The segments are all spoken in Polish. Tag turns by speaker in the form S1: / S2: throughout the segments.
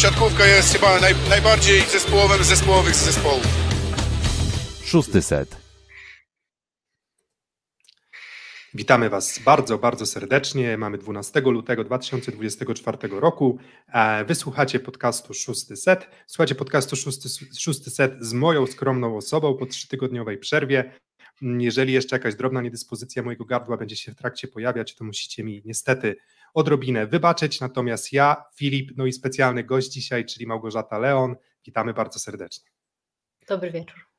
S1: siatkówka jest chyba naj, najbardziej zespołowym z zespołowych z zespołów.
S2: Szósty set.
S3: Witamy Was bardzo, bardzo serdecznie. Mamy 12 lutego 2024 roku. E, wysłuchacie podcastu Szósty Set. Słuchacie podcastu Szósty, Szósty Set z moją skromną osobą po trzytygodniowej przerwie. Jeżeli jeszcze jakaś drobna niedyspozycja mojego gardła będzie się w trakcie pojawiać, to musicie mi niestety odrobinę wybaczyć. Natomiast ja, Filip, no i specjalny gość dzisiaj, czyli Małgorzata Leon, witamy bardzo serdecznie.
S4: Dobry wieczór.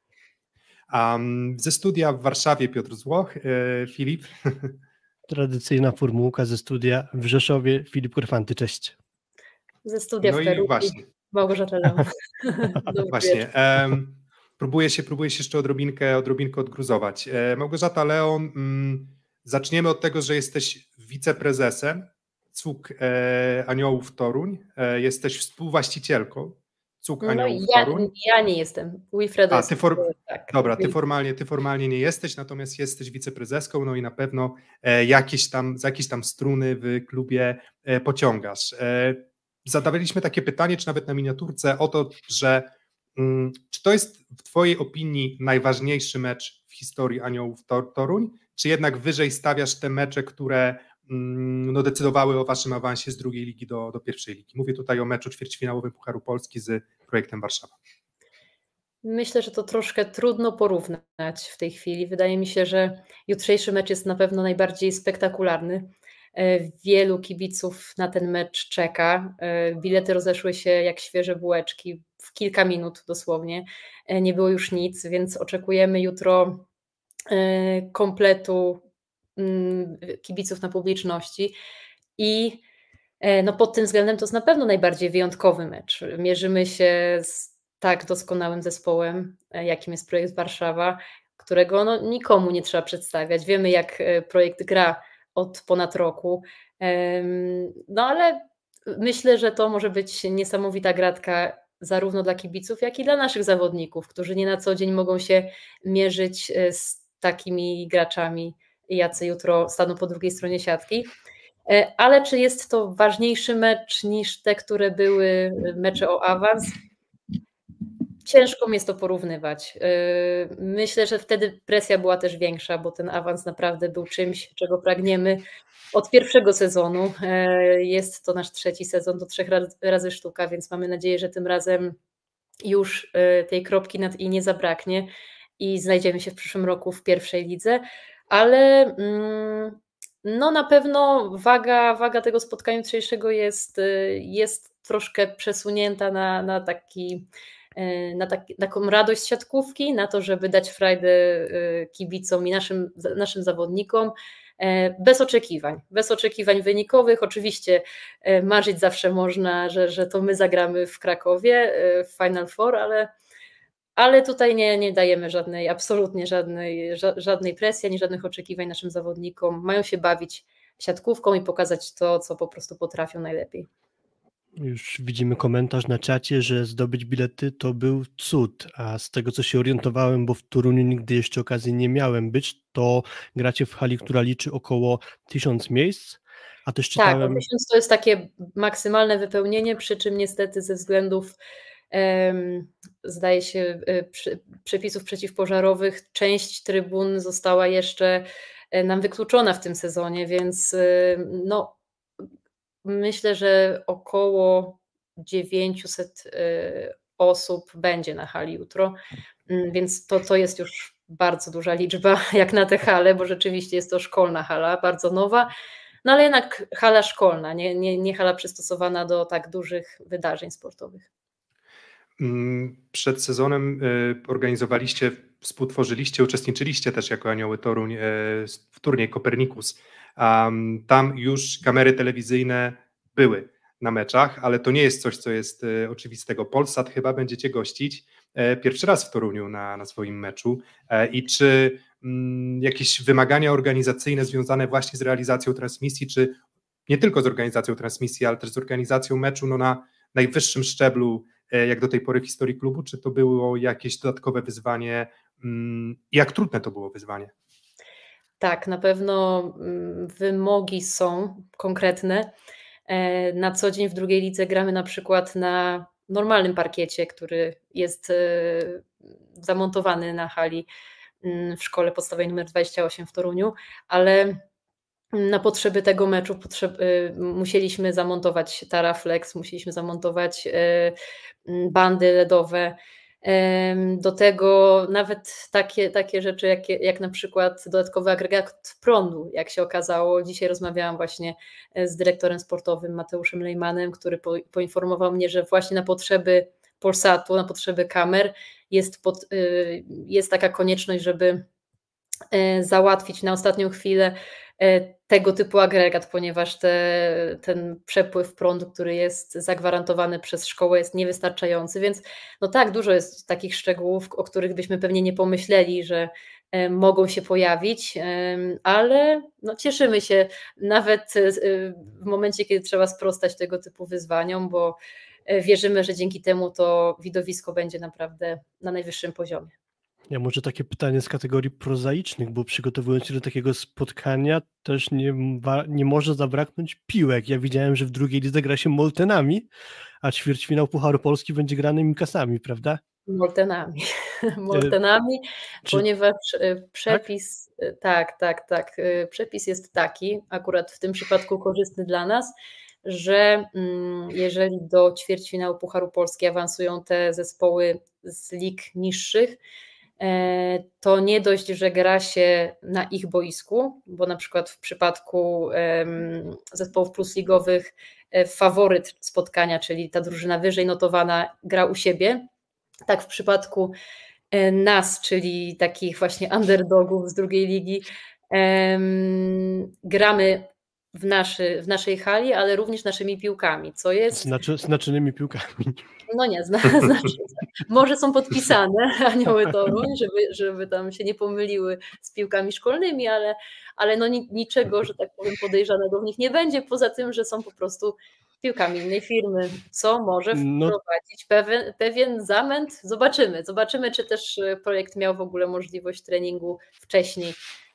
S3: Um, ze studia w Warszawie Piotr Złoch. E, Filip.
S5: Tradycyjna formułka ze studia w Rzeszowie. Filip Korfanty, cześć.
S4: Ze studia
S3: no
S4: w Peru.
S3: właśnie.
S4: Małgorzata Leon.
S3: właśnie. Um, próbuję się, próbuję się jeszcze odrobinkę, odrobinkę odgruzować. E, Małgorzata Leon, mm, zaczniemy od tego, że jesteś wiceprezesem CUK e, Aniołów Toruń. E, jesteś współwłaścicielką CUK
S4: No
S3: Aniołów
S4: ja,
S3: Toruń.
S4: ja nie jestem. Wilfredo
S3: A, ty for...
S4: tak.
S3: Dobra, ty formalnie, ty formalnie nie jesteś, natomiast jesteś wiceprezeską, no i na pewno e, jakieś tam, za jakieś tam struny w klubie pociągasz. Zadawaliśmy takie pytanie, czy nawet na miniaturce, o to, że mm, czy to jest w Twojej opinii najważniejszy mecz w historii Aniołów Tor Toruń, czy jednak wyżej stawiasz te mecze, które no, decydowały o Waszym awansie z drugiej ligi do, do pierwszej ligi? Mówię tutaj o meczu ćwierćfinałowym Pucharu Polski z projektem Warszawa.
S4: Myślę, że to troszkę trudno porównać w tej chwili. Wydaje mi się, że jutrzejszy mecz jest na pewno najbardziej spektakularny. E, Wielu kibiców na ten mecz czeka. E, Bilety rozeszły się jak świeże bułeczki w kilka minut dosłownie. E, Nie było już nic, więc oczekujemy jutro kompletu mm, kibiców na publiczności. I e, no pod tym względem to jest na pewno najbardziej wyjątkowy mecz. Mierzymy się z tak doskonałym zespołem, e, jakim jest projekt Warszawa, którego no, nikomu nie trzeba przedstawiać. Wiemy, jak e, projekt gra od ponad roku. No ale myślę, że to może być niesamowita gratka zarówno dla kibiców, jak i dla naszych zawodników, którzy nie na co dzień mogą się mierzyć z takimi graczami, jacy jutro staną po drugiej stronie siatki. E, Ale czy jest to ważniejszy mecz niż te, które były mecze o awans? Ciężko mi jest to porównywać. Yy, Myślę, że wtedy presja była też większa, bo ten awans naprawdę był czymś, czego pragniemy od pierwszego sezonu. Jest to nasz trzeci sezon, to trzech raz- razy sztuka, więc mamy nadzieję, że tym razem już tej kropki nad i nie zabraknie i znajdziemy się w przyszłym roku w pierwszej lidze, ale mm, no na pewno waga, waga tego spotkania jutrzejszego jest, y, jest troszkę przesunięta na, na taki na tak, taką radość siatkówki, na to, żeby dać frajdę e, kibicom i naszym, naszym zawodnikom, e, bez oczekiwań, bez oczekiwań wynikowych. Oczywiście e, marzyć zawsze można, że, że to my zagramy w Krakowie e, w Final Four, ale, ale tutaj nie, nie dajemy żadnej, absolutnie żadnej, ża- żadnej presji, ani żadnych oczekiwań naszym zawodnikom. Mają się bawić siatkówką i pokazać to, co po prostu potrafią najlepiej.
S5: Już widzimy komentarz na czacie, że zdobyć bilety to był cud, a z tego co się orientowałem, bo w Toruniu nigdy jeszcze okazji nie miałem być, to gracie w hali, która liczy około 1000 miejsc, a też
S4: Tak,
S5: czytałem...
S4: no tysiąc to jest takie maksymalne wypełnienie, przy czym niestety ze względów zdaje się e, przepisów przeciwpożarowych część trybun została jeszcze e, nam wykluczona w tym sezonie, więc e, no myślę, że około 900 e, osób będzie na hali jutro, Mm, więc to, to jest już bardzo duża liczba jak na tę halę, bo rzeczywiście jest to szkolna hala, bardzo nowa, no ale jednak hala szkolna, nie, nie, nie hala przystosowana do tak dużych wydarzeń sportowych.
S3: Mm, Przed sezonem y, organizowaliście, współtworzyliście, uczestniczyliście też jako Anioły Toruń y, w turniej Kopernikus. Tam już kamery telewizyjne były na meczach, ale to nie jest coś, co jest y, oczywistego. Polsat chyba będziecie gościć e, pierwszy raz w Toruniu na, na swoim meczu. E, I czy mm, jakieś wymagania organizacyjne związane właśnie z realizacją transmisji, czy nie tylko z organizacją transmisji, ale też z organizacją meczu no, na najwyższym szczeblu jak do tej pory w historii klubu, czy to było jakieś dodatkowe wyzwanie mm, jak trudne to było wyzwanie?
S4: Tak, na pewno mm, wymogi są konkretne. E, na co dzień w drugiej lidze gramy na przykład na normalnym parkiecie, który jest e, zamontowany na hali mm, w szkole podstawowej nr 28 w Toruniu, ale na potrzeby tego meczu potrzeb, e, musieliśmy zamontować Taraflex, musieliśmy zamontować bandy LEDowe, do tego nawet takie, takie rzeczy, jak, jak na przykład dodatkowy agregat prądu, jak się okazało. Dzisiaj rozmawiałam właśnie e, z dyrektorem sportowym Mateuszem Lejmanem, który po, poinformował mnie, że właśnie na potrzeby Polsatu, na potrzeby kamer jest, pod, e, jest taka konieczność, żeby e, załatwić na ostatnią chwilę tego typu agregat, ponieważ te, ten przepływ prądu, który jest zagwarantowany przez szkołę, jest niewystarczający. Więc no tak, dużo jest takich szczegółów, o których byśmy pewnie nie pomyśleli, że e, mogą się pojawić, ale no cieszymy się nawet e, w momencie, kiedy trzeba sprostać tego typu wyzwaniom, bo wierzymy, że dzięki temu to widowisko będzie naprawdę na najwyższym poziomie.
S5: Ja może takie pytanie z kategorii prozaicznych, bo przygotowując się do takiego spotkania też nie, nie może zabraknąć piłek. Ja widziałem, że w drugiej lidze gra się Moltenami, a ćwierćfinał Pucharu Polski będzie grany Mikasami, prawda?
S4: Moltenami. Moltenami, Czy... ponieważ e, przepis, tak? tak, tak, tak. E, przepis jest taki, akurat w tym przypadku korzystny dla nas, że mm, jeżeli do ćwierćfinału Pucharu Polski awansują te zespoły z lig niższych, E, to nie dość, że gra się na ich boisku, bo na przykład w przypadku zespołów plusligowych e, faworyt spotkania, czyli ta drużyna wyżej notowana, gra u siebie. Tak w przypadku e, nas, czyli takich właśnie underdogów z drugiej ligi, gramy w, naszy, w naszej hali, ale również naszymi piłkami, co jest...
S5: Znaczy, znaczonymi piłkami.
S4: No nie, zna, znaczy, może są podpisane anioły Toruń, żeby, żeby tam się nie pomyliły z piłkami szkolnymi, ale, ale no niczego, że tak powiem, podejrzanego w nich nie będzie, poza tym, że są po prostu piłkami innej firmy, co może no. wprowadzić pewien, pewien zamęt. Zobaczymy. Zobaczymy, czy też projekt miał w ogóle możliwość treningu wcześniej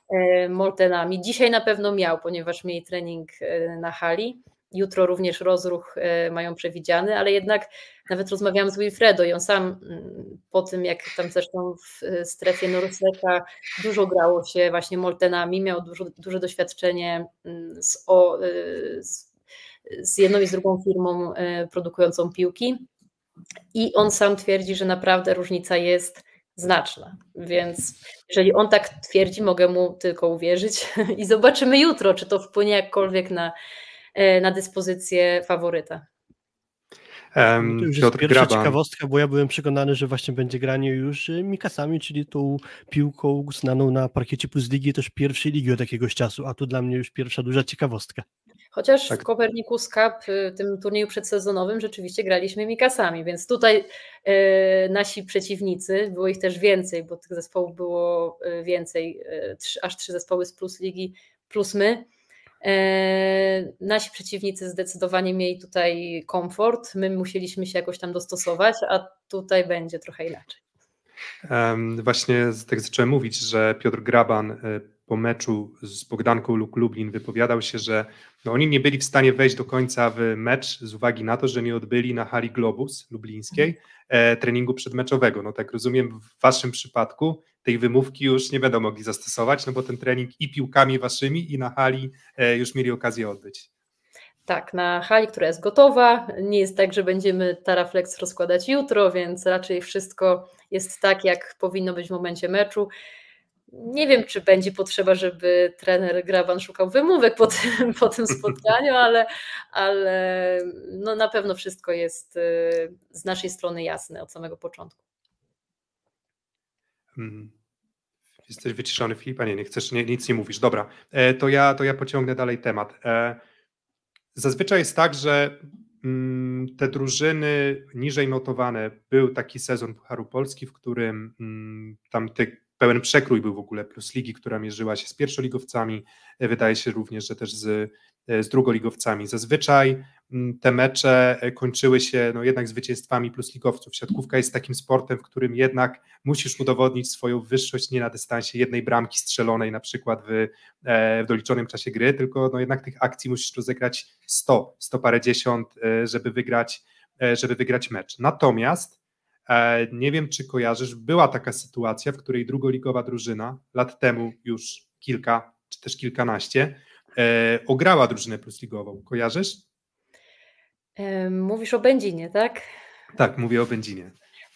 S4: E, Moltenami. Dzisiaj na pewno miał, ponieważ mieli trening e, na hali. Jutro również rozruch e, mają przewidziany, ale jednak nawet rozmawiałam z Wilfredo i on sam mm, po tym, jak tam zresztą w strefie Norseka dużo grało się właśnie Moltenami, miał dużo, duże doświadczenie mm, z, o, z, z jedną i z drugą firmą produkującą piłki. I on sam twierdzi, że naprawdę różnica jest znaczna. Więc jeżeli on tak twierdzi, mogę mu tylko uwierzyć i zobaczymy jutro, czy to wpłynie jakkolwiek na, e, na dyspozycję faworyta.
S5: Um, to już jest pierwsza Graban. ciekawostka, bo ja byłem przekonany, że właśnie będzie granie już e, Mikasami, czyli tą piłką znaną na parkiecie plus ligi, też pierwszej ligi od jakiegoś czasu, a tu dla mnie już pierwsza duża ciekawostka.
S4: Chociaż tak. w Copernicus Cup, tym turnieju przedsezonowym, rzeczywiście graliśmy Mikasami, więc tutaj e, nasi przeciwnicy, było ich też więcej, bo tych zespołów było e, więcej, e, trzy, aż trzy zespoły z Plus Ligi, plus my. Nasi przeciwnicy zdecydowanie mieli tutaj komfort, my musieliśmy się jakoś tam dostosować, a tutaj będzie trochę inaczej.
S3: Właśnie tak zacząłem mówić, że Piotr Graban po meczu z Bogdanką Luk Lublin wypowiadał się, że no oni nie byli w stanie wejść do końca w mecz z uwagi na to, że nie odbyli na hali Globus lublińskiej e, treningu przedmeczowego. No tak rozumiem, w waszym przypadku tej wymówki już nie będą mogli zastosować, no bo ten trening i piłkami waszymi i na hali e, już mieli okazję odbyć.
S4: Tak, na hali, która jest gotowa. Nie jest tak, że będziemy Taraflex rozkładać jutro, więc raczej wszystko jest tak, jak powinno być w momencie meczu. Nie wiem, czy będzie potrzeba, żeby trener Graban szukał wymówek po tym, po tym spotkaniu, ale, ale no na pewno wszystko jest y, z naszej strony jasne od samego początku.
S3: Hmm. Jesteś wyciszony, Filipa? Nie, nie chcesz, nie, nic nie mówisz. Dobra, e, to ja, to ja pociągnę dalej temat. E, zazwyczaj jest tak, że mm, te drużyny niżej notowane, był taki sezon Pucharu Polski, w którym mm, tam te pełen przekrój był w ogóle plus ligi, która mierzyła się z pierwszoligowcami, e, wydaje się również, że też z, e, z drugoligowcami. Zazwyczaj te mecze e, kończyły się no jednak zwycięstwami plus ligowców. Siatkówka jest takim sportem, w którym jednak musisz udowodnić swoją wyższość nie na dystansie jednej bramki strzelonej na przykład w, e, w doliczonym czasie gry, tylko no jednak tych akcji musisz rozegrać 100, 100 parę dziesiąt, żeby wygrać, żeby wygrać mecz. Natomiast nie wiem, czy kojarzysz, była taka sytuacja, w której drugoligowa drużyna lat temu już kilka, czy też kilkanaście, e, ograła drużynę plusligową. Kojarzysz?
S4: Mówisz o Będzinie, tak?
S3: Tak, mówię o Będzinie.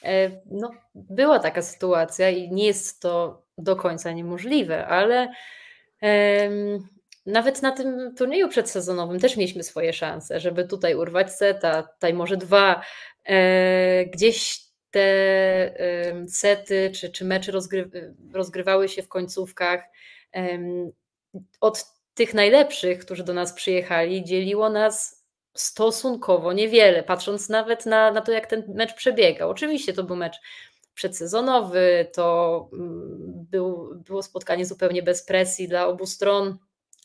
S4: E, no, była taka sytuacja i nie jest to do końca niemożliwe, ale nawet na tym turnieju przedsezonowym też mieliśmy swoje szanse, żeby tutaj urwać seta, tutaj może dwa. E, gdzieś te sety czy, czy mecze rozgry, rozgrywały się w końcówkach od tych najlepszych, którzy do nas przyjechali, dzieliło nas stosunkowo niewiele, patrząc nawet na, na to, jak ten mecz przebiegał. Oczywiście to był mecz przedsezonowy, to mm, był, było spotkanie zupełnie bez presji dla obu stron.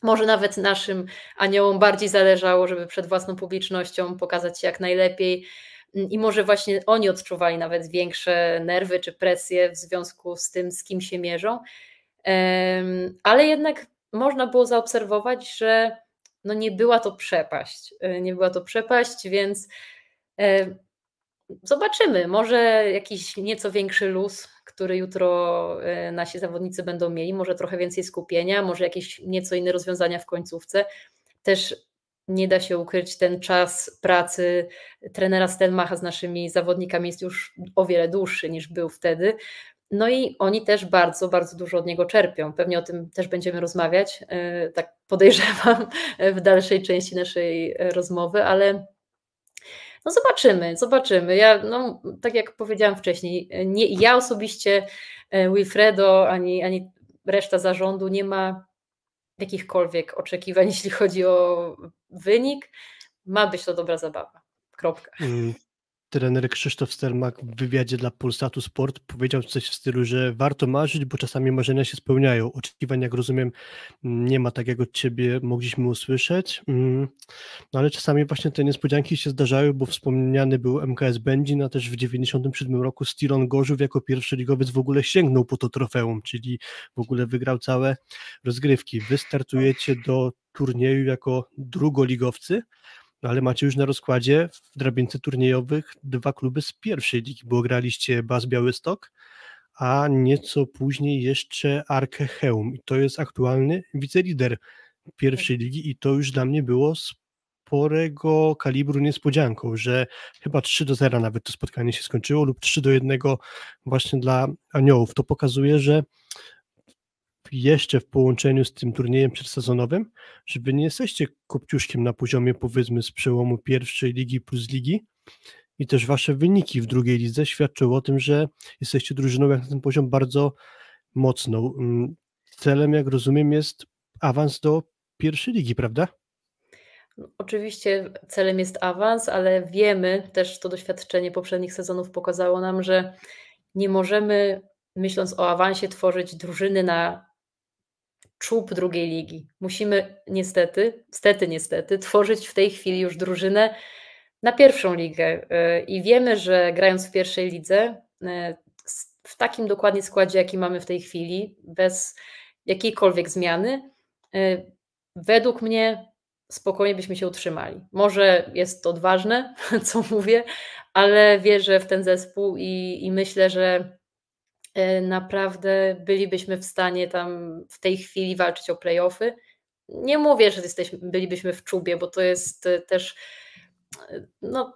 S4: Może nawet naszym aniołom bardziej zależało, żeby przed własną publicznością pokazać się jak najlepiej. I może właśnie oni odczuwali nawet większe nerwy czy presję w związku z tym, z kim się mierzą. Ale jednak można było zaobserwować, że no nie była to przepaść. E, nie była to przepaść, więc e, zobaczymy. Może jakiś nieco większy luz, który jutro e, nasi zawodnicy będą mieli, może trochę więcej skupienia, może jakieś nieco inne rozwiązania w końcówce. Też nie da się ukryć, ten czas pracy trenera Stelmacha z naszymi zawodnikami jest już o wiele dłuższy niż był wtedy. No i oni też bardzo, bardzo dużo od niego czerpią. Pewnie o tym też będziemy rozmawiać, e, tak podejrzewam, w dalszej części naszej rozmowy, ale no zobaczymy, zobaczymy. Ja, no, tak jak powiedziałam wcześniej, nie, ja osobiście, e, Wilfredo, ani, ani reszta zarządu nie ma jakichkolwiek oczekiwań, jeśli chodzi o wynik. Ma być to dobra zabawa. Kropka.
S5: Trener Krzysztof Stermak w wywiadzie dla Polsatu Sport powiedział coś w stylu, że warto marzyć, bo czasami marzenia się spełniają. Oczekiwań, jak rozumiem, nie ma tak, jak od ciebie mogliśmy usłyszeć. Mm, no ale czasami właśnie te niespodzianki się zdarzały, bo wspomniany był MKS Będzin, a też w 1997 roku Stilon Gorzów jako pierwszy ligowiec w ogóle sięgnął po to trofeum, czyli w ogóle wygrał całe rozgrywki. Wy startujecie do turnieju jako drugoligowcy, ale macie już na rozkładzie w drabince turniejowych dwa kluby z pierwszej ligi, bo graliście Bas Białystok, a nieco później jeszcze Arke Heum. I to jest aktualny wicelider pierwszej ligi i to już dla mnie było sporego kalibru niespodzianką, że chyba 3 do 0 nawet to spotkanie się skończyło lub 3 do 1 właśnie dla Aniołów. To pokazuje, że jeszcze w połączeniu z tym turniejem przedsezonowym, że wy nie jesteście kopciuszkiem na poziomie powiedzmy z przełomu pierwszej ligi plus ligi i też wasze wyniki w drugiej lidze świadczą o tym, że jesteście drużyną jak na ten poziom bardzo mocną. Mm, celem, jak rozumiem, jest awans do pierwszej ligi, prawda?
S4: Oczywiście celem jest awans, ale wiemy, też to doświadczenie poprzednich sezonów pokazało nam, że nie możemy, myśląc o awansie, tworzyć drużyny na czub drugiej ligi. Musimy niestety, stety niestety, tworzyć w tej chwili już drużynę na pierwszą ligę. Y, I wiemy, że grając w pierwszej lidze, y, w takim dokładnie składzie, jaki mamy w tej chwili, bez jakiejkolwiek zmiany, y, według mnie spokojnie byśmy się utrzymali. Może jest to odważne, co mówię, ale wierzę w ten zespół i, i myślę, że naprawdę bylibyśmy w stanie tam w tej chwili walczyć o playoffy. Nie mówię, że jesteśmy, bylibyśmy w czubie, bo to jest e, też e, no,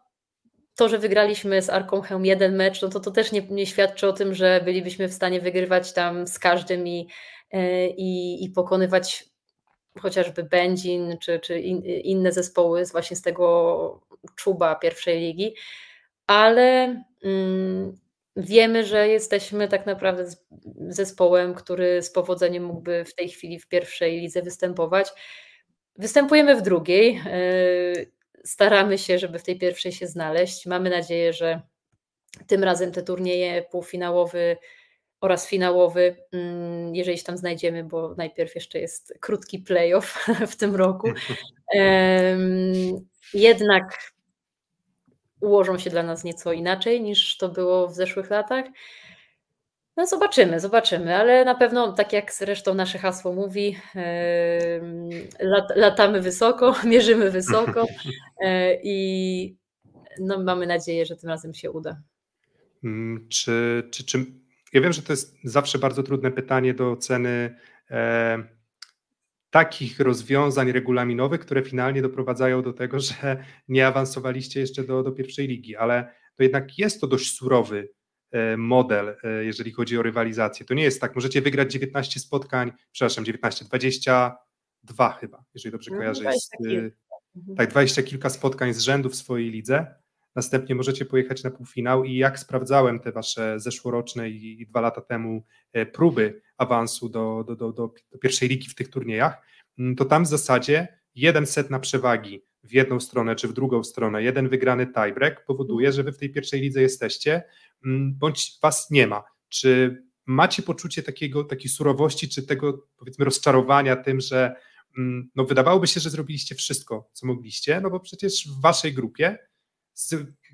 S4: to, że wygraliśmy z Arką Helm jeden mecz, no to to też nie, nie, świadczy o tym, że bylibyśmy w stanie wygrywać tam z każdym i, i, i pokonywać chociażby Będzin czy, czy in, inne zespoły właśnie z tego czuba pierwszej ligi, ale mm, Wiemy, że jesteśmy tak naprawdę zespołem, który z powodzeniem mógłby w tej chwili w pierwszej lidze występować. Występujemy w drugiej. E, staramy się, żeby w tej pierwszej się znaleźć. Mamy nadzieję, że tym razem te turnieje półfinałowy oraz finałowy, mm, jeżeli się tam znajdziemy, bo najpierw jeszcze jest krótki playoff w tym roku, jednak ułożą się dla nas nieco inaczej niż to było w zeszłych latach. No zobaczymy, zobaczymy, ale na pewno, tak jak zresztą nasze hasło mówi, lat, latamy wysoko, mierzymy wysoko e, i no, mamy nadzieję, że tym razem się uda.
S3: Mm, czy, czy, czy, ja wiem, że to jest zawsze bardzo trudne pytanie do oceny e, takich rozwiązań regulaminowych, które finalnie doprowadzają do tego, że nie awansowaliście jeszcze do, do pierwszej ligi, ale to jednak jest to dość surowy e, model, e, jeżeli chodzi o rywalizację. To nie jest tak, możecie wygrać 19 spotkań, przepraszam, 19, 22 chyba, jeżeli dobrze no, kojarzę. Jest, e, tak, 20 kilka spotkań z rzędu w swojej lidze Następnie możecie pojechać na półfinał i jak sprawdzałem te wasze zeszłoroczne i, i dwa lata temu próby awansu do, do, do, do, pierwszej ligi w tych turniejach, mm, to tam w zasadzie jeden set na przewagi w jedną stronę czy w drugą stronę, jeden wygrany tiebreak powoduje, że wy w tej pierwszej lidze jesteście, mm, bądź was nie ma. Czy macie poczucie takiego, takiej surowości, czy tego powiedzmy rozczarowania tym, że mm, no wydawałoby się, że zrobiliście wszystko, co mogliście, no bo przecież w waszej grupie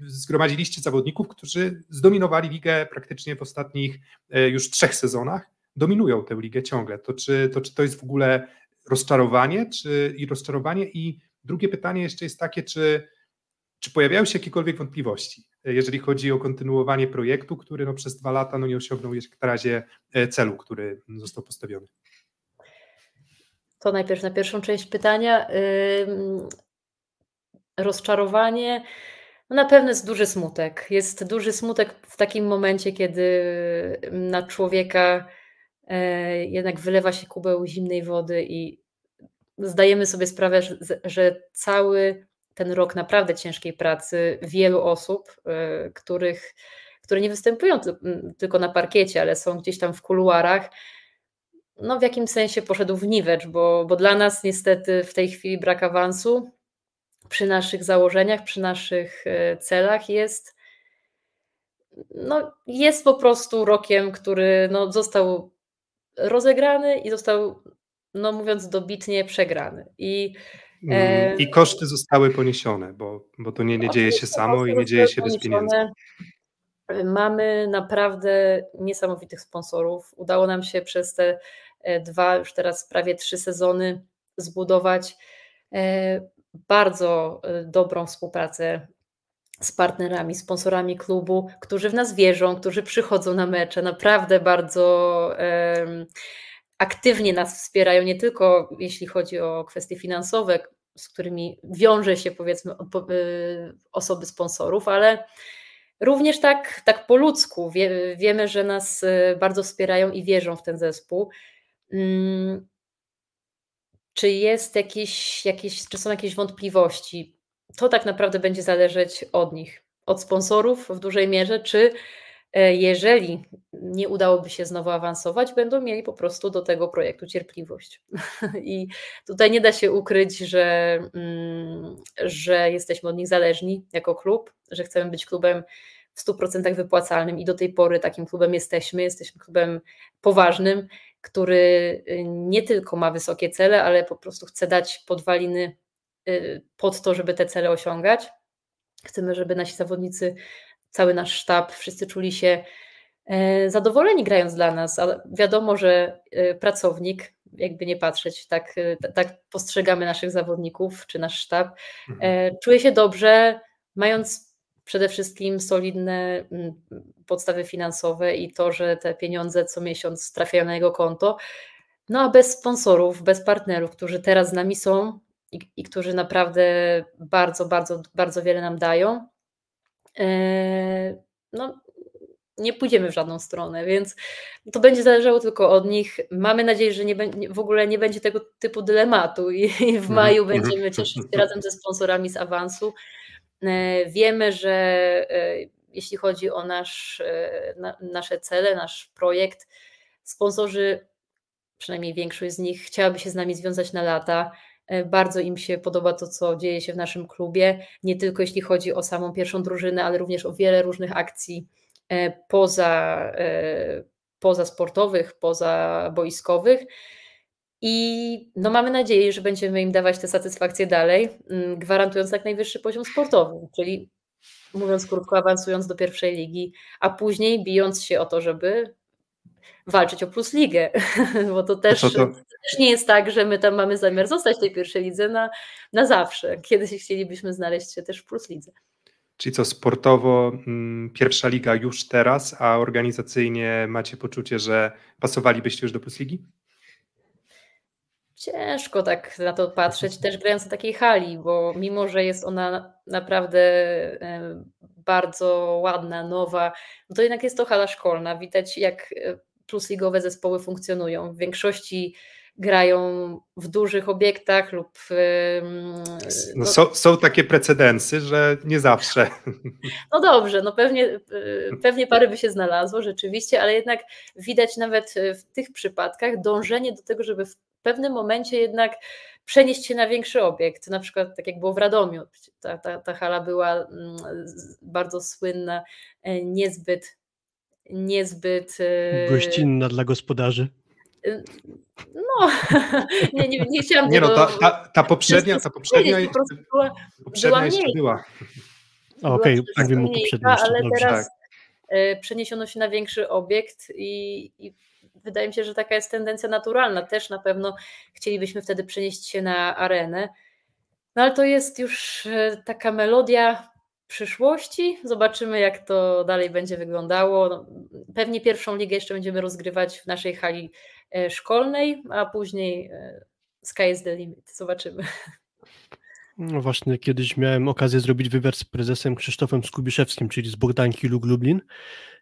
S3: zgromadziliście zawodników, którzy zdominowali ligę praktycznie w ostatnich e, już trzech sezonach, dominują tę ligę ciągle. To czy to, czy to jest w ogóle rozczarowanie, czy i rozczarowanie? I drugie pytanie jeszcze jest takie, czy, czy pojawiają się jakiekolwiek wątpliwości, jeżeli chodzi o kontynuowanie projektu, który no przez dwa lata no nie osiągnął jeszcze na razie e, celu, który został postawiony?
S4: To najpierw na pierwszą część pytania. Rozczarowanie no na pewno jest duży smutek. Jest duży smutek w takim momencie, kiedy na człowieka jednak wylewa się kubeł zimnej wody i zdajemy sobie sprawę, że, cały ten rok naprawdę ciężkiej pracy wielu osób, e, których, które nie występują tylko na parkiecie, ale są gdzieś tam w kuluarach, no w jakimś sensie poszedł w niwecz, bo, bo dla nas niestety w tej chwili brak awansu przy naszych założeniach, przy naszych e, celach jest, no, jest po prostu rokiem, który no, został rozegrany i został, no mówiąc dobitnie, przegrany. I,
S3: e, mm, I koszty zostały poniesione, bo, bo to nie, nie dzieje się samo i nie dzieje się bez pieniędzy.
S4: Mamy naprawdę niesamowitych sponsorów. Udało nam się przez te e, dwa, już teraz prawie trzy sezony zbudować bardzo y, dobrą współpracę z partnerami, sponsorami klubu, którzy w nas wierzą, którzy przychodzą na mecze, naprawdę bardzo um, aktywnie nas wspierają, nie tylko jeśli chodzi o kwestie finansowe, z którymi wiąże się powiedzmy y, osoby sponsorów, ale również tak, tak po ludzku. Wie, wiemy, że nas y, bardzo wspierają i wierzą w ten zespół. Mm, czy jest jakieś, jakieś, czy są jakieś wątpliwości? To tak naprawdę będzie zależeć od nich, od sponsorów w dużej mierze, czy e, jeżeli nie udałoby się znowu awansować, będą mieli po prostu do tego projektu cierpliwość. I tutaj nie da się ukryć, że, mm, że jesteśmy od nich zależni jako klub, że chcemy być klubem w 100% wypłacalnym i do tej pory takim klubem jesteśmy. Jesteśmy klubem poważnym, który y, nie tylko ma wysokie cele, ale po prostu chce dać podwaliny pod to, żeby te cele osiągać. Chcemy, żeby nasi zawodnicy, cały nasz sztab, wszyscy czuli się e, zadowoleni grając dla nas, ale wiadomo, że e, pracownik, jakby nie patrzeć, tak, e, tak postrzegamy naszych zawodników czy nasz sztab, mhm. czuje się dobrze, mając przede wszystkim solidne podstawy finansowe i to, że te pieniądze co miesiąc trafiają na jego konto. No a bez sponsorów, bez partnerów, którzy teraz z nami są i, i którzy naprawdę bardzo, bardzo, bardzo wiele nam dają, e, no nie pójdziemy w żadną stronę, więc to będzie zależało tylko od nich. Mamy nadzieję, że nie, w ogóle nie będzie tego typu dylematu i, i w maju mhm. będziemy cieszyć się razem ze sponsorami z awansu. E, wiemy, że e, jeśli chodzi o nasz, na, nasze cele, nasz projekt, sponsorzy, przynajmniej większość z nich, chciałaby się z nami związać na lata. Bardzo im się podoba to, co dzieje się w naszym klubie, nie tylko jeśli chodzi o samą pierwszą drużynę, ale również o wiele różnych akcji poza, poza sportowych, poza boiskowych. I no mamy nadzieję, że będziemy im dawać te satysfakcje dalej, mm, gwarantując jak najwyższy poziom sportowy, czyli mówiąc krótko, awansując do pierwszej ligi, a później bijąc się o to, żeby walczyć o plus ligę, bo to też, to, to... też, nie jest tak, że my tam mamy zamiar zostać w tej pierwszej lidze na, na zawsze. Kiedyś chcielibyśmy znaleźć się też w plus lidze.
S3: Czyli co, sportowo mm, pierwsza liga już teraz, a organizacyjnie macie poczucie, że pasowalibyście już do plus ligi?
S4: Ciężko tak na to patrzeć, też grając na takiej hali, bo mimo, że jest ona naprawdę bardzo ładna, nowa, to jednak jest to hala szkolna. Widać, jak e, plusligowe zespoły funkcjonują. W większości grają w dużych obiektach lub.
S3: No, no są, są, takie precedensy, że nie zawsze.
S4: No dobrze, no pewnie, e, pewnie parę by się znalazło rzeczywiście, ale jednak widać nawet w tych przypadkach dążenie do tego, żeby pewnym momencie jednak przenieść się na większy obiekt. Na przykład tak jak było w Radomiu, ta, ta, ta hala była mm, bardzo słynna, e, niezbyt niezbyt
S5: e, gościnna dla gospodarzy.
S4: E, no, nie, nie, nie chciałam
S3: Nie no, ta, ta, ta poprzednia, ta poprzednia, jest, była, poprzednia była jeszcze była.
S5: Okej, okay, mówimy o poprzedniej.
S4: Ale teraz tak. przeniesiono się na większy obiekt i, i wydaje mi się, że taka jest tendencja naturalna. Też na pewno chcielibyśmy wtedy przenieść się na arenę. No ale to jest już e, taka melodia przyszłości. Zobaczymy, jak to dalej będzie wyglądało. No, pewnie pierwszą ligę jeszcze będziemy rozgrywać w naszej hali e, szkolnej, a później e, sky is the limit. Zobaczymy.
S5: No właśnie, kiedyś miałem okazję zrobić wywiad z prezesem Krzysztofem Skubiszewskim, czyli z Bogdanki Lug Lublin.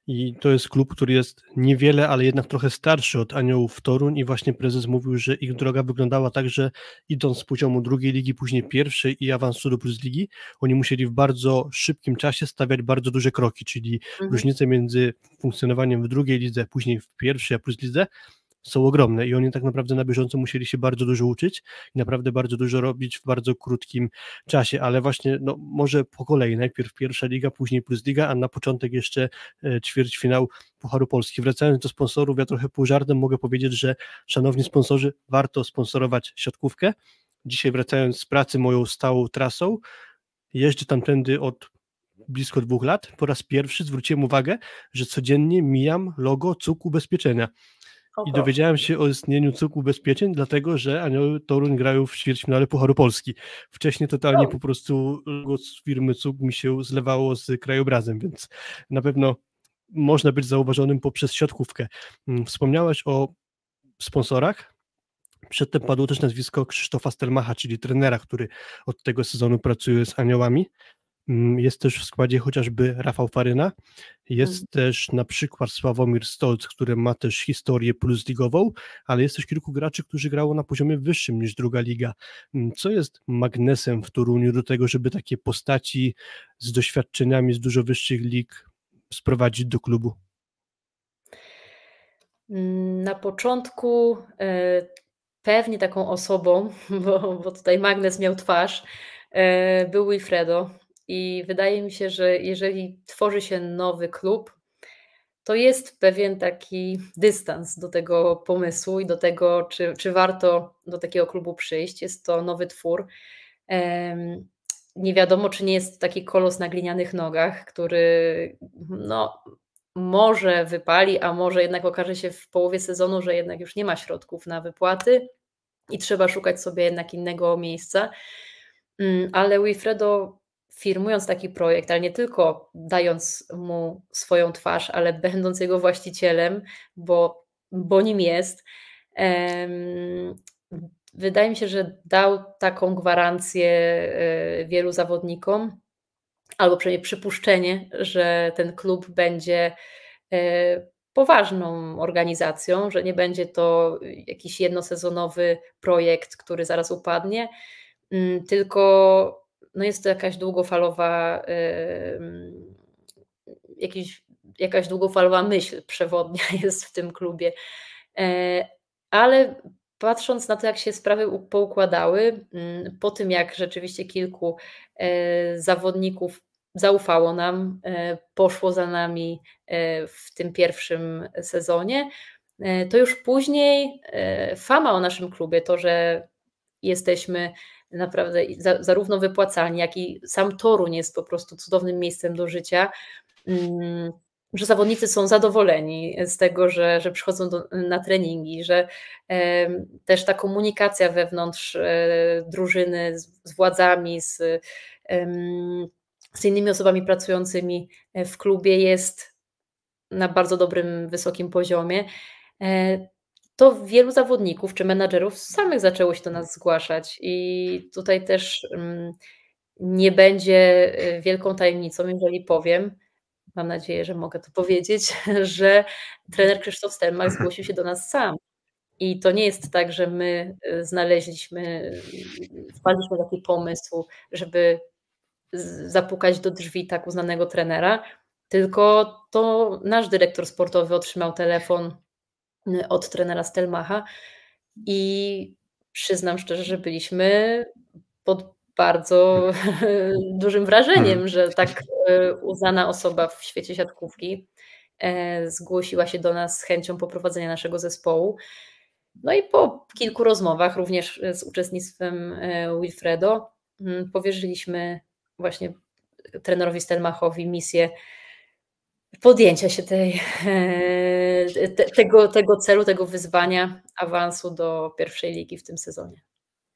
S5: I to jest klub, który jest niewiele, ale jednak trochę starszy od Aniołów Toruń i właśnie prezes mówił, że ich droga wyglądała tak, że idąc z poziomu drugiej ligi, później pierwszej i awansu do plus ligi, oni musieli w bardzo szybkim czasie stawiać bardzo duże kroki, czyli mhm. różnice między funkcjonowaniem w drugiej lidze, później w pierwszej a plus lidze są ogromne i oni tak naprawdę na bieżąco musieli się bardzo dużo uczyć i naprawdę bardzo dużo robić w bardzo krótkim czasie, ale właśnie no, może po kolei, najpierw pierwsza liga, później plus liga, a na początek jeszcze e, ćwierćfinał Pucharu Polski. Wracając do sponsorów, ja trochę pół żartem mogę powiedzieć, że szanowni sponsorzy, warto sponsorować siatkówkę. Dzisiaj wracając z pracy moją stałą trasą, jeżdżę tamtędy od blisko dwóch lat. Po raz pierwszy zwróciłem uwagę, że codziennie mijam logo cuk ubezpieczenia. I dowiedziałem się o istnieniu cukru ubezpieczeń, dlatego że Anioły Toruń grają w ćwierćfinale Pucharu Polski. Wcześniej totalnie po prostu logo firmy CUK mi się zlewało z krajobrazem, więc na pewno można być zauważonym poprzez siatkówkę. Mm, wspomniałeś o sponsorach. Przedtem padło też nazwisko Krzysztofa Stelmacha, czyli trenera, który od tego sezonu pracuje z Aniołami. Mm, jest też w składzie chociażby Rafał Faryna, jest mhm. też na przykład Sławomir Stolc, który ma też historię plus ligową, ale jest też kilku graczy, którzy grało na poziomie wyższym niż druga liga. Mm, co jest magnesem w Toruniu do tego, żeby takie postaci z doświadczeniami z dużo wyższych lig sprowadzić do klubu?
S4: Mm, na początku e, pewnie taką osobą, bo, bo tutaj magnes miał twarz, e, był Wilfredo, i wydaje mi się, że jeżeli tworzy się nowy klub, to jest pewien taki dystans do tego pomysłu i do tego, czy, czy warto do takiego klubu przyjść. Jest to nowy twór. Nie wiadomo, czy nie jest taki kolos na glinianych nogach, który no, może wypali, a może jednak okaże się w połowie sezonu, że jednak już nie ma środków na wypłaty i trzeba szukać sobie jednak innego miejsca. Mm, ale Wilfredo firmując taki projekt, ale nie tylko dając mu swoją twarz, ale będąc jego właścicielem, bo, bo nim jest, wydaje mi się, że dał taką gwarancję e, wielu zawodnikom, albo przynajmniej przypuszczenie, że ten klub będzie e, poważną organizacją, że nie będzie to jakiś jednosezonowy projekt, który zaraz upadnie, mm, tylko no jest to jakaś długofalowa, jakiś, jakaś długofalowa myśl przewodnia jest w tym klubie. E, ale patrząc na to, jak się sprawy poukładały, mm, po tym jak rzeczywiście kilku e, zawodników zaufało nam, e, poszło za nami w tym pierwszym sezonie, to już później fama o naszym klubie, to, że jesteśmy naprawdę zarówno wypłacalni, jak i sam Toruń jest po prostu cudownym miejscem do życia, mm, że zawodnicy są zadowoleni z tego, że, że przychodzą do, na treningi, że e, też ta komunikacja wewnątrz e, drużyny z, z władzami, z, e, z innymi osobami pracującymi w klubie jest na bardzo dobrym, wysokim poziomie. To wielu zawodników czy menadżerów samych zaczęło się do nas zgłaszać i tutaj też mm, nie będzie e, wielką tajemnicą, jeżeli powiem, mam nadzieję, że mogę to powiedzieć, że trener Krzysztof Stelmach zgłosił się do nas sam. I to nie jest tak, że my e, znaleźliśmy, wpadliśmy taki pomysł, żeby zapukać do drzwi tak uznanego trenera, tylko to nasz dyrektor sportowy otrzymał telefon y, od trenera Stelmacha i przyznam szczerze, że byliśmy pod bardzo dużym wrażeniem, hmm. że tak y, uznana osoba w świecie siatkówki e, zgłosiła się do nas z chęcią poprowadzenia naszego zespołu. No i po kilku rozmowach, również z uczestnictwem Wilfredo, mm, powierzyliśmy właśnie trenerowi Stelmachowi misję podjęcia się tej, e, te, tego, tego celu, tego wyzwania awansu do pierwszej ligi w tym sezonie.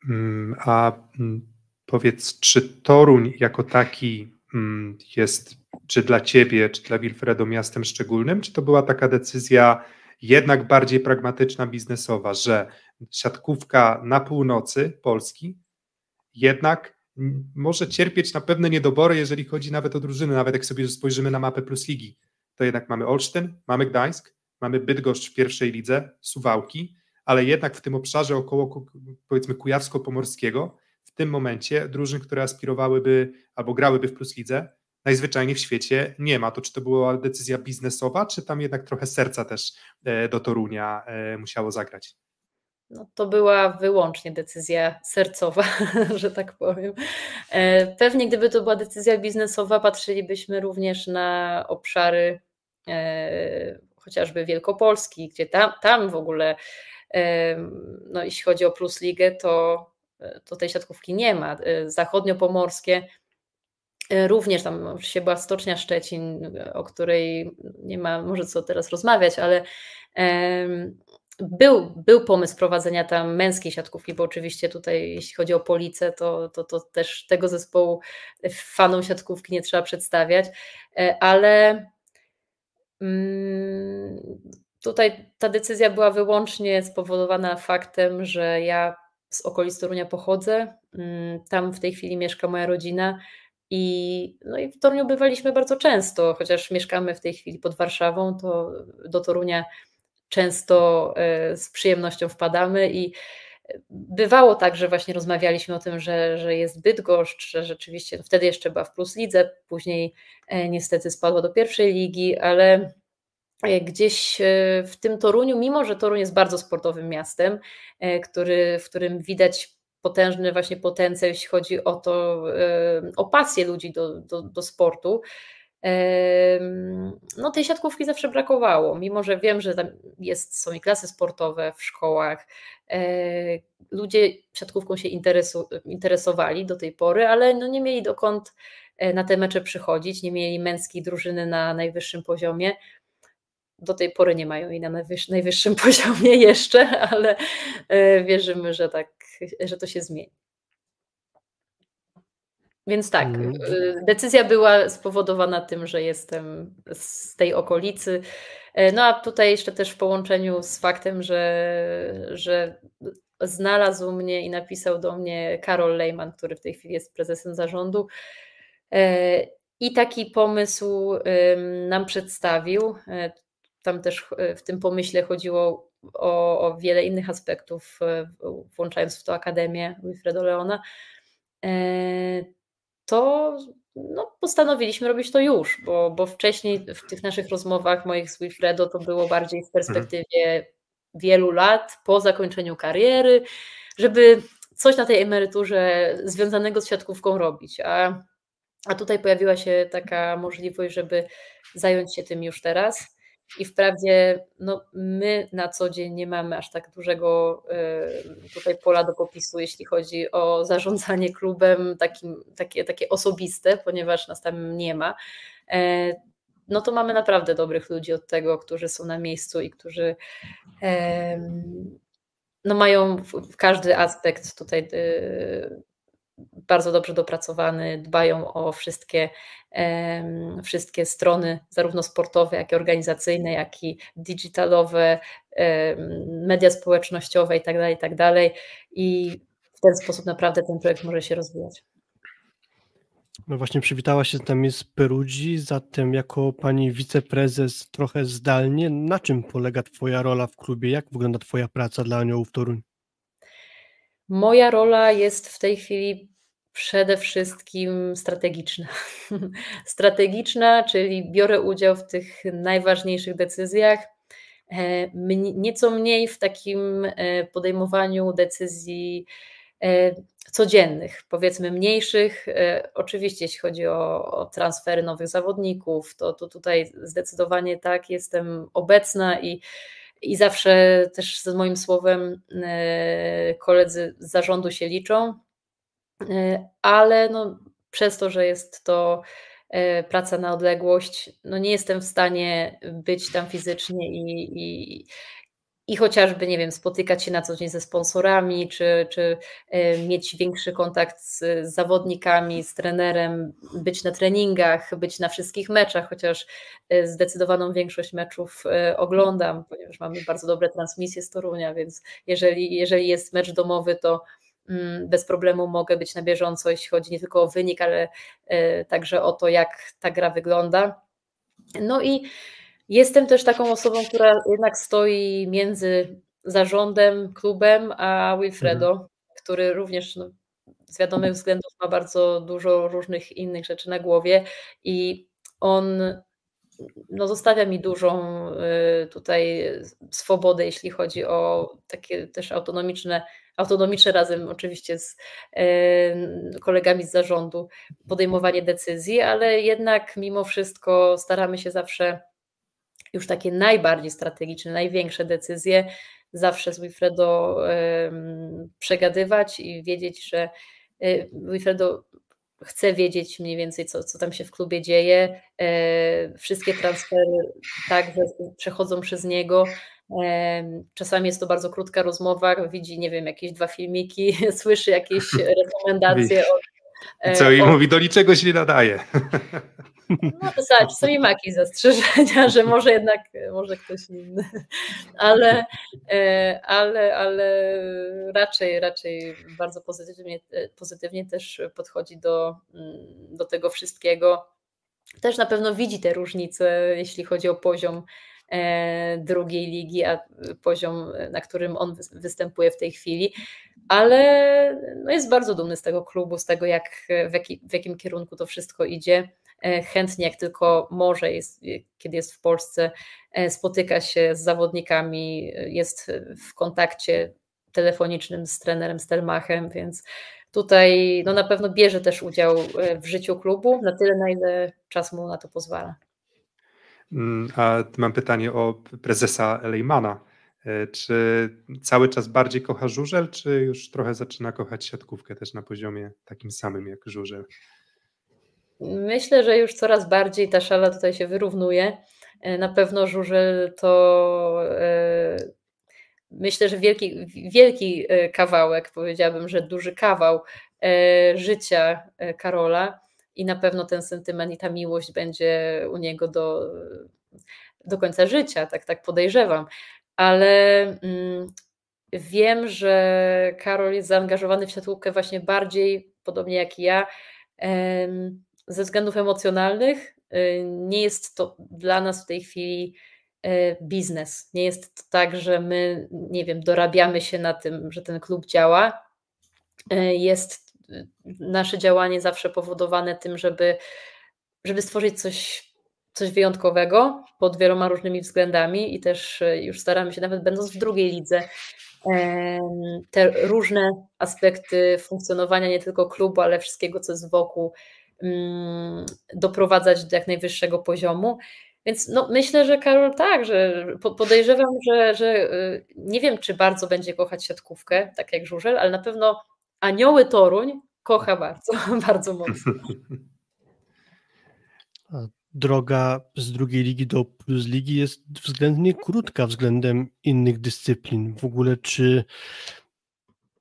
S3: Mm, a mm, powiedz, czy Toruń jako taki mm, jest, czy dla ciebie, czy dla Wilfredo miastem szczególnym, czy to była taka decyzja jednak bardziej pragmatyczna, biznesowa, że siatkówka na północy Polski jednak może cierpieć na pewne niedobory, jeżeli chodzi nawet o drużyny, nawet jak sobie spojrzymy na mapę Plus Ligi to jednak mamy Olsztyn, mamy Gdańsk, mamy Bydgoszcz w pierwszej lidze, Suwałki, ale jednak w tym obszarze około powiedzmy Kujawsko-Pomorskiego w tym momencie drużyn, które aspirowałyby albo grałyby w Plus Lidze, najzwyczajniej w świecie nie ma. To czy to była decyzja biznesowa, czy tam jednak trochę serca też e, do Torunia e, musiało zagrać?
S4: No, to była wyłącznie decyzja sercowa, że tak powiem. E, pewnie gdyby to była decyzja biznesowa, patrzylibyśmy również na obszary chociażby Wielkopolski, gdzie tam, tam w ogóle, e, no jeśli chodzi o Plus Ligę, to, to tej siatkówki nie ma. E, zachodniopomorskie Również tam oczywiście była Stocznia Szczecin, o której nie ma może co teraz rozmawiać, ale był, był pomysł prowadzenia tam męskiej siatkówki, bo oczywiście tutaj jeśli chodzi o Policę, to, to, to też tego zespołu fanom siatkówki nie trzeba przedstawiać, ale tutaj ta decyzja była wyłącznie spowodowana faktem, że ja z okolic Torunia pochodzę. Mm, tam w tej chwili mieszka moja rodzina i, no i w Toruniu bywaliśmy bardzo często, chociaż mieszkamy w tej chwili pod Warszawą, to do Torunia często e, z przyjemnością wpadamy i bywało tak, że właśnie rozmawialiśmy o tym, że, że jest Bydgoszcz, że rzeczywiście wtedy jeszcze była w Plus Lidze, później e, niestety spadła do pierwszej ligi, ale e, gdzieś e, w tym Toruniu, mimo że Toruń jest bardzo sportowym miastem, który, w którym widać potężny właśnie potencjał, jeśli chodzi o to, o pasję ludzi do, do, do sportu, no tej siatkówki zawsze brakowało, mimo że wiem, że tam jest, są i klasy sportowe w szkołach, e, ludzie siatkówką się interesowali do tej pory, ale no nie mieli dokąd e, na te mecze przychodzić, nie mieli męskiej drużyny na najwyższym poziomie. Do tej pory nie mają jej na najwyższym poziomie jeszcze, ale e, wierzymy, że tak, że to się zmieni. Więc tak, mm. decyzja była spowodowana tym, że jestem z tej okolicy. E, no a tutaj jeszcze też w połączeniu z faktem, że, że znalazł mnie i napisał do mnie Karol Lejman, który w tej chwili jest prezesem zarządu. E, I taki pomysł nam przedstawił. E, tam też w tym pomyśle chodziło o, o wiele innych aspektów, włączając w to Akademię Wilfredo Leona to no, postanowiliśmy robić to już, bo, bo wcześniej w tych naszych rozmowach moich z Wilfredo to było bardziej w perspektywie wielu lat po zakończeniu kariery, żeby coś na tej emeryturze związanego z siatkówką robić. A, a tutaj pojawiła się taka możliwość, żeby zająć się tym już teraz. I wprawdzie no, my na co dzień nie mamy aż tak dużego tutaj pola do popisu, jeśli chodzi o zarządzanie klubem takim, takie, takie osobiste, ponieważ nas tam nie ma. No to mamy naprawdę dobrych ludzi od tego, którzy są na miejscu i którzy no mają w każdy aspekt tutaj y, bardzo dobrze dopracowany, dbają o wszystkie, wszystkie strony, zarówno sportowe, jak i organizacyjne, jak i digitalowe, media społecznościowe itd., tak itd. Tak I w ten sposób naprawdę ten projekt może się rozwijać.
S5: No właśnie przywitała się z nami z Perudzi, zatem jako pani wiceprezes trochę zdalnie, na czym polega twoja rola w klubie? Jak wygląda twoja praca dla Aniołów Toruń?
S4: Moja rola jest w tej chwili przede wszystkim strategiczna. strategiczna, czyli biorę udział w tych najważniejszych decyzjach, e, nieco mniej w takim e, podejmowaniu decyzji e, codziennych, powiedzmy mniejszych. Oczywiście, jeśli chodzi o, o transfery nowych zawodników, to, to tutaj zdecydowanie tak, jestem obecna i, i zawsze też z moim słowem e, koledzy z zarządu się liczą, e, ale no, przez to, że jest to praca na odległość, no nie jestem w stanie być tam fizycznie i, i, i chociażby, nie wiem, spotykać się na co dzień ze sponsorami, czy, czy e, mieć większy kontakt z zawodnikami, z trenerem, być na treningach, być na wszystkich meczach, chociaż e, zdecydowaną większość meczów e, oglądam, ponieważ mamy bardzo dobre transmisje z Torunia, więc jeżeli, jeżeli jest mecz domowy, to mm, bez problemu mogę być na bieżąco, jeśli chodzi nie tylko o wynik, ale także o to, jak ta gra wygląda. No i Jestem też taką osobą, która jednak stoi między zarządem, klubem, a Wilfredo, mhm. który również no, z wiadomych względów ma bardzo dużo różnych innych rzeczy na głowie i on no, zostawia mi dużą y, tutaj swobodę, jeśli chodzi o takie też autonomiczne, autonomiczne razem oczywiście z y, kolegami z zarządu podejmowanie decyzji, ale jednak mimo wszystko staramy się zawsze już takie najbardziej strategiczne, największe decyzje zawsze z Wilfredo przegadywać i wiedzieć, że y, Wilfredo chce wiedzieć mniej więcej, co, co tam się w klubie dzieje. E, wszystkie transfery także przechodzą przez niego. Czasami jest to bardzo krótka rozmowa, widzi, nie wiem, jakieś dwa filmiki, słyszy jakieś rekomendacje od
S3: co, i mówi, do niczego się nie nadaje.
S4: No to sobie czasami ma jakieś zastrzeżenia, że może jednak, może ktoś inny, ale, e, ale, ale raczej, raczej bardzo pozytywnie, pozytywnie też podchodzi do, do tego wszystkiego. Też na pewno widzi te różnice, jeśli chodzi o poziom e, drugiej ligi, a poziom, na którym on występuje w tej chwili ale no jest bardzo dumny z tego klubu, z tego, jak, w, jaki, w jakim kierunku to wszystko idzie. E, chętnie, jak tylko może, jest, kiedy jest w Polsce, e, spotyka się z zawodnikami, jest w kontakcie telefonicznym z trenerem Stelmachem, więc tutaj no na pewno bierze też udział e, w życiu klubu na tyle, na ile czas mu na to pozwala.
S3: Mm, a mam pytanie o prezesa Lejmana. E, czy cały czas bardziej kocha żużel, czy już trochę zaczyna kochać siatkówkę też na poziomie takim samym jak żużel?
S4: Myślę, że już coraz bardziej ta szala tutaj się wyrównuje. E, na pewno żużel to e, myślę, że wielki, wielki kawałek, powiedziałabym, że duży kawał życia Karola i na pewno ten sentyment i ta miłość będzie u niego do, do końca życia, tak, tak podejrzewam ale mm, wiem, że Karol jest zaangażowany w siatkówkę właśnie bardziej, podobnie jak ja, ze względów emocjonalnych. Y, nie jest to dla nas w tej chwili y, biznes. Nie jest to tak, że my, nie wiem, dorabiamy się na tym, że ten klub działa. Y, jest nasze działanie zawsze powodowane tym, żeby, żeby stworzyć coś coś wyjątkowego pod wieloma różnymi względami i też już staramy się, nawet będąc w drugiej lidze, te różne aspekty funkcjonowania nie tylko klubu, ale wszystkiego, co jest wokół, doprowadzać do jak najwyższego poziomu. Więc no, myślę, że Karol tak, że podejrzewam, że, że nie wiem, czy bardzo będzie kochać siatkówkę, tak jak Żużel, ale na pewno Anioły Toruń kocha bardzo, bardzo mocno.
S5: Droga z drugiej ligi do plus ligi jest względnie krótka względem innych dyscyplin. W ogóle czy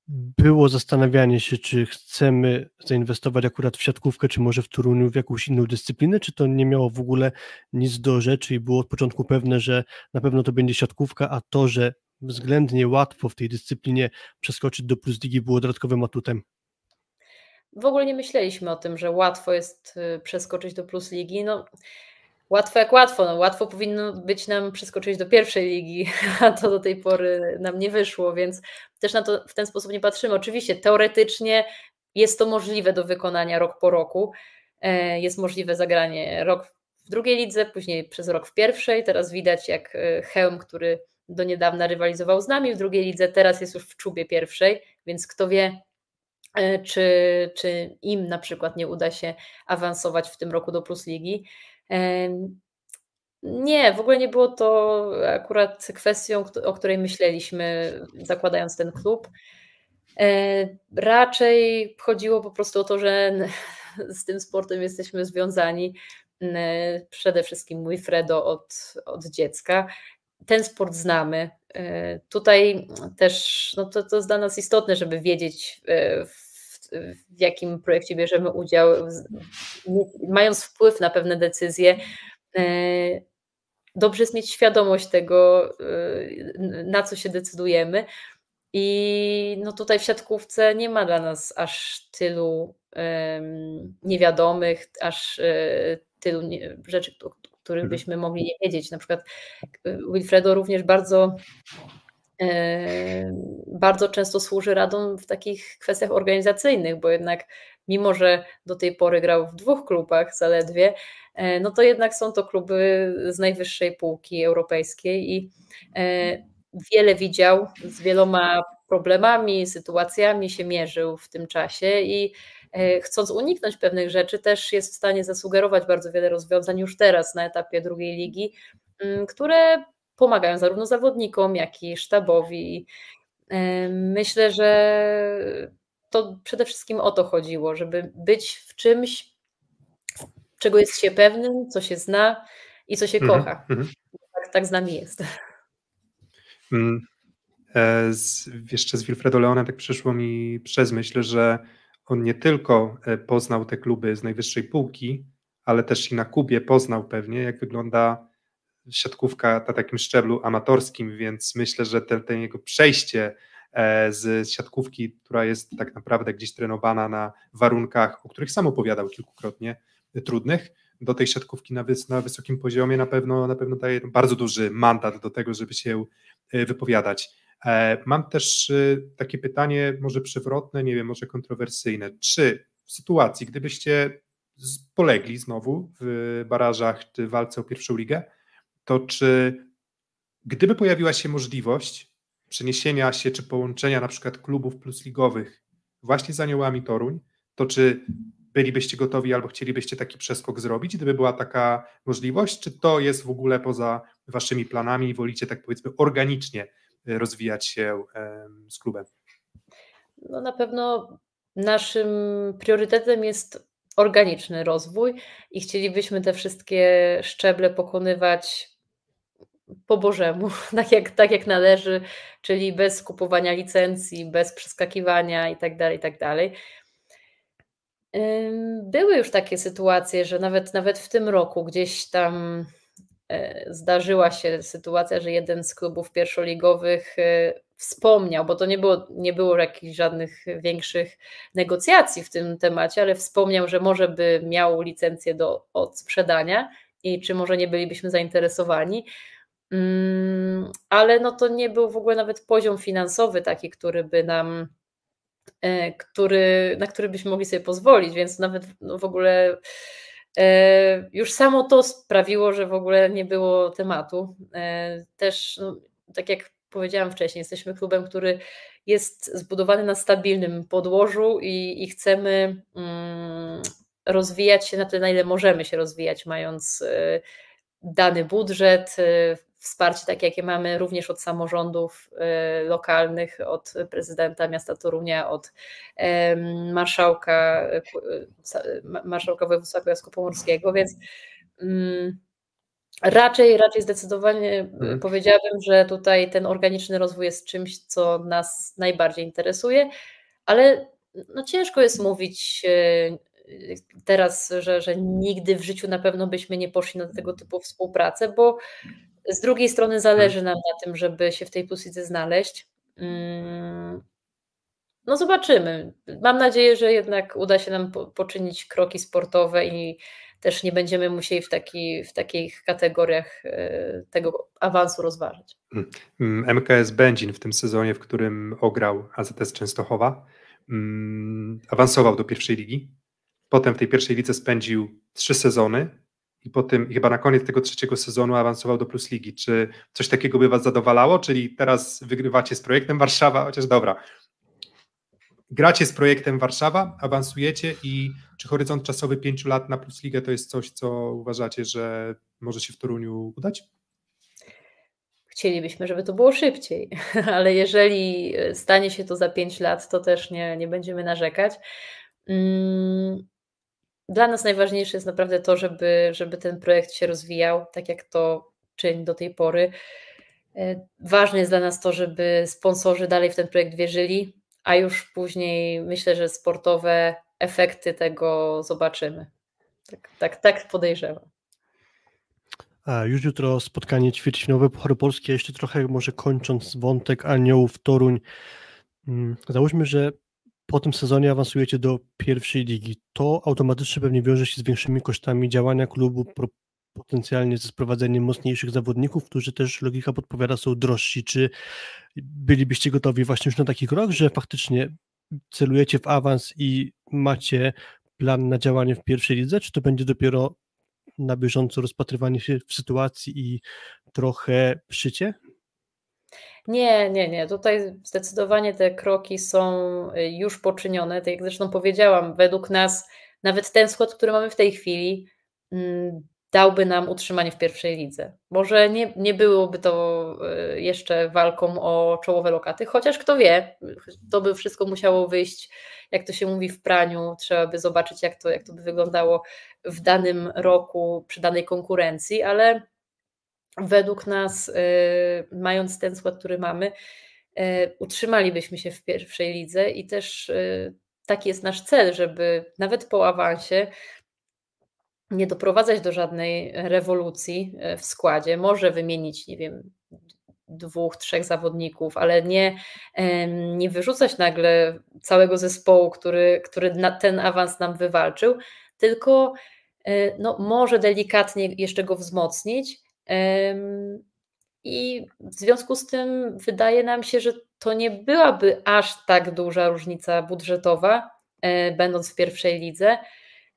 S5: było zastanawianie się, czy chcemy zainwestować akurat w siatkówkę, czy może w Toruniu w jakąś inną dyscyplinę, czy to nie miało w ogóle nic do rzeczy i było od początku pewne, że na pewno to będzie siatkówka, a to, że względnie łatwo w tej dyscyplinie przeskoczyć do plus ligi było dodatkowym atutem?
S4: W ogóle nie myśleliśmy o tym, że łatwo jest y, przeskoczyć do plus ligi. No, Łatwo jak łatwo. No, łatwo powinno być nam przeskoczyć do pierwszej ligi, a to do tej pory nam nie wyszło, więc też na to w ten sposób nie patrzymy. Oczywiście teoretycznie jest to możliwe do wykonania rok po roku. E, jest możliwe zagranie rok w drugiej lidze, później przez rok w pierwszej. Teraz widać jak e, Hełm, który do niedawna rywalizował z nami w drugiej lidze, teraz jest już w czubie pierwszej, więc kto wie, e, czy, czy im na przykład nie uda się awansować w tym roku do Plus Ligi. Nie, w ogóle nie było to akurat kwestią, o której myśleliśmy, zakładając ten klub. E, raczej chodziło po prostu o to, że z tym sportem jesteśmy związani. Przede wszystkim mój Fredo od, od dziecka. Ten sport znamy. E, tutaj też no to, to jest dla nas istotne, żeby wiedzieć, e, w w jakim projekcie bierzemy udział, mając wpływ na pewne decyzje. E, dobrze jest mieć świadomość tego, e, na co się decydujemy. I no tutaj w siatkówce nie ma dla nas aż tylu niewiadomych, aż e, tylu rzeczy, o których mhm. byśmy mogli nie wiedzieć. Na przykład Wilfredo również bardzo bardzo często służy radą w takich kwestiach organizacyjnych, bo jednak mimo, że do tej pory grał w dwóch klubach zaledwie, e, no to jednak są to kluby z najwyższej półki europejskiej i e, wiele widział, z wieloma problemami, sytuacjami się mierzył w tym czasie i e, chcąc uniknąć pewnych rzeczy, też jest w stanie zasugerować bardzo wiele rozwiązań już teraz na etapie drugiej ligi, które pomagają zarówno zawodnikom, jak i sztabowi. Myślę, że to przede wszystkim o to chodziło, żeby być w czymś, czego jest się pewnym, co się zna i co się mhm, kocha. Mm -hmm. tak, tak z nami jest.
S3: Mm. E, z, jeszcze z Wilfredo Leona tak przyszło mi przez myśl, że on nie tylko e, poznał te kluby z najwyższej półki, ale też i na Kubie poznał pewnie, jak wygląda siatkówka na takim szczeblu amatorskim, więc myślę, że ten, jego przejście e, z siatkówki, która jest tak naprawdę gdzieś trenowana na warunkach, o których sam opowiadał kilkukrotnie, trudnych, do tej siatkówki na, wys na wysokim poziomie na pewno, na pewno daje bardzo duży mandat do tego, żeby się e, wypowiadać. E, mam też takie pytanie, może przewrotne, nie wiem, może kontrowersyjne. Czy w sytuacji, gdybyście polegli znowu w barażach czy walce o pierwszą ligę, to czy gdyby pojawiła się możliwość przeniesienia się czy połączenia na przykład klubów plusligowych właśnie z Aniołami Toruń, to czy bylibyście gotowi albo chcielibyście taki przeskok zrobić, gdyby była taka możliwość, czy to jest w ogóle poza waszymi planami i wolicie tak powiedzmy organicznie e, rozwijać się z klubem?
S4: No na pewno naszym priorytetem jest organiczny rozwój i chcielibyśmy te wszystkie szczeble pokonywać po Bożemu, tak jak, tak jak należy, czyli bez kupowania licencji, bez przeskakiwania itd., tak itd. Tak były już takie sytuacje, że nawet, nawet w tym roku gdzieś tam e, zdarzyła się sytuacja, że jeden z klubów pierwszoligowych e, wspomniał, bo to nie było, nie było jakichś żadnych większych negocjacji w tym temacie, ale wspomniał, że może by miał licencję do odsprzedania i czy może nie bylibyśmy zainteresowani. Mm, ale no to nie był w ogóle nawet poziom finansowy taki, który by nam, e, który, na który byśmy mogli sobie pozwolić, więc nawet no w ogóle e, już samo to sprawiło, że w ogóle nie było tematu. E, też, no, tak jak powiedziałam wcześniej, jesteśmy klubem, który jest zbudowany na stabilnym podłożu i, i chcemy mm, rozwijać się na tyle, na ile możemy się rozwijać, mając dany budżet, wsparcie takie, jakie mamy również od samorządów lokalnych, od prezydenta miasta Torunia, od marszałka, marszałka województwa kujawsko-pomorskiego, więc mm, Raczej, raczej zdecydowanie hmm. powiedziałabym, że tutaj ten organiczny rozwój jest czymś, co nas najbardziej interesuje, ale no ciężko jest mówić teraz, że, że nigdy w życiu na pewno byśmy nie poszli na tego typu współpracę, bo z drugiej strony zależy nam na tym, żeby się w tej pozycji znaleźć. Mm, no zobaczymy. Mam nadzieję, że jednak uda się nam poczynić kroki sportowe i też nie będziemy musieli w, taki, w takich kategoriach e, tego awansu rozważać.
S3: MKS mm, Będzin w tym sezonie, w którym ograł AZS Częstochowa, mm, awansował do pierwszej ligi. Potem w tej pierwszej lidze spędził trzy sezony i potem chyba na koniec tego trzeciego sezonu awansował do Plus Ligi. Czy coś takiego by Was zadowalało? Czyli teraz wygrywacie z projektem Warszawa, chociaż dobra, gracie z projektem Warszawa, awansujecie i czy horyzont czasowy pięciu lat na Plus Ligę to jest coś, co uważacie, że może się w Toruniu udać?
S4: Chcielibyśmy, żeby to było szybciej, ale jeżeli stanie się to za pięć lat, to też nie, nie będziemy narzekać. Mm, dla nas najważniejsze jest naprawdę to, żeby, żeby ten projekt się rozwijał, tak jak to czyni do tej pory. E, ważne jest dla nas to, żeby sponsorzy dalej w ten projekt wierzyli, a już później myślę, że sportowe efekty tego zobaczymy. Tak, tak, tak podejrzewam.
S5: A już jutro spotkanie ćwierćfinałowe Pucharu Polskie. Jeszcze trochę może kończąc wątek Aniołów Toruń. Mm, załóżmy, że po tym sezonie awansujecie do pierwszej ligi. To automatycznie pewnie wiąże się z większymi kosztami działania klubu, potencjalnie ze sprowadzeniem mocniejszych zawodników, którzy też logika podpowiada są drożsi. Czy bylibyście gotowi właśnie już na taki krok, że faktycznie celujecie w awans i macie plan na działanie w pierwszej lidze, czy to będzie dopiero na bieżąco rozpatrywanie się w sytuacji i trochę szycie?
S4: Nie, nie, nie. Tutaj zdecydowanie te kroki są y, już poczynione. Tak jak zresztą powiedziałam, według nas nawet ten skład, który mamy w tej chwili, mm, dałby nam utrzymanie w pierwszej lidze. Może nie, nie byłoby to e, jeszcze walką o czołowe lokaty, chociaż kto wie, to by wszystko musiało wyjść, jak to się mówi, w praniu. Trzeba by zobaczyć, jak to, jak to by wyglądało w danym roku przy danej konkurencji, ale według nas, e, mając ten skład, który mamy, e, utrzymalibyśmy się w pierwszej lidze i też taki jest nasz cel, żeby nawet po awansie nie doprowadzać do żadnej rewolucji w składzie. Może wymienić, nie wiem, dwóch, trzech zawodników, ale nie, nie wyrzucać nagle całego zespołu, który, który ten awans nam wywalczył, tylko no, może delikatnie jeszcze go wzmocnić. I w związku z tym wydaje nam się, że to nie byłaby aż tak duża różnica budżetowa, e, będąc w pierwszej lidze.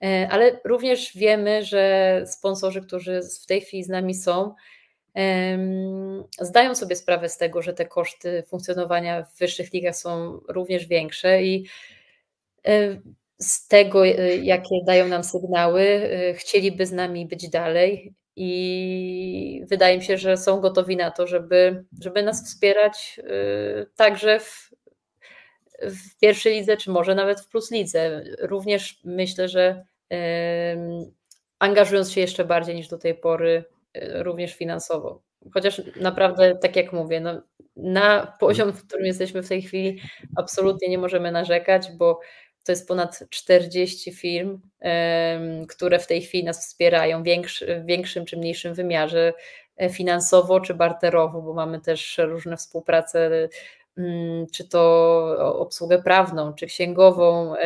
S4: E, ale również wiemy, że sponsorzy, którzy w tej chwili z nami są, zdają sobie sprawę z tego, że te koszty funkcjonowania w wyższych ligach są również większe i e, z tego, jakie dają nam sygnały, chcieliby z nami być dalej i wydaje mi się, że są gotowi na to, żeby, żeby nas wspierać także w, w pierwszej lidze, czy może nawet w plus lidze. Również myślę, że angażując się jeszcze bardziej niż do tej pory, e, również finansowo. Chociaż naprawdę, tak jak mówię, no, na poziom, w którym jesteśmy w tej chwili, absolutnie nie możemy narzekać, bo to jest ponad 40 firm, które w tej chwili nas wspierają w większym czy mniejszym wymiarze e, finansowo czy barterowo, bo mamy też różne współprace mm, czy to obsługę prawną, czy księgową e,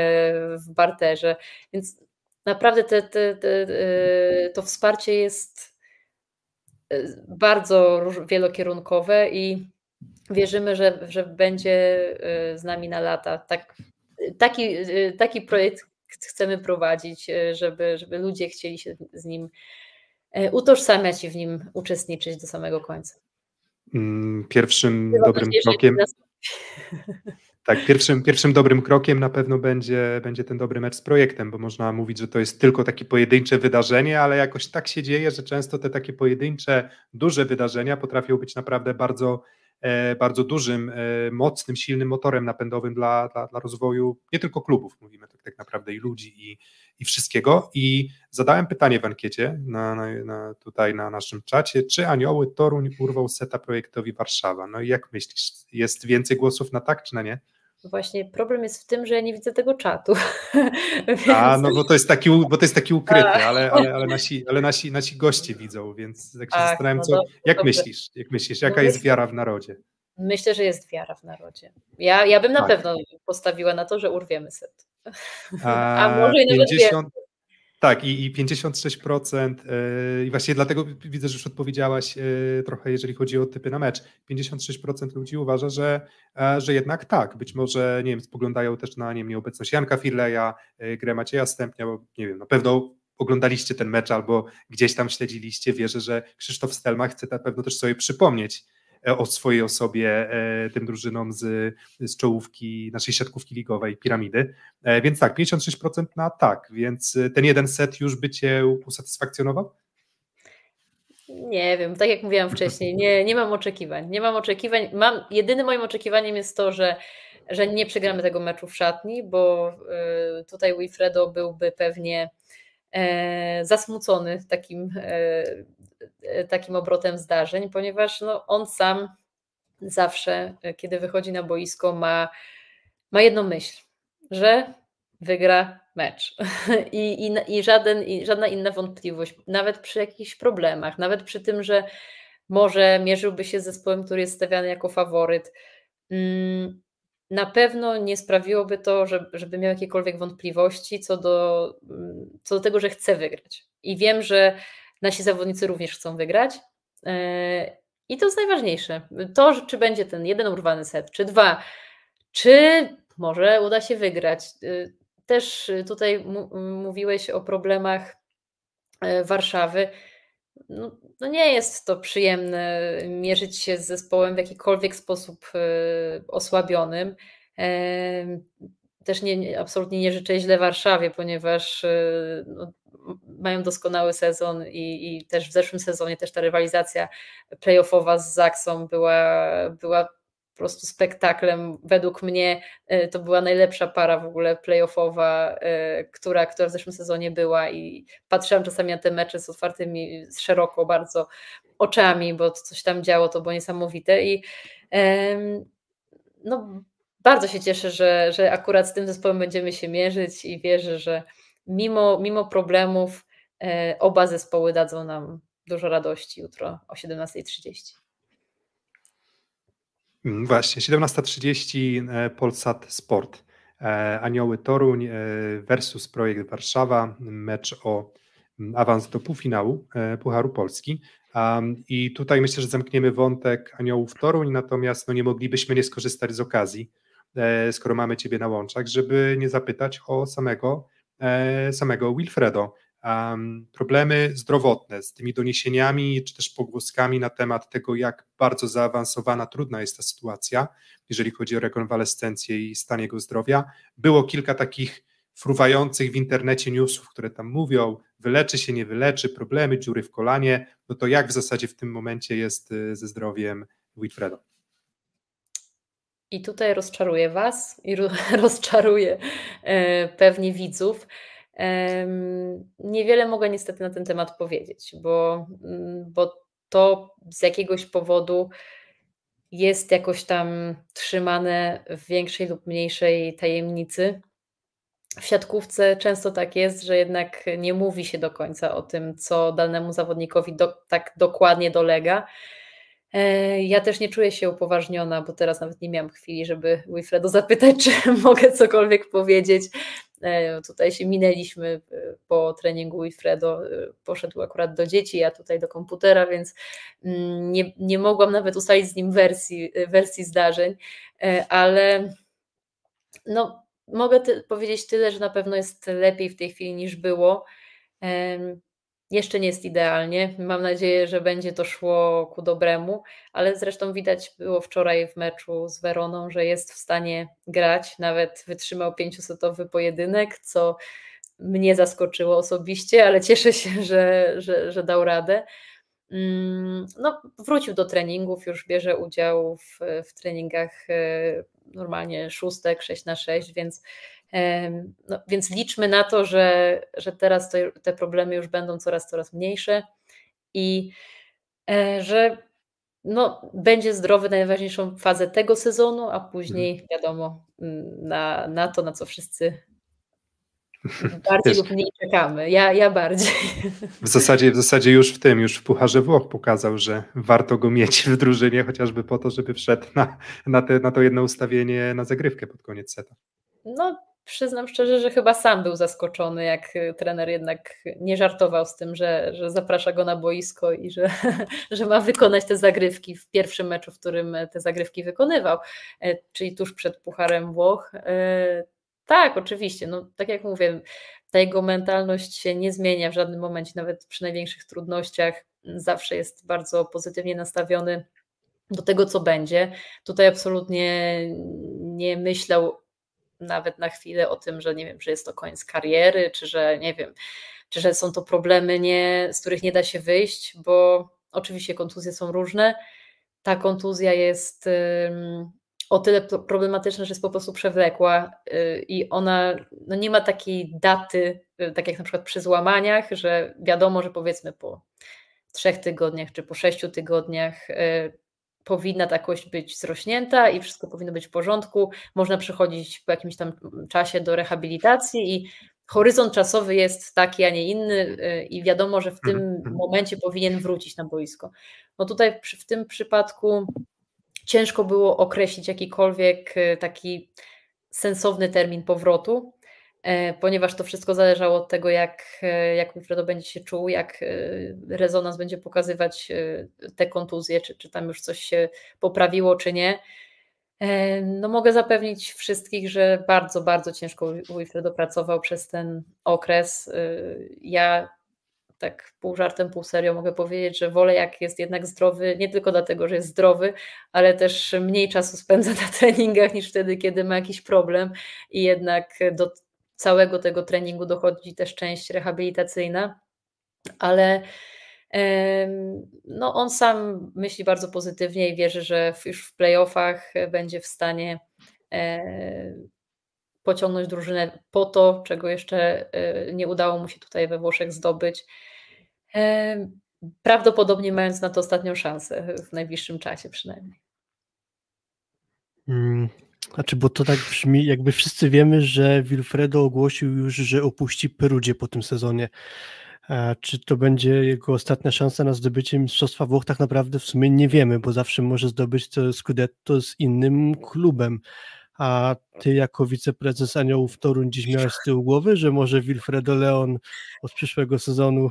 S4: w barterze. Więc naprawdę te, te, te, to wsparcie jest e, bardzo wielokierunkowe i wierzymy, że, że będzie e, z nami na lata. Tak, taki, e, taki projekt chcemy prowadzić, żeby, żeby ludzie chcieli się z nim utożsamiać i w nim uczestniczyć do samego końca.
S3: Mm, pierwszym dobrym krokiem. Tak, pierwszym, pierwszym dobrym krokiem na pewno będzie, będzie ten dobry mecz z projektem, bo można mówić, że to jest tylko takie pojedyncze wydarzenie, ale jakoś tak się dzieje, że często te takie pojedyncze, duże wydarzenia potrafią być naprawdę bardzo E, bardzo dużym, e, mocnym, silnym motorem napędowym dla, dla, dla rozwoju nie tylko klubów, mówimy tak, tak naprawdę i ludzi i, i wszystkiego. I zadałem pytanie w ankiecie na, na, na, tutaj na naszym czacie, czy Anioły Toruń urwał seta projektowi Warszawa? No i jak myślisz, jest więcej głosów na tak czy na nie?
S4: Właśnie problem jest w tym, że ja nie widzę tego czatu.
S3: A, no bo to jest taki, bo to jest taki ukryty, ale, ale, ale, nasi, ale nasi, nasi goście widzą, więc tak się Ach, zastanawiam, no co, dobrze, jak dobrze. myślisz, jak myślisz, jaka no jest myślę, wiara w narodzie?
S4: Myślę, że jest wiara w narodzie. Ja, ja bym na tak. pewno postawiła na to, że urwiemy set.
S3: A, A może i nawet 50, tak, i, i 56%, yy, i właśnie dlatego widzę, że już odpowiedziałaś yy, trochę, jeżeli chodzi o typy na mecz. 56% ludzi uważa, że, yy, że jednak tak. Być może, nie wiem, spoglądają też na nie wiem, nieobecność Janka Firleja, grę Macieja Stępnia, bo nie wiem, na pewno oglądaliście ten mecz albo gdzieś tam śledziliście. Wierzę, że Krzysztof Stelma chce na pewno też sobie przypomnieć E, o swojej osobie e, tym drużynom z, z czołówki naszej siatkówki ligowej, piramidy. E, więc tak, 56% na tak, więc ten jeden set już by Cię usatysfakcjonował?
S4: Nie wiem, tak jak mówiłam wcześniej, nie, nie mam oczekiwań. Nie mam oczekiwań. Mam, jedynym moim oczekiwaniem jest to, że, że nie przegramy tego meczu w szatni, bo tutaj Wilfredo byłby pewnie zasmucony takim E, takim obrotem zdarzeń, ponieważ no, on sam zawsze, e, kiedy wychodzi na boisko, ma, ma jedną myśl, że wygra mecz. I, i, i, żaden, I żadna inna wątpliwość, nawet przy jakichś problemach, nawet przy tym, że może mierzyłby się z zespołem, który jest stawiany jako faworyt, mm, na pewno nie sprawiłoby to, żeby miał jakiekolwiek wątpliwości co do, mm, co do tego, że chce wygrać. I wiem, że Nasi zawodnicy również chcą wygrać. E, I to jest najważniejsze. To, czy będzie ten jeden urwany set, czy dwa, czy może uda się wygrać. E, też tutaj mówiłeś o problemach e, Warszawy. No, no, nie jest to przyjemne mierzyć się z zespołem w jakikolwiek sposób osłabionym. Też nie, absolutnie nie życzę źle Warszawie, ponieważ no, mają doskonały sezon i, i też w zeszłym sezonie też ta rywalizacja playoffowa z Zaksą była, była po prostu spektaklem. Według mnie e, to była najlepsza para w ogóle playoffowa, e, która, która w zeszłym sezonie była i patrzyłam czasami na te mecze z otwartymi, szeroko bardzo oczami, bo coś tam działo, to było niesamowite i no, bardzo się cieszę, że, że akurat z tym zespołem będziemy się mierzyć i wierzę, że mimo, mimo problemów e, oba zespoły dadzą nam dużo radości jutro o 17.30.
S3: Mm, właśnie, 17.30 e, Polsat Sport. E, Anioły Toruń versus Projekt Warszawa, mecz o mm, awans do półfinału Pucharu Polski. I tutaj myślę, że zamkniemy wątek Aniołów Toruń, natomiast no nie moglibyśmy nie skorzystać z okazji, skoro mamy Ciebie na łączach, żeby nie zapytać o samego samego Wilfredo. Problemy zdrowotne z tymi doniesieniami czy też pogłoskami na temat tego, jak bardzo zaawansowana, trudna jest ta sytuacja, jeżeli chodzi o rekonwalescencję i stan jego zdrowia. Było kilka takich fruwających w internecie newsów, które tam mówią, wyleczy się, nie wyleczy, problemy, dziury w kolanie, no to jak w zasadzie w tym momencie jest y, ze zdrowiem Wilfredo?
S4: I tutaj rozczaruję Was i rozczaruję e, pewnie widzów. Niewiele mogę niestety na ten temat powiedzieć, bo, mm, bo to z jakiegoś powodu jest jakoś tam trzymane w większej lub mniejszej tajemnicy. W siatkówce często tak jest, że jednak nie mówi się do końca o tym, co danemu zawodnikowi do, tak dokładnie dolega. E, ja też nie czuję się upoważniona, bo teraz nawet nie miałam chwili, żeby Wilfredo zapytać, czy mogę cokolwiek powiedzieć. E, tutaj się minęliśmy e, po treningu Wilfredo, poszedł akurat do dzieci, ja tutaj do komputera, więc mm, nie, nie mogłam nawet ustalić z nim wersji, wersji zdarzeń, ale no, mogę ty powiedzieć tyle, że na pewno jest lepiej w tej chwili niż było. Jeszcze nie jest idealnie. Mam nadzieję, że będzie to szło ku dobremu, ale zresztą widać było wczoraj w meczu z Weroną, że jest w stanie grać. Nawet wytrzymał pięciusetowy pojedynek, co mnie zaskoczyło osobiście, ale cieszę się, że, że, że dał radę. Mm, no, wrócił do treningów, już bierze udział w, w treningach e, normalnie szóstek, 6 na 6, więc, no, więc liczmy na to, że, że teraz te, te problemy już będą coraz, coraz mniejsze i e, że no, będzie zdrowy najważniejszą fazę tego sezonu, a później mhm. wiadomo mm, na, na to, na co wszyscy Bardziej lub mniej czekamy. Ja, ja bardziej.
S3: W zasadzie, w zasadzie już w tym, już w Pucharze Włoch pokazał, że warto go mieć w drużynie, chociażby po to, żeby wszedł na, na, te, na to jedno ustawienie na zagrywkę pod koniec seta.
S4: No, przyznam szczerze, że chyba sam był zaskoczony, jak trener jednak nie żartował z tym, że, że zaprasza go na boisko i że, że ma wykonać te zagrywki w pierwszym meczu, w którym te zagrywki wykonywał, e, czyli tuż przed Pucharem Włoch. E, tak, oczywiście. No, tak jak mówię, ta jego mentalność się nie zmienia w żadnym momencie, nawet przy największych trudnościach. Zawsze jest bardzo pozytywnie nastawiony do tego, co będzie. Tutaj absolutnie nie myślał nawet na chwilę o tym, że nie wiem, że jest to koniec kariery, czy że nie wiem, czy że są to problemy, nie, z których nie da się wyjść, bo oczywiście kontuzje są różne. Ta kontuzja jest o tyle problematyczna, że jest po prostu przewlekła y, i ona no nie ma takiej daty, y, tak jak na przykład przy złamaniach, że wiadomo, że powiedzmy po trzech tygodniach czy po sześciu tygodniach y, powinna ta kość być zrośnięta i wszystko powinno być w porządku. Można przychodzić po jakimś tam czasie do rehabilitacji i horyzont czasowy jest taki, a nie inny i wiadomo, że w tym mhm, mhm. momencie powinien wrócić na boisko. No tutaj w tym przypadku ciężko było określić jakikolwiek e, taki sensowny termin powrotu, ponieważ to wszystko zależało od tego, jak, e, jak Wilfredo będzie się czuł, jak rezonans będzie pokazywać te kontuzje, czy, czy tam już coś się poprawiło, czy nie. No mogę zapewnić wszystkich, że bardzo, bardzo ciężko Wilfredo pracował przez ten okres. Ja tak pół żartem, pół serio mogę powiedzieć, że wolę jak jest jednak zdrowy, nie tylko dlatego, że jest zdrowy, ale też mniej czasu spędza na treningach niż wtedy, kiedy ma jakiś problem i jednak do całego tego treningu dochodzi też część rehabilitacyjna, ale no on sam myśli bardzo pozytywnie i wierzy, że już w playoffach będzie w stanie e, pociągnąć drużynę po to, czego jeszcze e, nie udało mu się tutaj we Włoszech zdobyć, Prawdopodobnie mając na to ostatnią szansę w najbliższym czasie przynajmniej.
S5: Znaczy, bo to tak brzmi, jakby wszyscy wiemy, że Wilfredo ogłosił już, że opuści Perudzie po tym sezonie. Czy to będzie jego ostatnia szansa na zdobycie Mistrzostwa Włoch? Tak naprawdę w sumie nie wiemy, bo zawsze może zdobyć to Scudetto z innym klubem. A ty jako wiceprezes Aniołów Torun dziś miałeś z tyłu głowy, że może Wilfredo Leon od przyszłego sezonu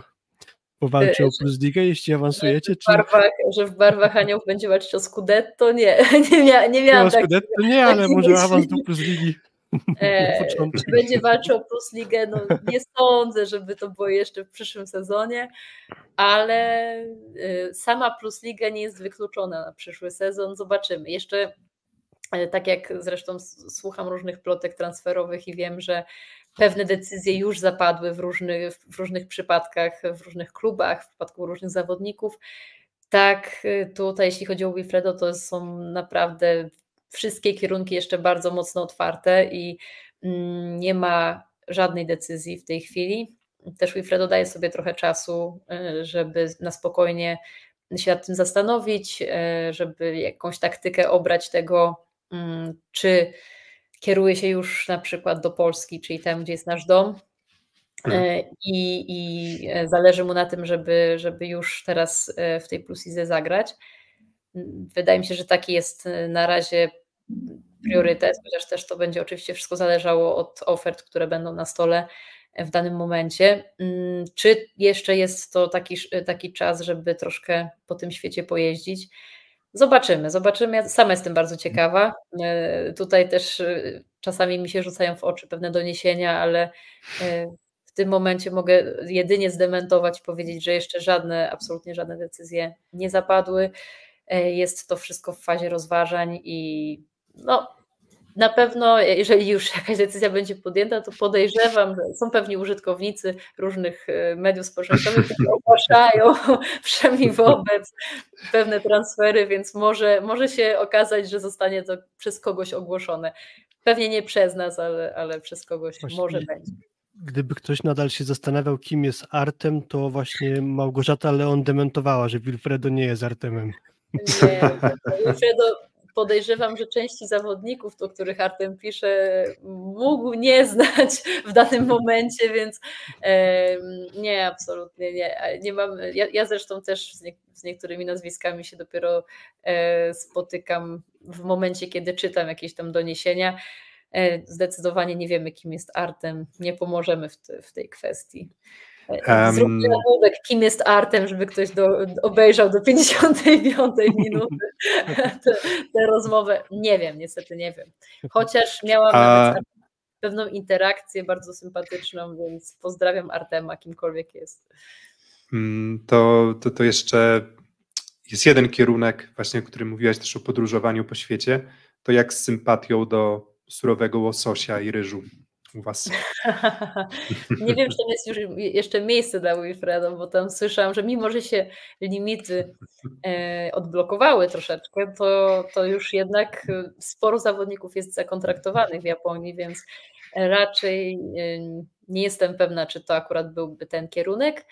S5: powalczy o Plus Ligę, jeśli awansujecie?
S4: Czy... Barwach, że w barwach Aniołów będzie walczyć o Scudetto? Nie, nie, mia, nie miałam
S5: tak. Scudetto nie, ale może awans do Plus Ligi.
S4: E, czy będzie walczył o Plus Ligę? No, nie sądzę, żeby to było jeszcze w przyszłym sezonie, ale y, sama Plus Liga nie jest wykluczona na przyszły sezon. Zobaczymy. Jeszcze e, tak jak zresztą słucham różnych plotek transferowych i wiem, że pewne decyzje już zapadły w różnych, w różnych przypadkach, w różnych klubach, w przypadku różnych zawodników. Tak, tutaj jeśli chodzi o Wilfredo, to są naprawdę wszystkie kierunki jeszcze bardzo mocno otwarte i mm, nie ma żadnej decyzji w tej chwili. Też Wilfredo daje sobie trochę czasu, y, żeby na spokojnie się nad tym zastanowić, y, żeby jakąś taktykę obrać tego, mm, czy kieruje się już na przykład do Polski, czyli tam, gdzie jest nasz dom. Hmm. E, I, I, e, zależy mu na tym, żeby, żeby już teraz e, w tej plusizie zagrać. Wydaje mi się, że taki jest na razie priorytet, chociaż też to będzie oczywiście wszystko zależało od ofert, które będą na stole w danym momencie. Mm, czy jeszcze jest to taki, taki czas, żeby troszkę po tym świecie pojeździć? Zobaczymy, zobaczymy. Ja sama jestem bardzo ciekawa. E, tutaj też e, czasami mi się rzucają w oczy pewne doniesienia, ale e, w tym momencie mogę jedynie zdementować, powiedzieć, że jeszcze żadne, absolutnie żadne decyzje nie zapadły. Jest to wszystko w fazie rozważań i no, na pewno, jeżeli już jakaś decyzja będzie podjęta, to podejrzewam, że są pewni użytkownicy różnych e, mediów społecznościowych, którzy ogłaszają przynajmniej wobec pewne transfery, więc może, może się okazać, że zostanie to przez kogoś ogłoszone. Pewnie nie przez nas, ale, ale przez kogoś właśnie, może będzie.
S5: Gdyby ktoś nadal się zastanawiał, kim jest Artem, to właśnie Małgorzata Leon dementowała, że Wilfredo nie jest Artemem.
S4: Nie, Wilfredo podejrzewam, że części zawodników, o których Artem pisze, mógł nie znać w danym momencie, więc nie, absolutnie nie. nie mam, ja, ja zresztą też z, nie, z, niektórymi nazwiskami się dopiero e, spotykam w momencie, kiedy czytam jakieś tam doniesienia. E, zdecydowanie nie wiemy, kim jest Artem, nie pomożemy w, te, w tej kwestii. Um, Zróbmy nagłówek, kim jest artem, żeby ktoś do, obejrzał do 55 minuty tę rozmowę. Nie wiem, niestety nie wiem. Chociaż miałam A... pewną interakcję bardzo sympatyczną, więc pozdrawiam Artema, kimkolwiek jest.
S3: Mm, to, to, to jeszcze jest jeden kierunek, właśnie o którym mówiłaś też o podróżowaniu po świecie, to jak z sympatią do surowego łososia i ryżu u Was?
S4: nie wiem, czy tam jest już jeszcze miejsce dla Wilfreda, bo tam słyszałam, że mimo, że się limity e, odblokowały troszeczkę, to, to już jednak sporo zawodników jest zakontraktowanych w Japonii, więc raczej e, nie jestem pewna, czy to akurat byłby ten kierunek,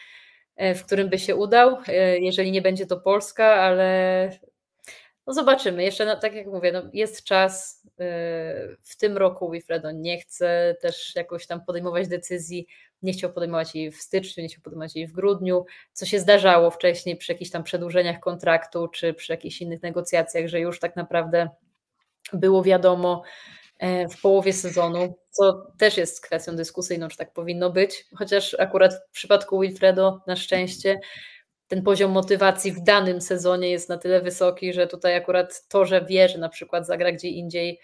S4: e, w którym by się udał, jeżeli nie będzie to Polska, ale no zobaczymy. Jeszcze, no, tak jak mówię, no jest czas. Y, w tym roku Wilfredo nie chce też jakoś tam podejmować decyzji. Nie chciał podejmować jej w styczniu, nie chciał podejmować jej w grudniu, co się zdarzało wcześniej przy jakichś tam przedłużeniach kontraktu czy przy jakichś innych negocjacjach, że już tak naprawdę było wiadomo e, w połowie sezonu, co też jest kwestią dyskusyjną, czy tak powinno być, chociaż akurat w przypadku Wilfredo na szczęście ten poziom motywacji w danym sezonie jest na tyle wysoki, że tutaj akurat to, że wie, że na przykład zagra gdzie indziej,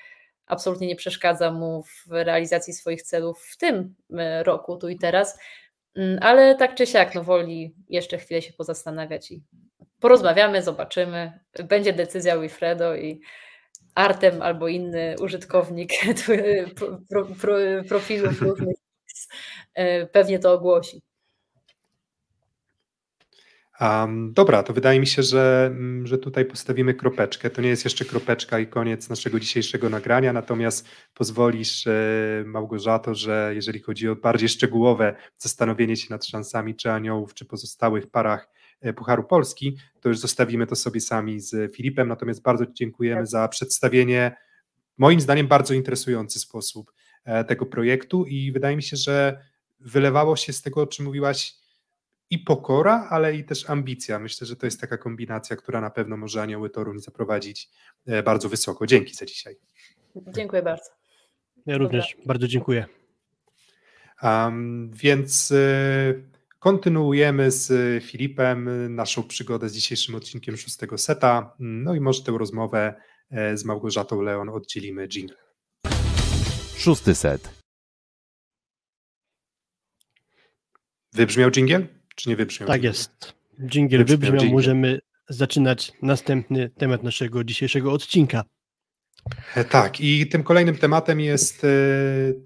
S4: absolutnie nie przeszkadza mu w realizacji swoich celów w tym e, roku, tu i teraz. Mm, ale tak czy siak, no woli jeszcze chwilę się pozastanawiać i porozmawiamy, zobaczymy. Będzie decyzja Wilfredo i Artem albo inny użytkownik pro, pro, profilów różnych e, pewnie to ogłosi.
S3: Um, dobra, to wydaje mi się, że, mm, że tutaj postawimy kropeczkę. To nie jest jeszcze kropeczka i koniec naszego dzisiejszego nagrania, natomiast pozwolisz, e, Małgorzato, że jeżeli chodzi o bardziej szczegółowe zastanowienie się nad szansami czy aniołów, czy pozostałych parach e, Pucharu Polski, to już zostawimy to sobie sami z Filipem. Natomiast bardzo dziękujemy tak. za przedstawienie, moim zdaniem, bardzo interesujący sposób e, tego projektu i wydaje mi się, że wylewało się z tego, o czym mówiłaś i pokora, ale i też ambicja. Myślę, że to jest taka kombinacja, która na pewno może Anioły Toruń zaprowadzić e, bardzo wysoko. Dzięki za dzisiaj.
S4: Dziękuję bardzo.
S5: Ja również Dobra. bardzo dziękuję.
S3: Um, więc y, kontynuujemy z Filipem naszą przygodę z dzisiejszym odcinkiem szóstego seta. No i może tę rozmowę z Małgorzatą Leon oddzielimy jingle.
S2: Szósty set.
S3: Wybrzmiał jingle? Czy nie wybrzmiał?
S5: Tak jest. Dżingiel wybrzmiał, wybrzmiał możemy zaczynać następny temat naszego dzisiejszego odcinka.
S3: E, tak, i tym kolejnym tematem jest, e,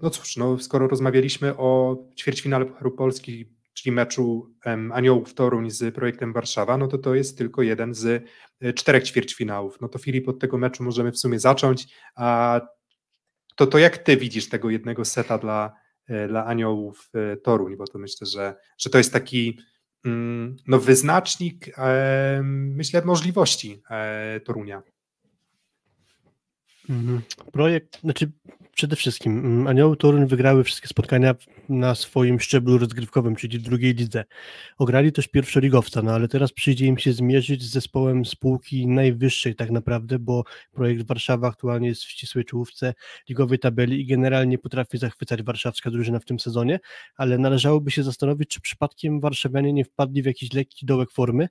S3: no cóż, no, skoro rozmawialiśmy o ćwierćfinale Pucharu Polski, czyli meczu um, Aniołów Toruń z projektem Warszawa, no to to jest tylko jeden z e, czterech ćwierćfinałów. No to Filip, od tego meczu możemy w sumie zacząć, a to, to jak ty widzisz tego jednego seta dla, dla aniołów e, Toruń, bo to myślę, że, że to jest taki mm, no, wyznacznik, e, myślę, możliwości Torunia.
S5: Mhm. Projekt, znaczy przede wszystkim mm, Anioły Toruń wygrały wszystkie spotkania na swoim szczeblu rozgrywkowym, czyli w drugiej lidze. Ograli też pierwszoligowca, no ale teraz przyjdzie im się zmierzyć z zespołem spółki najwyższej tak naprawdę, bo projekt Warszawa aktualnie jest w ścisłej czołówce ligowej tabeli i generalnie potrafi zachwycać warszawska drużyna w tym sezonie, ale należałoby się zastanowić, czy przypadkiem warszawianie nie wpadli w jakiś lekki dołek formy,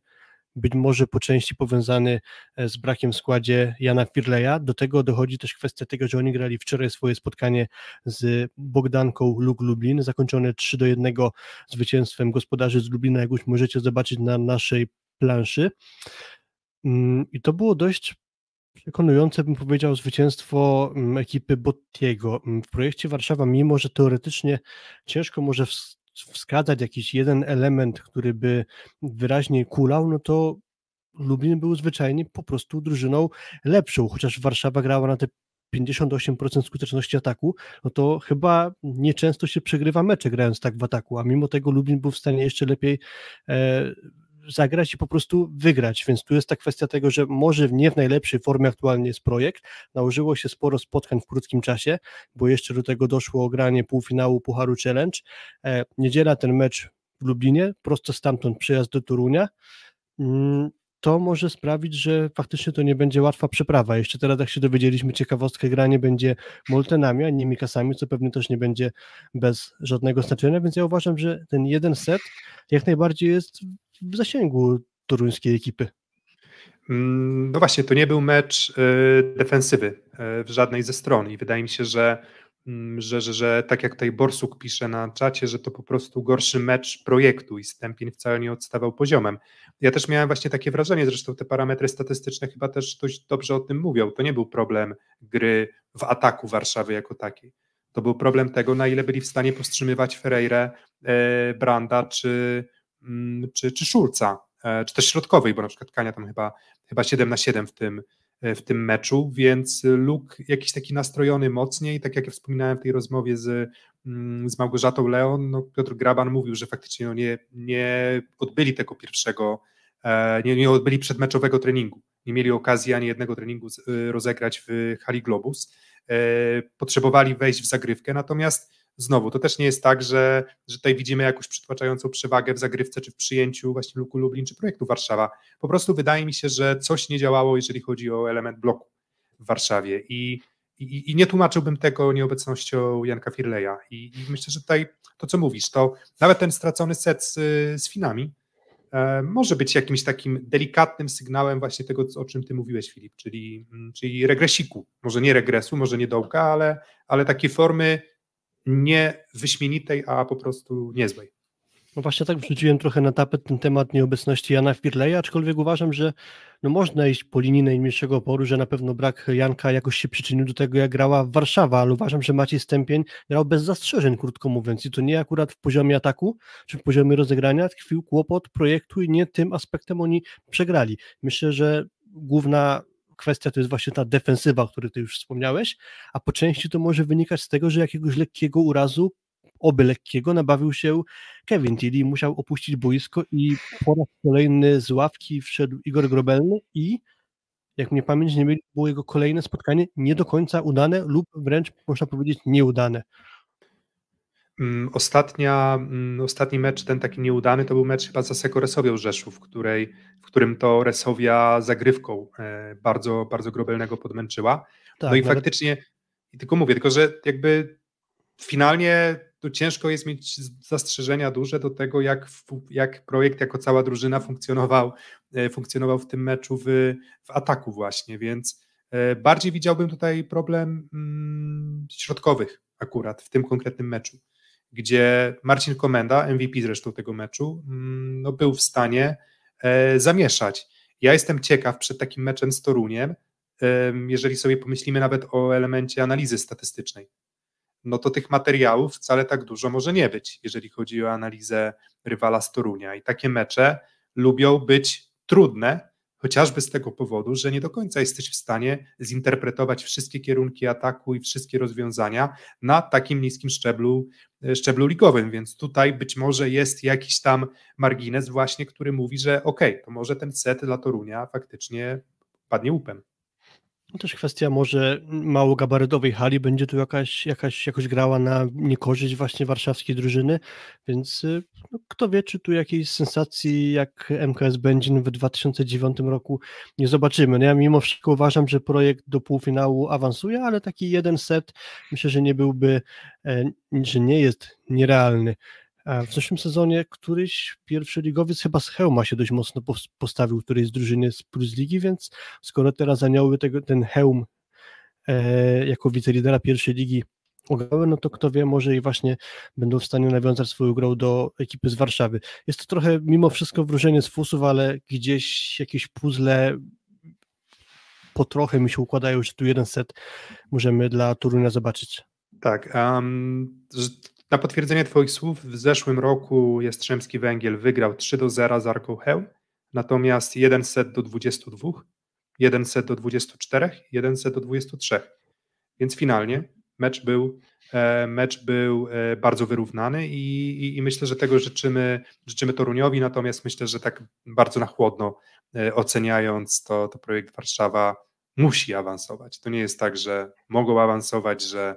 S5: być może po części powiązany e, z brakiem w składzie Jana Firleja. Do tego dochodzi też kwestia tego, że oni grali wczoraj swoje spotkanie z Bogdanką Luk Lublin, zakończone 3 do 1 zwycięstwem gospodarzy z Lublina, jak już możecie zobaczyć na naszej planszy. Mm, I to było dość przekonujące, bym powiedział, zwycięstwo mm, ekipy Bottiego. Mm, w projekcie Warszawa, mimo że teoretycznie ciężko może wskazać jakiś jeden element, który by wyraźnie kulał, no to Lublin był zwyczajnie po prostu drużyną lepszą, chociaż Warszawa grała na te 58% skuteczności ataku, no to chyba nieczęsto się przegrywa mecze grając tak w ataku, a mimo tego Lublin był w stanie jeszcze lepiej e, zagrać i po prostu wygrać, więc tu jest ta kwestia tego, że może nie w najlepszej formie aktualnie jest projekt, nałożyło się sporo spotkań w krótkim czasie, bo jeszcze do tego doszło granie półfinału Pucharu Challenge, e, niedziela ten mecz w Lublinie, prosto stamtąd przyjazd do Torunia, mm, to może sprawić, że faktycznie to nie będzie łatwa przeprawa. Jeszcze teraz, jak się dowiedzieliśmy, ciekawostkę granie będzie Moltenami, a nie Mikasami, co pewnie też nie będzie bez żadnego znaczenia, więc ja uważam, że ten jeden set jak najbardziej jest w zasięgu toruńskiej ekipy.
S3: Mm, no właśnie, to nie był mecz y, defensywy y, w żadnej ze stron i wydaje mi się, że, mm, że, że, że tak jak tutaj Borsuk pisze na czacie, że to po prostu gorszy mecz projektu i Stępień wcale nie odstawał poziomem. Ja też miałem właśnie takie wrażenie, zresztą te parametry statystyczne chyba też dość dobrze o tym mówią. To nie był problem gry w ataku Warszawy jako takiej. To był problem tego, na ile byli w stanie powstrzymywać Ferreira, e, Branda czy, czy, czy Szulca, e, czy też środkowej, bo na przykład Kania tam chyba, chyba 7 na 7 w tym, e, w tym meczu, więc Luke jakiś taki nastrojony mocniej, tak jak ja wspominałem w tej rozmowie z, mm, z Małgorzatą Leon, no Piotr Graban mówił, że faktycznie no nie, nie odbyli tego pierwszego, nie, nie odbyli przedmeczowego treningu, nie mieli okazji ani jednego treningu rozegrać w hali Globus, potrzebowali wejść w zagrywkę, natomiast znowu, to też nie jest tak, że, że tutaj widzimy jakąś przytłaczającą przewagę w zagrywce, czy w przyjęciu właśnie Luku Lublin, czy projektu Warszawa. Po prostu wydaje mi się, że coś nie działało, jeżeli chodzi o element bloku w Warszawie i, i, i nie tłumaczyłbym tego nieobecnością Janka Firleja I, I, myślę, że tutaj to, co mówisz, to nawet ten stracony set z, z Finami e, może być jakimś takim delikatnym sygnałem właśnie tego, o czym ty mówiłeś, Filip, czyli, mm, czyli regresiku. Może nie regresu, może nie dołka, ale, ale takiej formy nie wyśmienitej, a po prostu niezłej.
S5: No właśnie tak wrzuciłem trochę na tapet ten temat nieobecności Jana Firleja, aczkolwiek uważam, że no można iść po linii najmniejszego oporu, że na pewno brak Janka jakoś się przyczynił do tego, jak grała Warszawa, ale uważam, że Maciej Stępień grał bez zastrzeżeń, krótko mówiąc, i to nie akurat w poziomie ataku, czy w poziomie rozegrania tkwił kłopot projektu i nie tym aspektem oni przegrali. Myślę, że główna kwestia to jest właśnie ta defensywa, o której ty już wspomniałeś, a po części to może wynikać z tego, że jakiegoś lekkiego urazu, oby lekkiego, nabawił się Kevin Tilly, musiał opuścić boisko i po raz kolejny z ławki wszedł Igor Grobelny i jak mnie pamięć nie mieli, było jego kolejne spotkanie nie do końca udane lub wręcz można powiedzieć nieudane.
S3: Mm, ostatnia, mm, ostatni mecz, ten taki nieudany, to był mecz chyba za Seko Resowią Rzeszów, w, której, w którym to Resowia zagrywką e, bardzo, bardzo grobelnego podmęczyła. Tak, no i nawet... faktycznie, tylko mówię, tylko że jakby finalnie to ciężko jest mieć zastrzeżenia duże do tego, jak, jak projekt jako cała drużyna funkcjonował, e, funkcjonował w tym meczu w, w ataku właśnie, więc e, bardziej widziałbym tutaj problem mm, środkowych akurat w tym konkretnym meczu gdzie Marcin Komenda, MVP zresztą tego meczu, mm, no był w stanie e, zamieszać. Ja jestem ciekaw przed takim meczem z Toruniem, jeżeli sobie pomyślimy nawet o elemencie analizy statystycznej, no to tych materiałów wcale tak dużo może nie być, jeżeli chodzi o analizę rywala z Torunia. I takie mecze lubią być trudne, chociażby z tego powodu, że nie do końca jesteś w stanie zinterpretować wszystkie kierunki ataku i wszystkie rozwiązania na takim niskim szczeblu, e, szczeblu ligowym, więc tutaj być może jest jakiś tam margines właśnie, który mówi, że ok, to może ten set dla Torunia faktycznie padnie łupem.
S5: No też kwestia może małogabarytowej hali będzie tu jakaś, jakaś jakoś grała na niekorzyść właśnie warszawskiej drużyny, więc y, no, kto wie, czy tu jakiejś sensacji jak MKS Będzin w 2009 roku nie zobaczymy. No ja mimo wszystko uważam, że projekt do półfinału awansuje, ale taki jeden set myślę, że nie byłby, e, że nie jest nierealny. W zeszłym sezonie któryś pierwszy ligowiec chyba z Hełma się dość mocno postawił, której z drużyny z Plus Ligi, więc skoro teraz anioły tego, ten Hełm e, jako wicelidera pierwszej ligi ograły, no to kto wie, może i właśnie będą w stanie nawiązać swoją grą do ekipy z Warszawy. Jest to trochę mimo wszystko wróżenie z fusów, ale gdzieś jakieś puzzle po trochę mi się układają, że tu jeden set możemy dla Torunia zobaczyć.
S3: Tak. Um, na potwierdzenie Twoich słów, w zeszłym roku Jastrzębski Węgiel wygrał 3 do 0 z Arką Heł, natomiast jeden set do 22, jeden set do 24, jeden set do 23. Więc finalnie mecz był, e, mecz był e, bardzo wyrównany i, i, i, myślę, że tego życzymy, życzymy Toruniowi, natomiast myślę, że tak bardzo na chłodno e, oceniając to, to projekt Warszawa musi awansować. To nie jest tak, że mogą awansować, że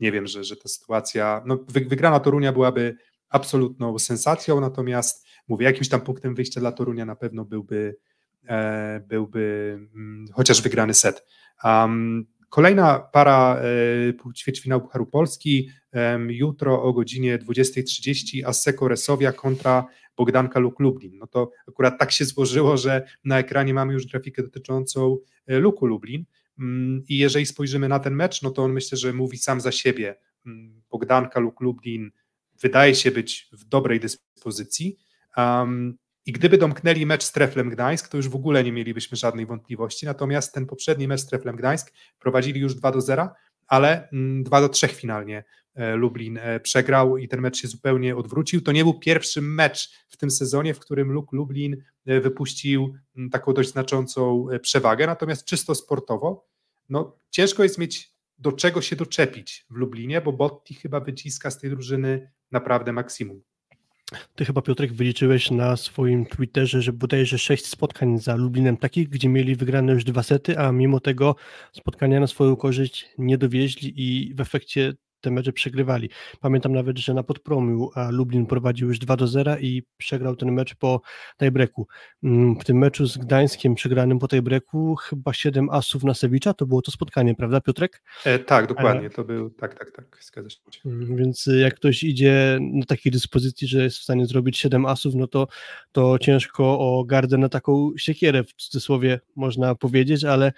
S3: nie wiem, że, że ta sytuacja, no wygrana Torunia byłaby absolutną sensacją, natomiast mówię, jakimś tam punktem wyjścia dla Torunia na pewno byłby, e, byłby mm, chociaż wygrany set. Um, kolejna para e, ćwierćfinału Pucharu Polski, jutro o godzinie 20.30 Asseko Resowia kontra Bogdanka Luk Lublin. No to akurat tak się złożyło, że na ekranie mamy już grafikę dotyczącą e, Luku Lublin, I jeżeli spojrzymy na ten mecz, no to on myślę, że mówi sam za siebie. Mm, Bogdanka lub Lublin wydaje się być w dobrej dyspozycji. Um, I gdyby domknęli mecz z Treflem Gdańsk, to już w ogóle nie mielibyśmy żadnej wątpliwości. Natomiast ten poprzedni mecz z Treflem Gdańsk prowadzili już 2 do 0, ale 2 mm, do 3 finalnie e, Lublin e, przegrał i ten mecz się zupełnie odwrócił. To nie był pierwszy mecz w tym sezonie, w którym Luk Lublin wypuścił taką dość znaczącą przewagę, natomiast czysto sportowo, no ciężko jest mieć do czego się doczepić w Lublinie, bo Botti chyba wyciska z tej drużyny naprawdę maksimum.
S5: Ty chyba, Piotrek, wyliczyłeś na swoim Twitterze, że bodajże sześć spotkań za Lublinem takich, gdzie mieli wygrane już dwa sety, a mimo tego spotkania na swoją korzyść nie dowieźli i w efekcie te mecze przegrywali. Pamiętam nawet, że na podpromiu Lublin prowadził już 2 do 0 i przegrał ten mecz po tiebreaku. Mm, w tym meczu z Gdańskiem przegranym po tiebreaku chyba 7 asów na Sewicza, to było to spotkanie, prawda Piotrek?
S3: E, tak, dokładnie, to był, tak, tak, tak, zgadza się.
S5: Mm, więc jak ktoś idzie na takiej dyspozycji, że jest w stanie zrobić 7 asów, no to, to ciężko o gardę na taką siekierę w cudzysłowie można powiedzieć, ale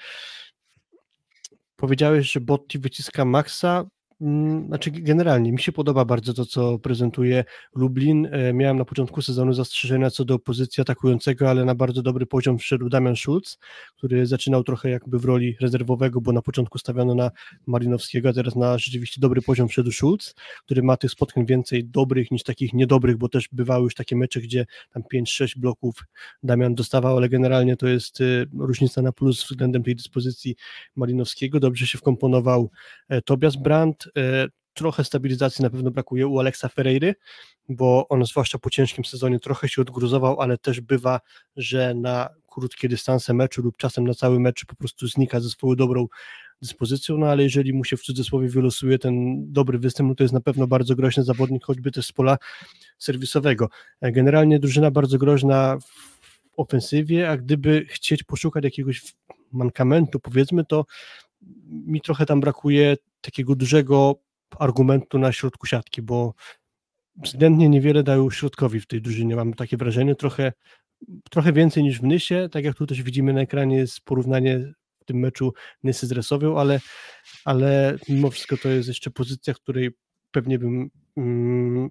S5: powiedziałeś, że Botti wyciska maksa, Mm, znaczy, generalnie mi się podoba bardzo to, co prezentuje Lublin. E, miałem na początku sezonu zastrzeżenia co do pozycji atakującego, ale na bardzo dobry poziom wszedł Damian Schulz, który zaczynał trochę jakby w roli rezerwowego, bo na początku stawiano na Marinowskiego, a teraz na rzeczywiście dobry poziom wszedł Schulz, który ma tych spotkań więcej dobrych niż takich niedobrych, bo też bywały już takie mecze, gdzie tam 5-6 bloków Damian dostawał, ale generalnie to jest y, różnica na plus względem tej dyspozycji Marinowskiego. Dobrze się wkomponował e, Tobias Brandt, trochę stabilizacji na pewno brakuje u Alexa Ferreiry, bo on zwłaszcza po ciężkim sezonie trochę się odgruzował, ale też bywa, że na krótkie dystanse meczu lub czasem na cały mecz po prostu znika ze swoją dobrą dyspozycją, no ale jeżeli mu się w cudzysłowie wylosuje ten dobry występ, no to jest na pewno bardzo groźny zawodnik, choćby też z pola serwisowego. E, generalnie drużyna bardzo groźna w ofensywie, a gdyby chcieć poszukać jakiegoś mankamentu, powiedzmy, to mi trochę tam brakuje takiego dużego argumentu na środku siatki, bo względnie niewiele dają środkowi w tej drużynie, mam takie wrażenie, trochę, trochę więcej niż w Nysie, tak jak tu też widzimy na ekranie jest porównanie w tym meczu Nysy z Resowią, ale, ale mimo wszystko to jest jeszcze pozycja, której pewnie bym mm,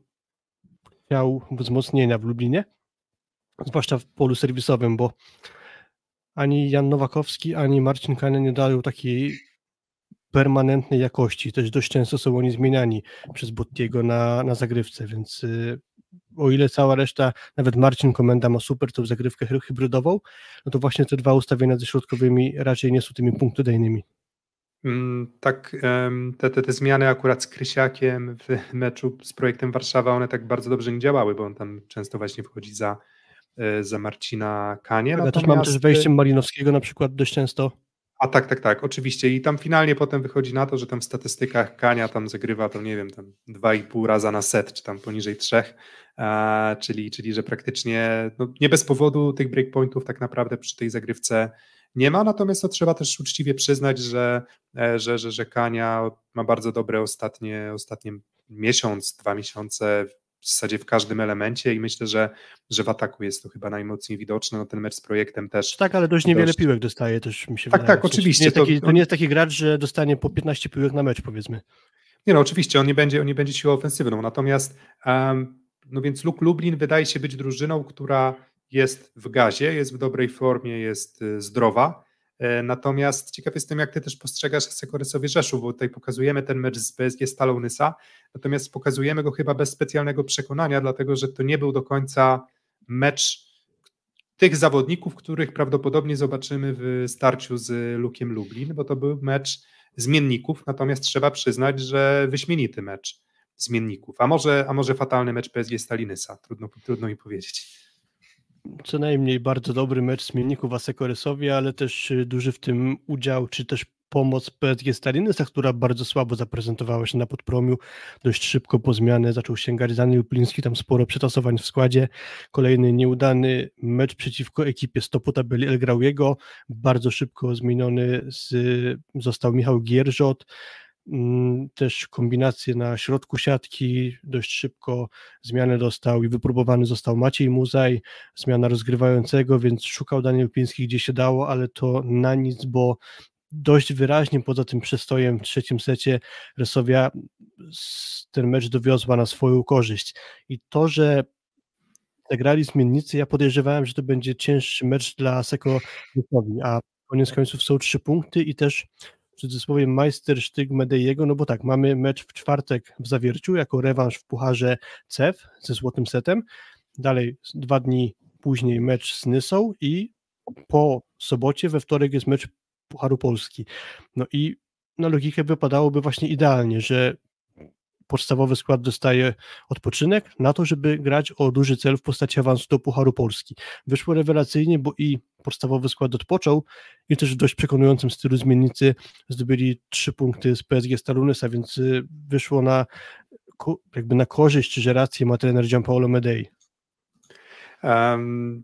S5: chciał wzmocnienia w Lublinie, zwłaszcza w polu serwisowym, bo ani Jan Nowakowski, ani Marcin Kania nie dają takiej permanentnej jakości. Też dość często są oni zmieniani przez Bottiego na, na zagrywce, więc y, o ile cała reszta, nawet Marcin Komenda ma super tą zagrywkę hybrydową, no to właśnie te dwa ustawienia ze środkowymi raczej nie są tymi punktodajnymi.
S3: Mm, tak, te, te, te zmiany akurat z Krysiakiem w meczu z projektem Warszawa, one tak bardzo dobrze nie działały, bo on tam często właśnie wchodzi za, e, za Marcina Kanie. Ja
S5: też mam też wejściem Malinowskiego na przykład dość często
S3: a tak, tak, tak, oczywiście. I tam finalnie potem wychodzi na to, że tam w statystykach Kania tam zagrywa to, nie wiem, tam 2,5 raza na set, czy tam poniżej 3, e, czyli, czyli że praktycznie no, nie bez powodu tych breakpointów tak naprawdę przy tej zagrywce nie ma, natomiast to trzeba też uczciwie przyznać, że, e, że, że, że Kania ma bardzo dobre ostatnie, ostatnie miesiąc, dwa miesiące w zasadzie w każdym elemencie i myślę, że, że w ataku jest to chyba najmocniej widoczne. No ten mecz z projektem też.
S5: Tak, ale dość niewiele dość... piłek dostaje też mi się
S3: Tak,
S5: wydaje.
S3: tak, oczywiście.
S5: Nie taki, to... to nie jest taki gracz, że dostanie po 15 piłek na mecz, powiedzmy.
S3: Nie no, oczywiście, on nie będzie, on nie będzie siłą ofensywną, natomiast um, no więc Luk Lublin wydaje się być drużyną, która jest w gazie, jest w dobrej formie, jest y, zdrowa, natomiast ciekaw jestem, jak ty też postrzegasz Sekoresowie Rzeszów, bo tutaj pokazujemy ten mecz z PSG Stalą Nysa, natomiast pokazujemy go chyba bez specjalnego przekonania, dlatego, że to nie był do końca mecz tych zawodników, których prawdopodobnie zobaczymy w starciu z Lukiem Lublin, bo to był mecz zmienników, natomiast trzeba przyznać, że wyśmienity mecz zmienników, a może, a może fatalny mecz PSG Stalinysa, trudno, trudno mi powiedzieć.
S5: Co najmniej bardzo dobry mecz zmienników Asekoresowi, ale też y, duży w tym udział, czy też pomoc PSG Stalinysa, która bardzo słabo zaprezentowała się na podpromiu, dość szybko po zmianę zaczął sięgać Daniel Pliński, tam sporo przetasowań w składzie, kolejny nieudany mecz przeciwko ekipie stopu tabeli El Grauiego, bardzo szybko zmieniony z, został Michał Gierżot, też kombinacje na środku siatki, dość szybko zmianę dostał i wypróbowany został Maciej Muzaj, zmiana rozgrywającego, więc szukał Daniel Pliński gdzie się dało, ale to na nic, bo dość wyraźnie poza tym przestojem w trzecim secie Resowia ten mecz dowiozła na swoją korzyść. I to, że zagrali zmiennicy, ja podejrzewałem, że to będzie cięższy mecz dla Seko a koniec końców są trzy punkty i też w cudzysłowie majstersztyk Medejego, no bo tak, mamy mecz w czwartek w Zawierciu jako rewanż w Pucharze CEF ze złotym setem, dalej dwa dni później mecz z Nysą i po sobocie we wtorek jest mecz Pucharu Polski. No i na logikę wypadałoby właśnie idealnie, że podstawowy skład dostaje odpoczynek na to, żeby grać o duży cel w postaci awansu do Pucharu Polski. Wyszło rewelacyjnie, bo i podstawowy skład odpoczął i też w dość przekonującym stylu zmiennicy zdobyli trzy punkty z PSG Stalunesa, więc y, wyszło na jakby na korzyść, że rację ma trener Gianpaolo Medei. Um,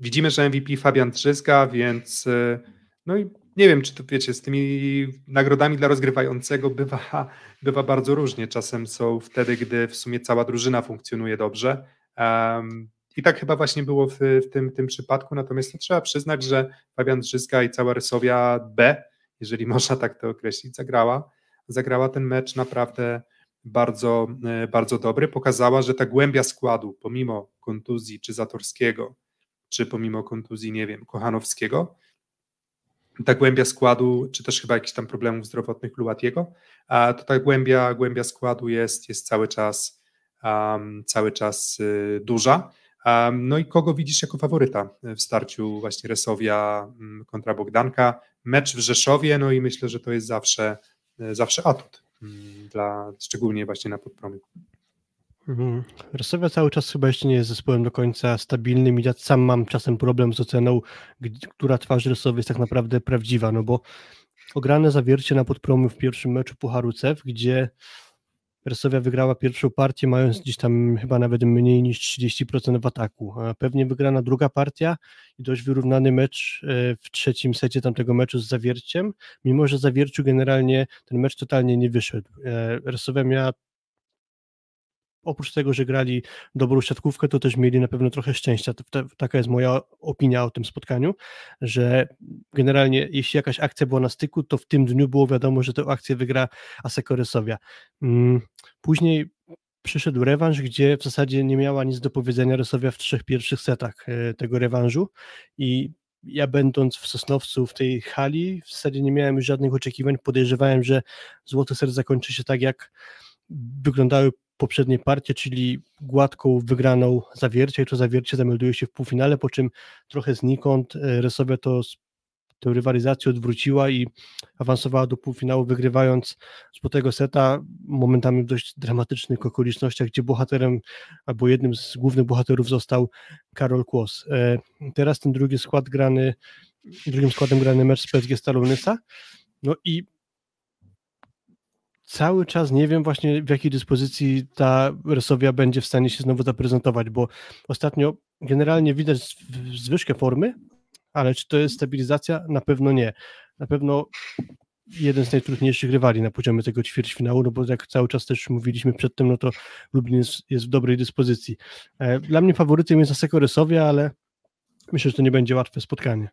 S3: widzimy, że MVP Fabian Drzyzga, więc y, no i nie wiem, czy to wiecie, z tymi nagrodami dla rozgrywającego bywa, bywa bardzo różnie. Czasem są wtedy, gdy w sumie cała drużyna funkcjonuje dobrze. Um, I tak chyba właśnie było w, w tym, tym przypadku. Natomiast trzeba przyznać, że Fabian Drzyska i cała Rysowia B, jeżeli można tak to określić, zagrała, zagrała ten mecz naprawdę bardzo, e, bardzo dobry. Pokazała, że ta głębia składu, pomimo kontuzji czy Zatorskiego, czy pomimo kontuzji, nie wiem, Kochanowskiego, ta głębia składu, czy też chyba jakichś tam problemów zdrowotnych Luatiego, to ta głębia, głębia składu jest, jest cały czas um, cały czas y, duża. Um, no i kogo widzisz jako faworyta w starciu właśnie Resowia um, kontra Bogdanka? Mecz w Rzeszowie, no i myślę, że to jest zawsze, zawsze atut, mm, dla, szczególnie właśnie na podpromiu.
S5: Mhm. Rosowia cały czas chyba jeszcze nie jest zespołem do końca stabilnym i ja sam mam czasem problem z oceną, która twarz Rysowy jest tak naprawdę prawdziwa, no bo ograne zawiercie na podpromu w pierwszym meczu Pucharu CEF, gdzie Resowia wygrała pierwszą partię, mając gdzieś tam chyba nawet mniej niż 30% w ataku. Pewnie wygrana druga partia i dość wyrównany mecz e, w trzecim secie tamtego meczu z Zawierciem, mimo że Zawierciu generalnie ten mecz totalnie nie wyszedł. E, Resowia miała oprócz tego, że grali dobrą siatkówkę, to też mieli na pewno trochę szczęścia. Taka jest moja opinia o tym spotkaniu, że generalnie jeśli jakaś akcja była na styku, to w tym dniu było wiadomo, że tę akcję wygra Aseko Rysowia. Mm, później przyszedł rewanż, gdzie w zasadzie nie miała nic do powiedzenia Rysowia w trzech pierwszych setach e, tego rewanżu i ja będąc w Sosnowcu w tej hali w zasadzie nie miałem już żadnych oczekiwań, podejrzewałem, że Złoty Ser zakończy się tak jak wyglądały poprzednie partie, czyli gładką wygraną zawiercie i to zawiercie zamelduje się w półfinale, po czym trochę znikąd e, Resowia to tę rywalizację odwróciła i awansowała do półfinału, wygrywając z tego seta momentami w dość dramatycznych okolicznościach, gdzie bohaterem albo jednym z głównych bohaterów został Karol Kłos. E, teraz ten drugi skład grany, drugim składem grany mecz z PSG Stalonysa. No i cały czas nie wiem właśnie w jakiej dyspozycji ta Resowia będzie w stanie się znowu zaprezentować, bo ostatnio generalnie widać zwyżkę formy, ale czy to jest stabilizacja? Na pewno nie. Na pewno jeden z najtrudniejszych rywali na poziomie tego ćwierćfinału, no bo jak cały czas też mówiliśmy przedtem, no to Lublin jest, jest w dobrej dyspozycji. E, dla mnie faworytem jest Aseko Resowia, ale myślę, że to nie będzie łatwe spotkanie.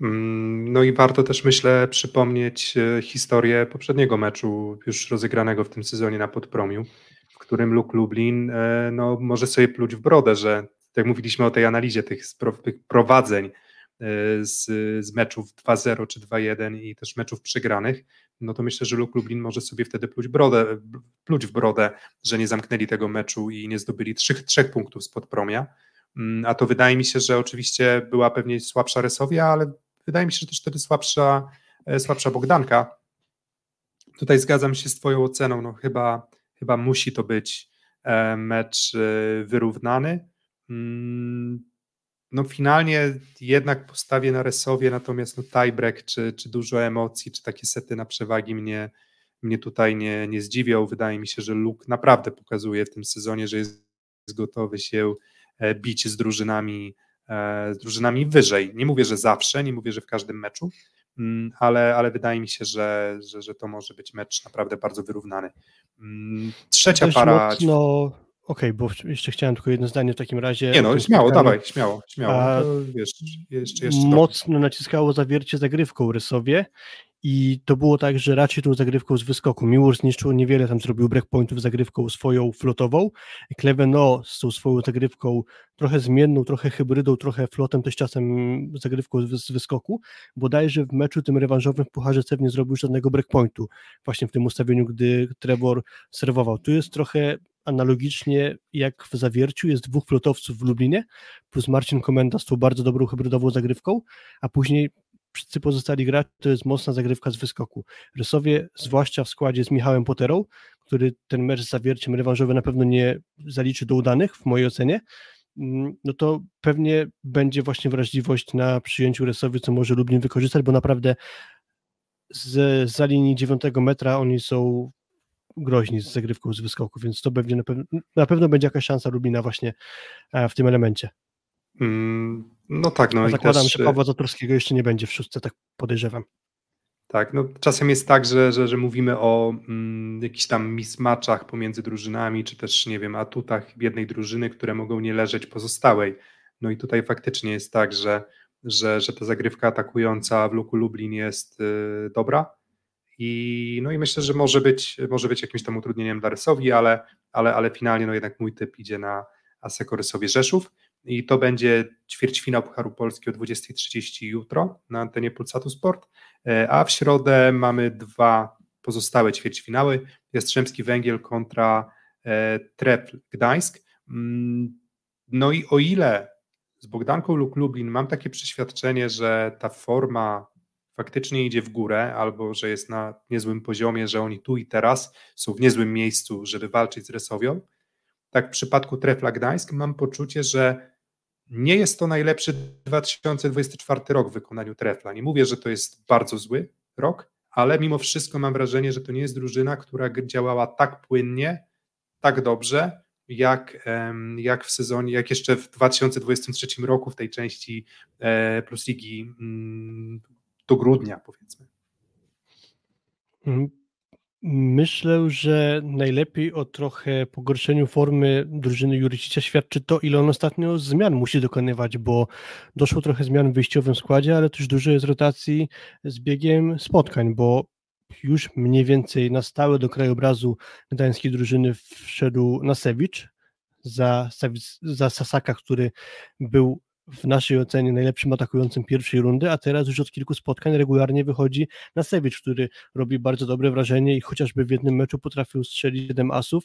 S3: No i warto też, myślę, przypomnieć e, historię poprzedniego meczu, już rozegranego w tym sezonie na Podpromiu, w którym Luk Lublin e, no, może sobie pluć w brodę, że jak mówiliśmy o tej analizie tych prowadzeń e, z, z meczów 2-0 czy 2-1 i też meczów przegranych, no to myślę, że Luk Lublin może sobie wtedy pluć, brodę, pluć w brodę, że nie zamknęli tego meczu i nie zdobyli trzech, trzech punktów z Podpromia. Mm, a to wydaje mi się, że oczywiście była pewnie słabsza Resowia, ale wydaje mi się, że też wtedy słabsza, e, słabsza Bogdanka. Tutaj zgadzam się z Twoją oceną, no chyba, chyba musi to być e, mecz e, wyrównany. Mm, no finalnie jednak postawię na Resowie, natomiast no tiebreak, czy, czy dużo emocji, czy takie sety na przewagi mnie, mnie tutaj nie, nie zdziwią. Wydaje mi się, że Luke naprawdę pokazuje w tym sezonie, że jest gotowy się bić z drużynami, e, z drużynami wyżej. Nie mówię, że zawsze, nie mówię, że w każdym meczu, mm, ale, ale wydaje mi się, że, że, że to może być mecz naprawdę bardzo wyrównany. Mm, trzecia
S5: Dość
S3: para.
S5: Mocno... Okej, okay, bo jeszcze chciałem tylko jedno zdanie w takim razie.
S3: Nie no, śmiało, dawaj, śmiało, śmiało. A, wiesz,
S5: jeszcze, jeszcze mocno naciskało zawiercie zagrywką rysowie i to było tak, że raczej tą zagrywką z wyskoku. Miłosz zniszczył niewiele, tam zrobił breakpointów zagrywką swoją flotową. Kleveno z tą swoją zagrywką trochę zmienną, trochę hybrydą, trochę flotem, też czasem zagrywką z, wyskoku. Bodajże w meczu tym rewanżowym w Pucharze Cew nie zrobił żadnego breakpointu właśnie w tym ustawieniu, gdy Trevor serwował. Tu jest trochę analogicznie jak w Zawierciu, jest dwóch flotowców w Lublinie, plus Marcin Komenda z tą bardzo dobrą hybrydową zagrywką, a później wszyscy pozostali gracze to jest mocna zagrywka z wyskoku. Rysowie, zwłaszcza w składzie z Michałem Poterą, który ten mecz z zawierciem rewanżowy na pewno nie zaliczy do udanych w mojej ocenie, mm, no to pewnie będzie właśnie wrażliwość na przyjęciu Rysowi, co może Lublin wykorzystać, bo naprawdę z, za linii 9 metra oni są groźni z zagrywką z wyskoku, więc to pewnie na pewno, na pewno będzie jakaś szansa Lublina właśnie e, w tym elemencie.
S3: Mm, no tak, no
S5: zakładam,
S3: też...
S5: że Pawła Zatorskiego jeszcze nie będzie w szóstce, tak podejrzewam.
S3: Tak, no czasem jest tak, że, że, że mówimy o mm, jakichś tam mismatchach pomiędzy drużynami, czy też, nie wiem, atutach jednej drużyny, które mogą nie leżeć pozostałej. No i tutaj faktycznie jest tak, że, że, że ta zagrywka atakująca w Luku Lublin jest y, dobra i no i myślę, że może być, może być jakimś tam utrudnieniem dla Rysowi, ale, ale, ale finalnie no jednak mój typ idzie na Aseko Rysowie Rzeszów i to będzie ćwierćfinał Pucharu Polski o 20.30 jutro na antenie Pulsatu Sport, e, a w środę mamy dwa pozostałe ćwierćfinały, Jastrzębski Węgiel kontra e, Trepl Gdańsk. Mm, no i o ile z Bogdanką lub Lublin mam takie przeświadczenie, że ta forma faktycznie idzie w górę, albo że jest na niezłym poziomie, że oni tu i teraz są w niezłym miejscu, żeby walczyć z Resowią, tak w przypadku Trefla Gdańsk mam poczucie, że nie jest to najlepszy 2024 rok w wykonaniu Trefla. Nie mówię, że to jest bardzo zły rok, ale mimo wszystko mam wrażenie, że to nie jest drużyna, która działała tak płynnie, tak dobrze, jak, jak w sezonie, jak jeszcze w 2023 roku w tej części e, Plus Ligi mm, do grudnia powiedzmy.
S5: Myślę, że najlepiej o trochę pogorszeniu formy drużyny Juricicia świadczy to, ile on ostatnio zmian musi dokonywać, bo doszło trochę zmian w wyjściowym składzie, ale też dużo jest rotacji z biegiem spotkań, bo już mniej więcej na stałe do krajobrazu gdańskiej drużyny wszedł Nasewicz za, za Sasaka, który był w naszej ocenie najlepszym atakującym pierwszej rundy, a teraz już od kilku spotkań regularnie wychodzi na Sewicz, który robi bardzo dobre wrażenie i chociażby w jednym meczu potrafił strzelić 7 asów,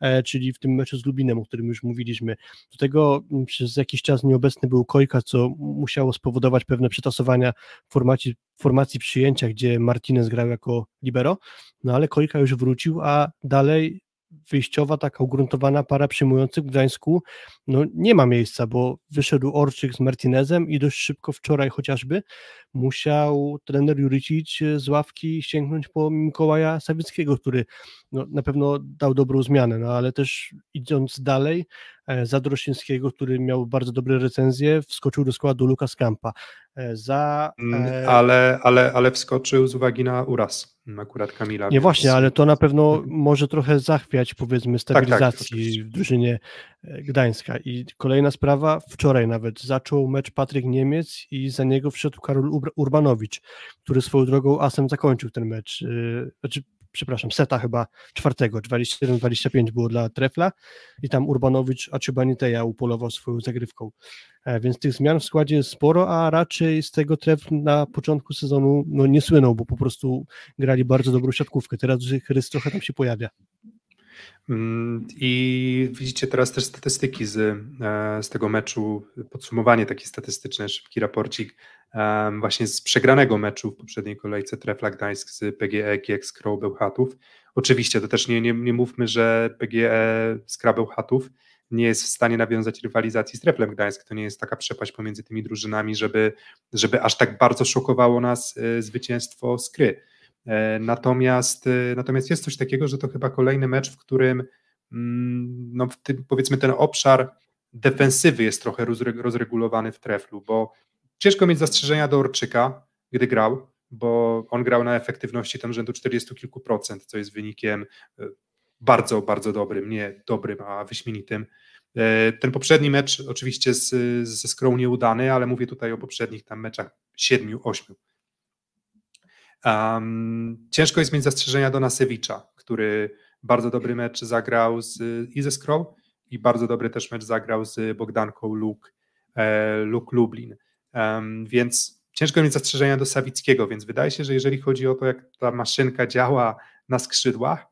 S5: e, czyli w tym meczu z Lubinem, o którym już mówiliśmy. Do tego mm, przez jakiś czas nieobecny był Kojka, co musiało spowodować pewne przetasowania w formacji, formacji przyjęcia, gdzie Martinez grał jako libero, no ale Kojka już wrócił, a dalej wyjściowa, taka ugruntowana para przyjmujących w Gdańsku no, nie ma miejsca, bo wyszedł Orczyk z Martinezem i dość szybko wczoraj chociażby musiał trener Juricic z ławki sięgnąć po Mikołaja Sawickiego, który no, na pewno dał dobrą zmianę, no ale też idąc dalej, E, za Dorosińskiego, który miał bardzo dobre recenzje, wskoczył do składu Lukas Kampa. E, za,
S3: mm, e... ale, ale, ale wskoczył z uwagi na uraz akurat Kamila.
S5: Nie więc... właśnie, ale to na pewno może trochę zachwiać powiedzmy stabilizacji tak, tak, w drużynie Gdańska. I kolejna sprawa, wczoraj nawet zaczął mecz Patryk Niemiec i za niego wszedł Karol Urbanowicz, który swoją drogą asem zakończył ten mecz. Znaczy przepraszam, seta chyba czwartego, 27-25 było dla Trefla i tam Urbanowicz Aczybaniteja upolował swoją zagrywką. E, więc tych zmian w składzie jest sporo, a raczej z tego Trefl na początku sezonu no, nie słynął, bo po prostu grali bardzo dobrą siatkówkę. Teraz rys trochę tam się pojawia.
S3: Mm, I widzicie teraz też statystyki z, e, z tego meczu, podsumowanie takie statystyczne, szybki raporcik właśnie z przegranego meczu w poprzedniej kolejce Trefla Gdańsk z PGE GX Crow Bełchatów. Oczywiście to też nie, nie, nie mówmy, że PGE Skra Bełchatów nie jest w stanie nawiązać rywalizacji z Treflem Gdańsk. To nie jest taka przepaść pomiędzy tymi drużynami, żeby, żeby aż tak bardzo szokowało nas e, zwycięstwo Skry. E, natomiast, e, natomiast jest coś takiego, że to chyba kolejny mecz, w którym mm, no, w tym, powiedzmy ten obszar defensywy jest trochę rozregulowany w treflu, bo ciężko mieć zastrzeżenia do Orczyka, gdy grał, bo on grał na efektywności tam rzędu 40 kilku procent, co jest wynikiem e, bardzo, bardzo dobrym, nie dobrym, a wyśmienitym. Ten poprzedni mecz oczywiście z, ze Skrą nieudany, ale mówię tutaj o poprzednich tam meczach siedmiu, ośmiu. Um, ciężko jest mieć zastrzeżenia do Nasewicza, który bardzo dobry mecz zagrał z, i ze i bardzo dobry też mecz zagrał z Bogdanką Luk, e, Lublin. Um, więc ciężko mieć zastrzeżenia do Sawickiego, więc wydaje się, że jeżeli chodzi o to, jak ta maszynka działa na skrzydłach,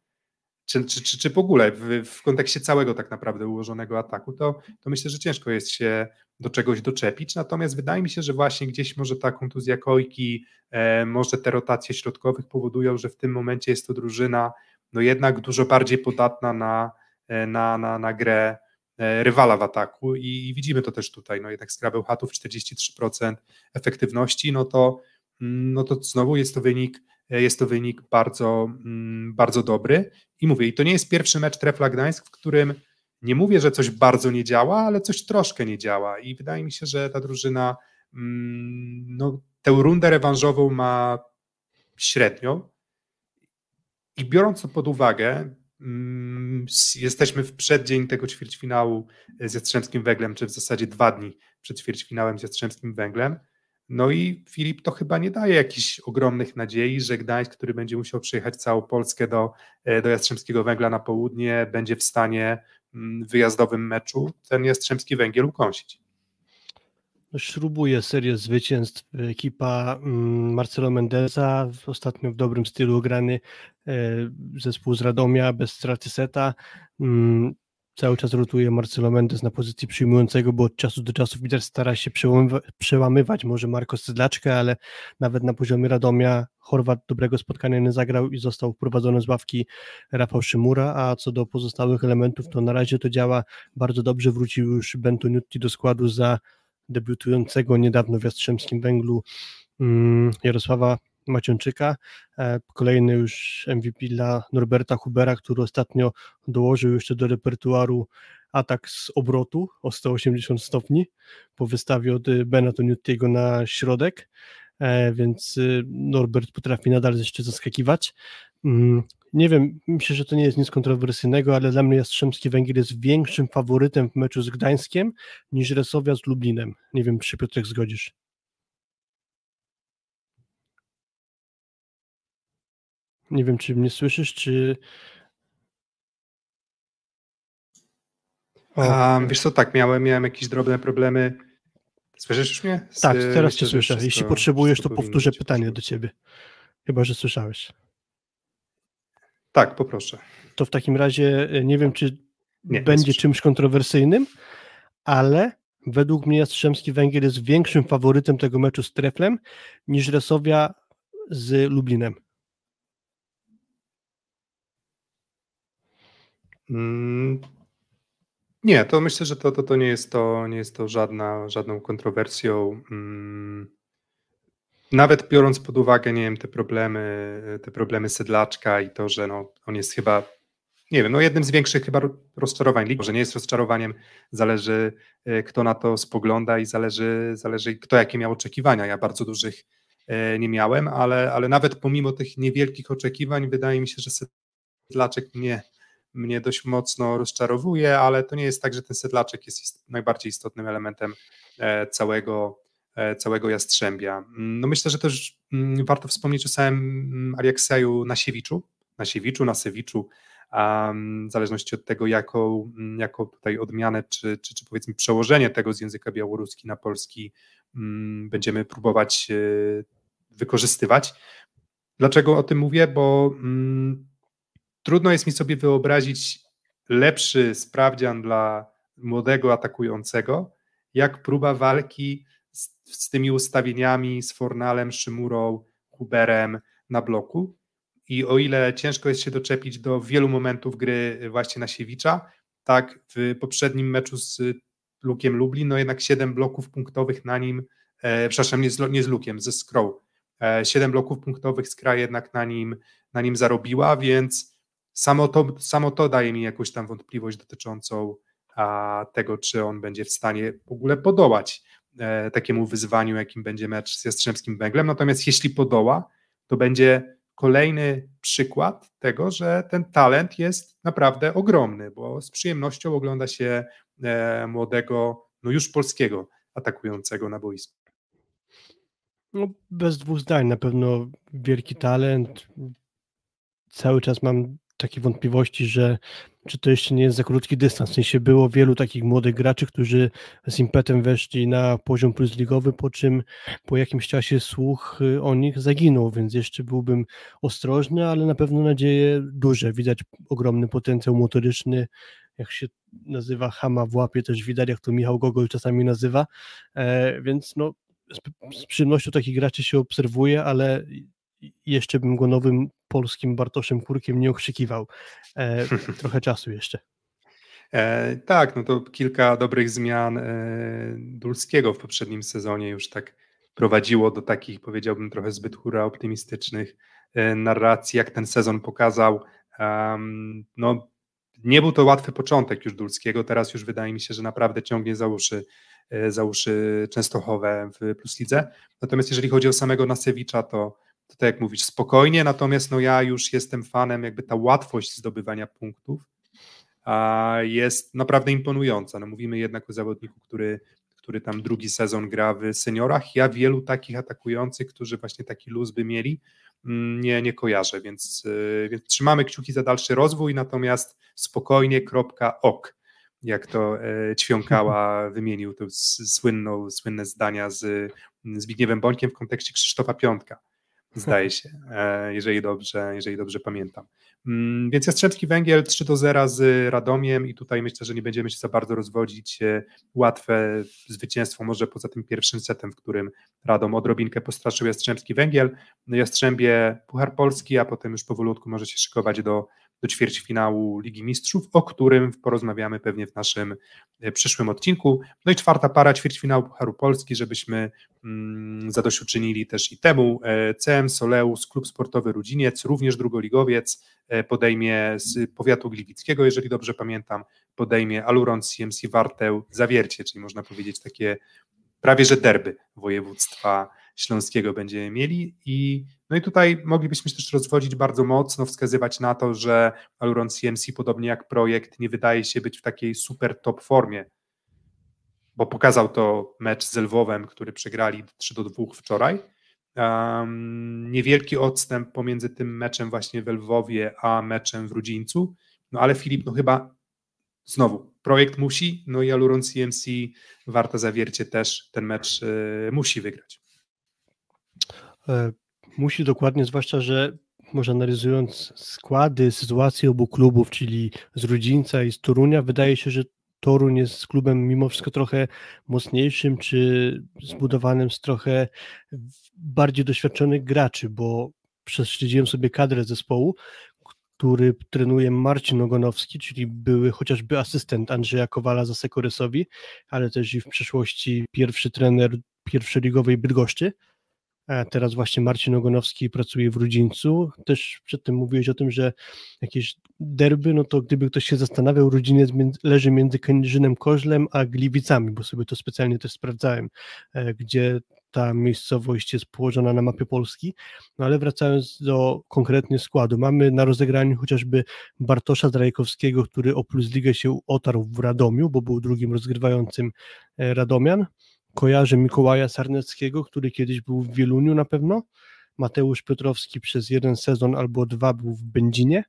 S3: czy, czy, czy, czy w ogóle w, w kontekście całego tak naprawdę ułożonego ataku, to, to myślę, że ciężko jest się do czegoś doczepić. Natomiast wydaje mi się, że właśnie gdzieś może ta kontuzja kojki, e, może te rotacje środkowych powodują, że w tym momencie jest to drużyna no jednak dużo bardziej podatna na, e, na, na, na grę e, rywala w ataku i, widzimy to też tutaj, no jednak Skrabel Hatów 43% efektywności, no to, mm, no to znowu jest to wynik jest to wynik bardzo, mm, bardzo dobry. I mówię, i to nie jest pierwszy mecz Trefla Gdańsk, w którym nie mówię, że coś bardzo nie działa, ale coś troszkę nie działa. I wydaje mi się, że ta drużyna mm, no, tę rundę rewanżową ma średnią. I biorąc to pod uwagę, mm, jesteśmy w przeddzień tego ćwierćfinału z Jastrzębskim Węglem, czy w zasadzie dwa dni przed ćwierćfinałem z Jastrzębskim Węglem. No i Filip to chyba nie daje jakichś ogromnych nadziei, że Gdańsk, który będzie musiał przejechać całą Polskę do, e, do Jastrzębskiego Węgla na południe, będzie w stanie mm, w wyjazdowym meczu ten Jastrzębski Węgiel ukąsić.
S5: Śrubuje serię zwycięstw ekipa mm, Marcelo Mendeza, ostatnio w dobrym stylu grany e, zespół z Radomia bez straty seta. Cały czas rotuje Marcelo Mendes na pozycji przyjmującego, bo od czasu do czasu widać stara się przełamywać może Marko Sydlaczkę, ale nawet na poziomie Radomia Chorwat dobrego spotkania nie zagrał i został wprowadzony z ławki Rafał Szymura, a co do pozostałych elementów, to na razie to działa bardzo dobrze. Wrócił już Bentoniutti do składu za debiutującego niedawno w Jastrzębskim Węglu mm, Jarosława Maciączyka, e, kolejny już MVP dla Norberta Hubera, który ostatnio dołożył jeszcze do repertuaru atak z obrotu o 180 stopni po wystawie od Bena Toniutiego na środek, e, więc Norbert potrafi nadal jeszcze zaskakiwać. Mm, nie wiem, myślę, że to nie jest nic kontrowersyjnego, ale dla mnie Jastrzębski Węgiel jest większym faworytem w meczu z Gdańskiem niż Resowia z Lublinem. Nie wiem, czy Piotrek zgodzisz. Nie wiem, czy mnie słyszysz, czy.
S3: Wiesz co, tak, miałem, miałem jakieś drobne problemy. Słyszysz mnie?
S5: Z, tak, teraz myślę, cię słyszę. Wszystko, Jeśli potrzebujesz, to powtórzę pytanie do ciebie. Chyba, że słyszałeś.
S3: Tak, poproszę.
S5: To w takim razie e, nie wiem, czy nie, będzie nie czymś kontrowersyjnym, ale według mnie Jastrzębski Węgiel jest większym faworytem tego meczu z Treflem niż Resowia z Lublinem.
S3: Mm, nie, to myślę, że to, to, to, nie jest to nie jest to żadna, żadną kontrowersją. Mm, nawet biorąc pod uwagę, nie wiem, te problemy, te problemy Sedlaczka i to, że no, on jest chyba nie wiem, no jednym z większych chyba rozczarowań ligi, może nie jest rozczarowaniem, zależy e, kto na to spogląda i zależy, zależy kto jakie miał oczekiwania. Ja bardzo dużych e, nie miałem, ale, ale nawet pomimo tych niewielkich oczekiwań wydaje mi się, że sedlaczek mnie, mnie dość mocno rozczarowuje, ale to nie jest tak, że ten sedlaczek jest najbardziej istotnym elementem e, całego, całego Jastrzębia. No myślę, że też mm, warto wspomnieć o samym mm, Aliakseju Nasiewiczu, Nasiewiczu, Nasewiczu, w zależności od tego, jaką, jaką tutaj odmianę, czy, czy, czy powiedzmy przełożenie tego z języka białoruski na polski mm, będziemy próbować e, wykorzystywać. Dlaczego o tym mówię? Bo mm, trudno jest mi sobie wyobrazić lepszy sprawdzian dla młodego atakującego, jak próba walki z, z tymi ustawieniami, z Fornalem, Szymurą, Huberem na bloku, i o ile ciężko jest się doczepić do wielu momentów gry właśnie na Siewicza, tak w poprzednim meczu z Lukiem Lublin, no jednak 7 bloków punktowych na nim, e, przepraszam, nie z, nie z Lukiem, ze Skrow, e, 7 bloków punktowych Skra jednak na nim, na nim zarobiła, więc samo to, samo to daje mi jakąś tam wątpliwość dotyczącą a, tego, czy on będzie w stanie w ogóle podołać e, takiemu wyzwaniu, jakim będzie mecz z Jastrzębskim Węglem, natomiast jeśli podoła, to będzie kolejny przykład tego, że ten talent jest naprawdę ogromny, bo z przyjemnością ogląda się e, młodego, no już polskiego atakującego na boisku.
S5: No, bez dwóch zdań, na pewno wielki talent. Cały czas mam takie wątpliwości, że czy to jeszcze nie jest za krótki dystans. W sensie było wielu takich młodych graczy, którzy z impetem weszli na poziom plus ligowy, po czym po jakimś czasie słuch y, o nich zaginął, więc jeszcze byłbym ostrożny, ale na pewno nadzieje duże. Widać ogromny potencjał motoryczny, jak się nazywa Hama w łapie, też widać, jak to Michał Gogol czasami nazywa, e, więc no z, z przyjemnością takich graczy się obserwuje, ale jeszcze bym go nowym polskim Bartoszem Kurkiem nie okrzykiwał. E, trochę czasu jeszcze.
S3: E, tak, no to kilka dobrych zmian e, Dulskiego w poprzednim sezonie już tak prowadziło do takich, powiedziałbym, trochę zbyt hura optymistycznych e, narracji, jak ten sezon pokazał. Um, no, nie był to łatwy początek już Dulskiego, teraz już wydaje mi się, że naprawdę ciągnie za uszy, e, za uszy Częstochowe w Plus Lidze. Natomiast jeżeli chodzi o samego Nasewicza, to to tak jak mówisz, spokojnie, natomiast no ja już jestem fanem, jakby ta łatwość zdobywania punktów jest naprawdę imponująca. No mówimy jednak o zawodniku, który, który tam drugi sezon gra w seniorach. Ja wielu takich atakujących, którzy właśnie taki luz by mieli, mm, nie, nie kojarzę, więc, y, więc trzymamy kciuki za dalszy rozwój, natomiast spokojnie, kropka, ok jak to e, Ćwiąkała wymienił, to słynną, słynne zdania z Zbigniewem Bońkiem w kontekście Krzysztofa Piątka zdaje się, e, jeżeli dobrze, jeżeli dobrze pamiętam. Mm, więc Jastrzębski Węgiel 3 do 0 z Radomiem i tutaj myślę, że nie będziemy się za bardzo rozwodzić. E, łatwe zwycięstwo może poza tym pierwszym setem, w którym Radom odrobinkę postraszył Jastrzębski Węgiel. Jastrzębie Puchar Polski, a potem już powolutku może się szykować do do ćwierćfinału Ligi Mistrzów, o którym porozmawiamy pewnie w naszym e, przyszłym odcinku. No i czwarta para ćwierćfinału Pucharu Polski, żebyśmy mm, zadośćuczynili też i temu. E, CM Soleus, klub sportowy Rudziniec, również drugoligowiec, e, podejmie z powiatu gliwickiego, jeżeli dobrze pamiętam, podejmie Aluron CMC Warteł Zawiercie, czyli można powiedzieć takie prawie że derby województwa śląskiego będziemy mieli i no i tutaj moglibyśmy się też rozwodzić bardzo mocno, wskazywać na to, że Aluron CMC, podobnie jak projekt, nie wydaje się być w takiej super top formie, bo pokazał to mecz z Lwowem, który przegrali 3 do 2 wczoraj. Um, niewielki odstęp pomiędzy tym meczem właśnie w Lwowie, a meczem w Rudzińcu, no ale Filip, no chyba znowu, projekt musi, no i Aluron CMC, warto zawiercie też ten mecz y, musi wygrać.
S5: E, musi dokładnie, zwłaszcza, że może analizując składy, sytuację obu klubów, czyli z Rudzińca i z Torunia, wydaje się, że Toruń jest klubem mimo wszystko trochę mocniejszym, czy zbudowanym z trochę bardziej doświadczonych graczy, bo prześledziłem sobie kadrę zespołu, który trenuje Marcin Ogonowski, czyli były chociażby asystent Andrzeja Kowala za Sekoresowi, ale też i w przeszłości pierwszy trener pierwszoligowej Bydgoszczy Teraz właśnie Marcin Ogonowski pracuje w Rudzińcu. Też przed tym mówiłeś o tym, że jakieś derby, no to gdyby ktoś się zastanawiał, Rudziniec leży między Kędzierzynem Koźlem a Gliwicami, bo sobie to specjalnie też sprawdzałem, e, gdzie ta miejscowość jest położona na mapie Polski. No ale wracając do konkretnie składu, mamy na rozegraniu chociażby Bartosza Drajkowskiego, który o Plus Ligę się otarł w Radomiu, bo był drugim rozgrywającym e, Radomian. Kojarzę Mikołaja Sarneckiego, który kiedyś był w Wieluniu na pewno. Mateusz Piotrowski przez jeden sezon albo dwa był w Będzinie,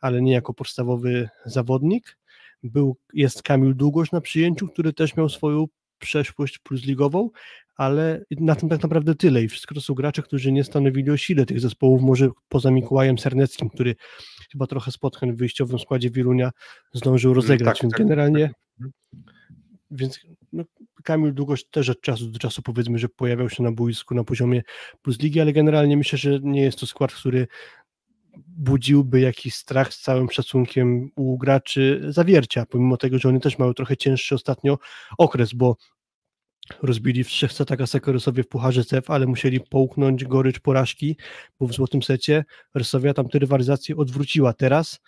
S5: ale nie jako podstawowy zawodnik. Był, jest Kamil Długosz na przyjęciu, który też miał swoją przeszłość plusligową, ale na tym tak naprawdę tyle i wszystko to są gracze, którzy nie stanowili o sile tych zespołów, może poza Mikołajem Serneckim, który chyba trochę spotkań w wyjściowym składzie Wielunia zdążył mm, rozegrać, tak, więc tak, generalnie tak. Więc no, Kamil Długoś też od czasu do czasu powiedzmy, że pojawiał się na boisku na poziomie plus ligi, ale generalnie myślę, że nie jest to skład, który budziłby jakiś strach z całym szacunkiem u graczy zawiercia, pomimo tego, że oni też mają trochę cięższy ostatnio okres, bo rozbili w trzech setach Asekorysowie w Pucharze CEF, ale musieli połknąć gorycz porażki, bo w złotym secie Rysowia tamte rywalizację odwróciła. Teraz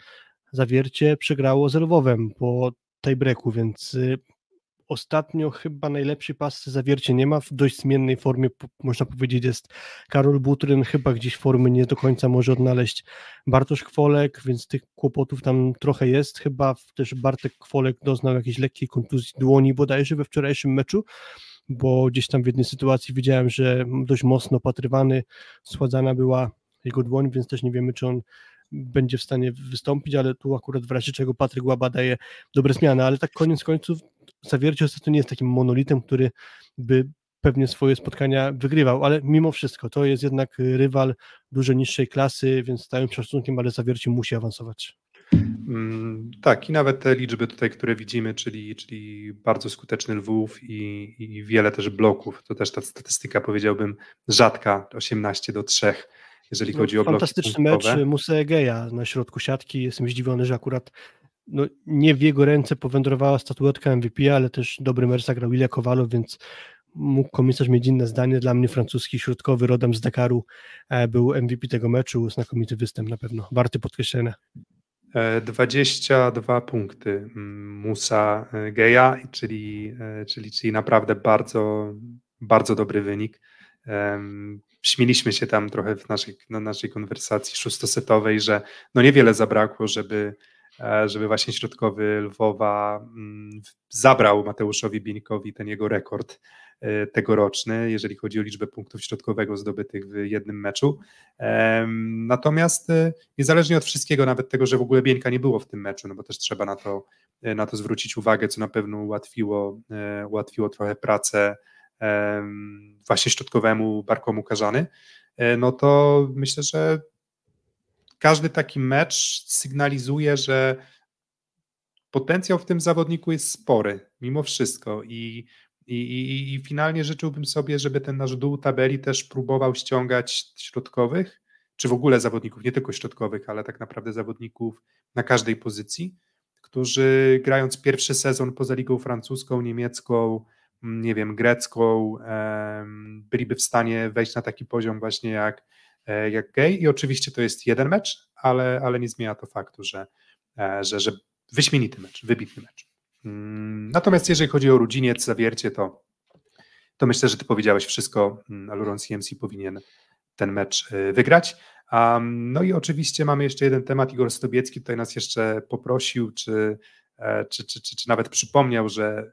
S5: zawiercie przegrało z Lwowem po tiebreaku, więc y, ostatnio chyba najlepszy pas zawiercie nie ma, w dość zmiennej formie można powiedzieć jest Karol Butryn, chyba gdzieś formy nie do końca może odnaleźć Bartosz Kwolek, więc tych kłopotów tam trochę jest, chyba też Bartek Kwolek doznał jakiejś lekkiej kontuzji dłoni bodajże we wczorajszym meczu, bo gdzieś tam w jednej sytuacji widziałem, że dość mocno opatrywany, schładzana była jego dłoń, więc też nie wiemy, czy on będzie w stanie wystąpić, ale tu akurat w razie czego Patryk Łaba daje dobre zmiany, ale tak koniec końców Zawiercie ostatnio nie jest takim monolitem, który by pewnie swoje spotkania wygrywał, ale mimo wszystko to jest jednak rywal dużo niższej klasy, więc z całym szacunkiem, ale Zawiercie musi awansować.
S3: Mm, tak, i nawet te liczby tutaj, które widzimy, czyli, czyli bardzo skuteczny Lwów i, i wiele też bloków, to też ta statystyka powiedziałbym rzadka, 18 do 3, jeżeli no, chodzi o bloki
S5: Fantastyczny mecz Musa Egeja na środku siatki, jestem zdziwiony, że akurat no, nie w jego ręce powędrowała statuetka MVP, ale też dobry mecz zagrał Ilya Kowalow, więc mógł komisarz mieć inne zdanie. Dla mnie francuski środkowy rodem z Dakaru e, był MVP tego meczu, znakomity występ na pewno, warty podkreślenia.
S3: 22 e, punkty mm, Musa e, Geja, czyli, czyli, czyli naprawdę bardzo, bardzo dobry wynik. Śmieliśmy się tam trochę w naszej, na naszej konwersacji szóstosetowej, że no niewiele zabrakło, żeby żeby właśnie środkowy Lwowa mm, zabrał Mateuszowi Bieńkowi ten jego rekord e, tegoroczny, jeżeli chodzi o liczbę punktów środkowego zdobytych w jednym meczu. Natomiast e, niezależnie od wszystkiego, nawet tego, że w ogóle Bieńka nie było w tym meczu, no bo też trzeba na to, na to zwrócić uwagę, co na pewno ułatwiło, ułatwiło trochę pracę właśnie środkowemu Barkomu Karzany, no to myślę, że każdy taki mecz sygnalizuje, że potencjał w tym zawodniku jest spory, mimo wszystko. I, i, i, i finalnie życzyłbym sobie, żeby ten nasz dół tabeli też próbował ściągać środkowych, czy w ogóle zawodników, nie tylko środkowych, ale tak naprawdę zawodników na każdej pozycji, którzy grając pierwszy sezon poza ligą francuską, niemiecką, nie wiem, grecką, byliby w stanie wejść na taki poziom właśnie jak jak gay i oczywiście to jest jeden mecz, ale, ale nie zmienia to faktu, że, e, że, że wyśmienity mecz, wybitny mecz. Mm, natomiast jeżeli chodzi o Rudziniec, Zawiercie, to, to myślę, że ty powiedziałeś wszystko, mm, Aluron CMC powinien ten mecz e, wygrać. Um, no i oczywiście mamy jeszcze jeden temat, Igor Stobiecki tutaj nas jeszcze poprosił, czy, czy, czy, czy, czy nawet przypomniał, że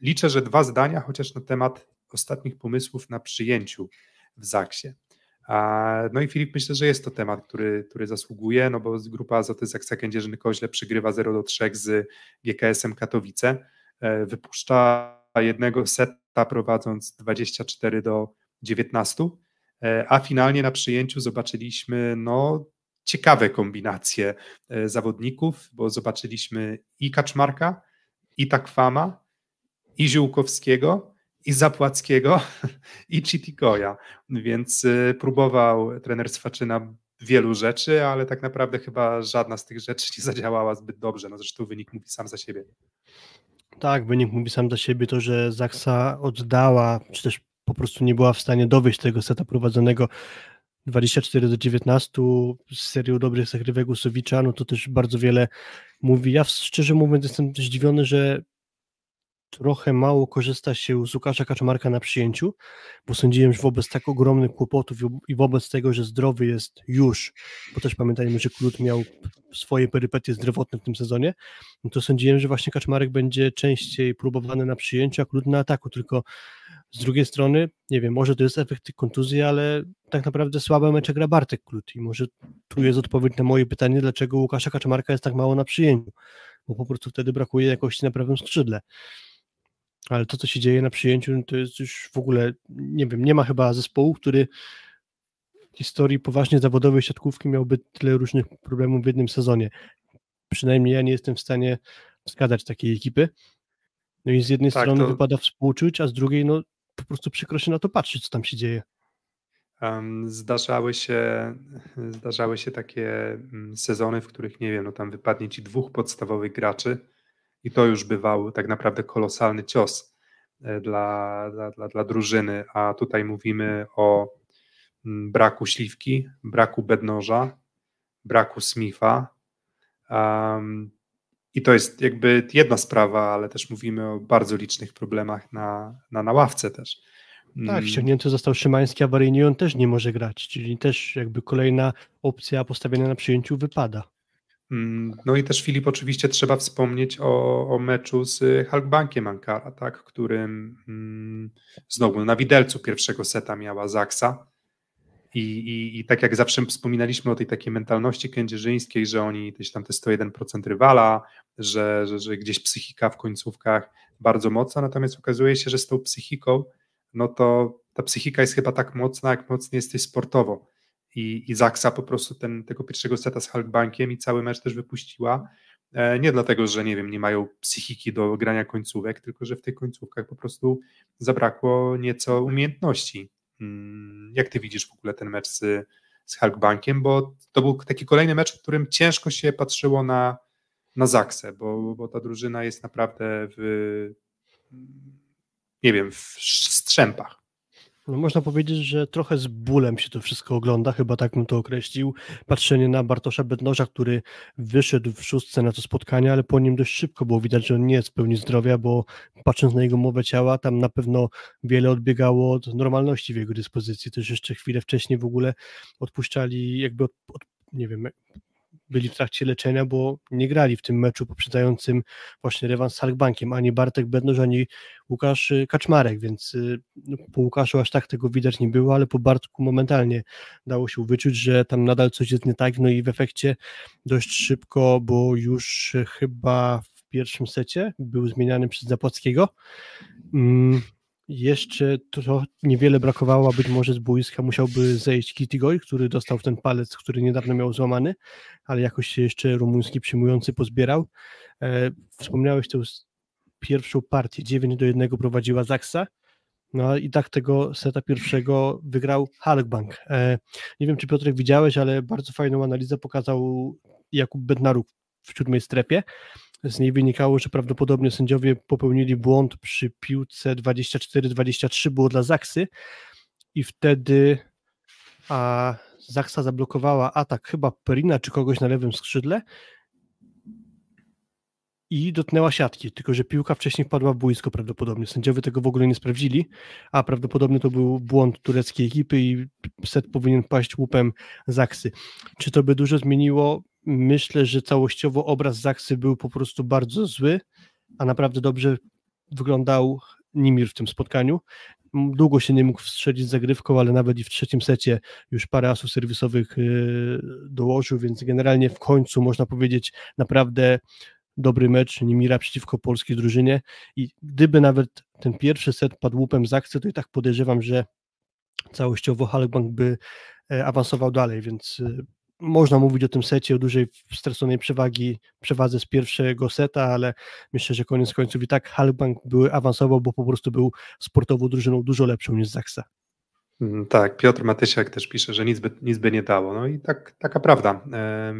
S3: liczę, że dwa zdania, chociaż na temat ostatnich pomysłów na przyjęciu w Zaksie. No i Filip, myślę, że jest to temat, który, który zasługuje, no bo grupa Azoty Zaksa Kędzierzyny Koźle przegrywa 0 do 3 z GKS-em Katowice, e, wypuszcza jednego seta prowadząc 24 do 19, e, a finalnie na przyjęciu zobaczyliśmy no, ciekawe kombinacje e, zawodników, bo zobaczyliśmy i Kaczmarka, i Takwama, i Ziółkowskiego, i Zapłackiego, i Chitikoja, więc y, próbował trener Swaczyna wielu rzeczy, ale tak naprawdę chyba żadna z tych rzeczy nie zadziałała zbyt dobrze, no zresztą wynik mówi sam za siebie.
S5: Tak, wynik mówi sam za siebie to, że Zaksa oddała, czy też po prostu nie była w stanie dowieść tego seta prowadzonego 24 do 19 z serią dobrych zagrywek Usowicza, no to też bardzo wiele mówi. Ja szczerze mówiąc jestem zdziwiony, że trochę mało korzysta się z Łukasza Kaczmarka na przyjęciu, bo sądziłem, że wobec tak ogromnych kłopotów i wobec tego, że zdrowy jest już, bo też pamiętajmy, że Klut miał swoje perypetie zdrowotne w tym sezonie, no to sądziłem, że właśnie Kaczmarek będzie częściej próbowany na przyjęciu, a Klut na ataku, tylko z drugiej strony, nie wiem, może to jest efekt kontuzji, ale tak naprawdę słabe mecze gra Bartek Klut i może tu jest odpowiedź na moje pytanie, dlaczego Łukasza Kaczmarka jest tak mało na przyjęciu, bo po prostu wtedy brakuje jakości na prawym skrzydle. Ale to, co się dzieje na przyjęciu, no to jest już w ogóle, nie wiem, nie ma chyba zespołu, który w historii poważnie zawodowej siatkówki miałby tyle różnych problemów w jednym sezonie. Przynajmniej ja nie jestem w stanie wskazać takiej ekipy. No i z jednej tak, strony to... wypada współczuć, a z drugiej no po prostu przykro się na to patrzeć, co tam się dzieje.
S3: Um, zdarzały się, zdarzały się takie mm, sezony, w których nie wiem, no tam wypadnie ci dwóch podstawowych graczy, i to już bywał tak naprawdę kolosalny cios e, dla, dla, dla, drużyny, a tutaj mówimy o mm, braku śliwki, braku bednoża, braku Smitha. Um, I to jest jakby jedna sprawa, ale też mówimy o bardzo licznych problemach na, na, na ławce też.
S5: Tak, mm. ściągnięty został Szymański, awaryjnie on też nie może grać, czyli też jakby kolejna opcja postawiona na przyjęciu wypada.
S3: Mm, no i też Filip, oczywiście trzeba wspomnieć o, o meczu z Halkbankiem Ankara, tak, którym mm, znowu na widelcu pierwszego seta miała Zaksa. I, i, I tak jak zawsze wspominaliśmy o tej takiej mentalności kędzierzyńskiej, że oni gdzieś tam te 101% rywala, że, że, że gdzieś psychika w końcówkach bardzo mocna, natomiast okazuje się, że z tą psychiką, no to ta psychika jest chyba tak mocna, jak mocno jesteś sportowo i, i Zaksa po prostu ten, tego pierwszego seta z Hulkbankiem i cały mecz też wypuściła. E, nie dlatego, że nie wiem, nie mają psychiki do grania końcówek, tylko że w tych końcówkach po prostu zabrakło nieco umiejętności. Mm, jak ty widzisz w ogóle ten mecz z, z Hulkbankiem? Bo to był taki kolejny mecz, w którym ciężko się patrzyło na, na Zaksę, bo, bo ta drużyna jest naprawdę w nie wiem, w strzępach.
S5: No można powiedzieć, że trochę z bólem się to wszystko ogląda, chyba tak bym to określił. Patrzenie na Bartosza Bednoża, który wyszedł w szóstce na to spotkanie, ale po nim dość szybko było widać, że on nie jest w pełni zdrowia, bo patrząc na jego mowę ciała, tam na pewno wiele odbiegało od normalności w jego dyspozycji. Też jeszcze chwilę wcześniej w ogóle odpuszczali, jakby od, od nie wiem, byli w trakcie leczenia, bo nie grali w tym meczu poprzedzającym właśnie rewans z Halkbankiem, ani Bartek Bednoż, ani Łukasz y, Kaczmarek, więc y, no, po Łukaszu aż tak tego widać nie było, ale po Bartku momentalnie dało się wyczuć, że tam nadal coś jest nie tak, no i w efekcie dość szybko, bo już chyba w pierwszym secie był zmieniany przez Zapłackiego, mm, jeszcze to niewiele brakowało, być może z boiska musiałby zejść Kitty który dostał ten palec, który niedawno miał złamany, ale jakoś się jeszcze rumuński przyjmujący pozbierał. E, wspomniałeś tę pierwszą partię, 9 do 1 prowadziła Zaksa, no i tak tego seta pierwszego wygrał Halkbank. E, nie wiem, czy Piotrek widziałeś, ale bardzo fajną analizę pokazał Jakub Bednaruk w siódmej strefie. Z niej wynikało, że prawdopodobnie sędziowie popełnili błąd przy piłce 24-23 było dla Zaksy i wtedy a Zaksa zablokowała atak chyba Perina czy kogoś na lewym skrzydle i dotknęła siatki, tylko że piłka wcześniej wpadła w boisko prawdopodobnie. Sędziowie tego w ogóle nie sprawdzili, a prawdopodobnie to był błąd tureckiej ekipy i set powinien paść łupem Zaksy. Czy to by dużo zmieniło? Myślę, że całościowo obraz Zaksy był po prostu bardzo zły, a naprawdę dobrze wyglądał Nimir w tym spotkaniu. Długo się nie mógł wstrzelić zagrywką, ale nawet i w trzecim secie już parę asów serwisowych y, dołożył, więc generalnie w końcu można powiedzieć naprawdę dobry mecz Nimira przeciwko polskiej drużynie i gdyby nawet ten pierwszy set padł łupem Zaksy, to i tak podejrzewam, że całościowo Halkbank by e, awansował dalej, więc y, można mówić o tym secie, o dużej straconej przewagi, przewadze z pierwszego seta, ale myślę, że koniec końców i tak Halbank były awansował, bo po prostu był sportową drużyną dużo lepszą niż Zaksa.
S3: Mm, tak, Piotr Matysiak też pisze, że nic by, nic by nie dało. No i tak, taka prawda.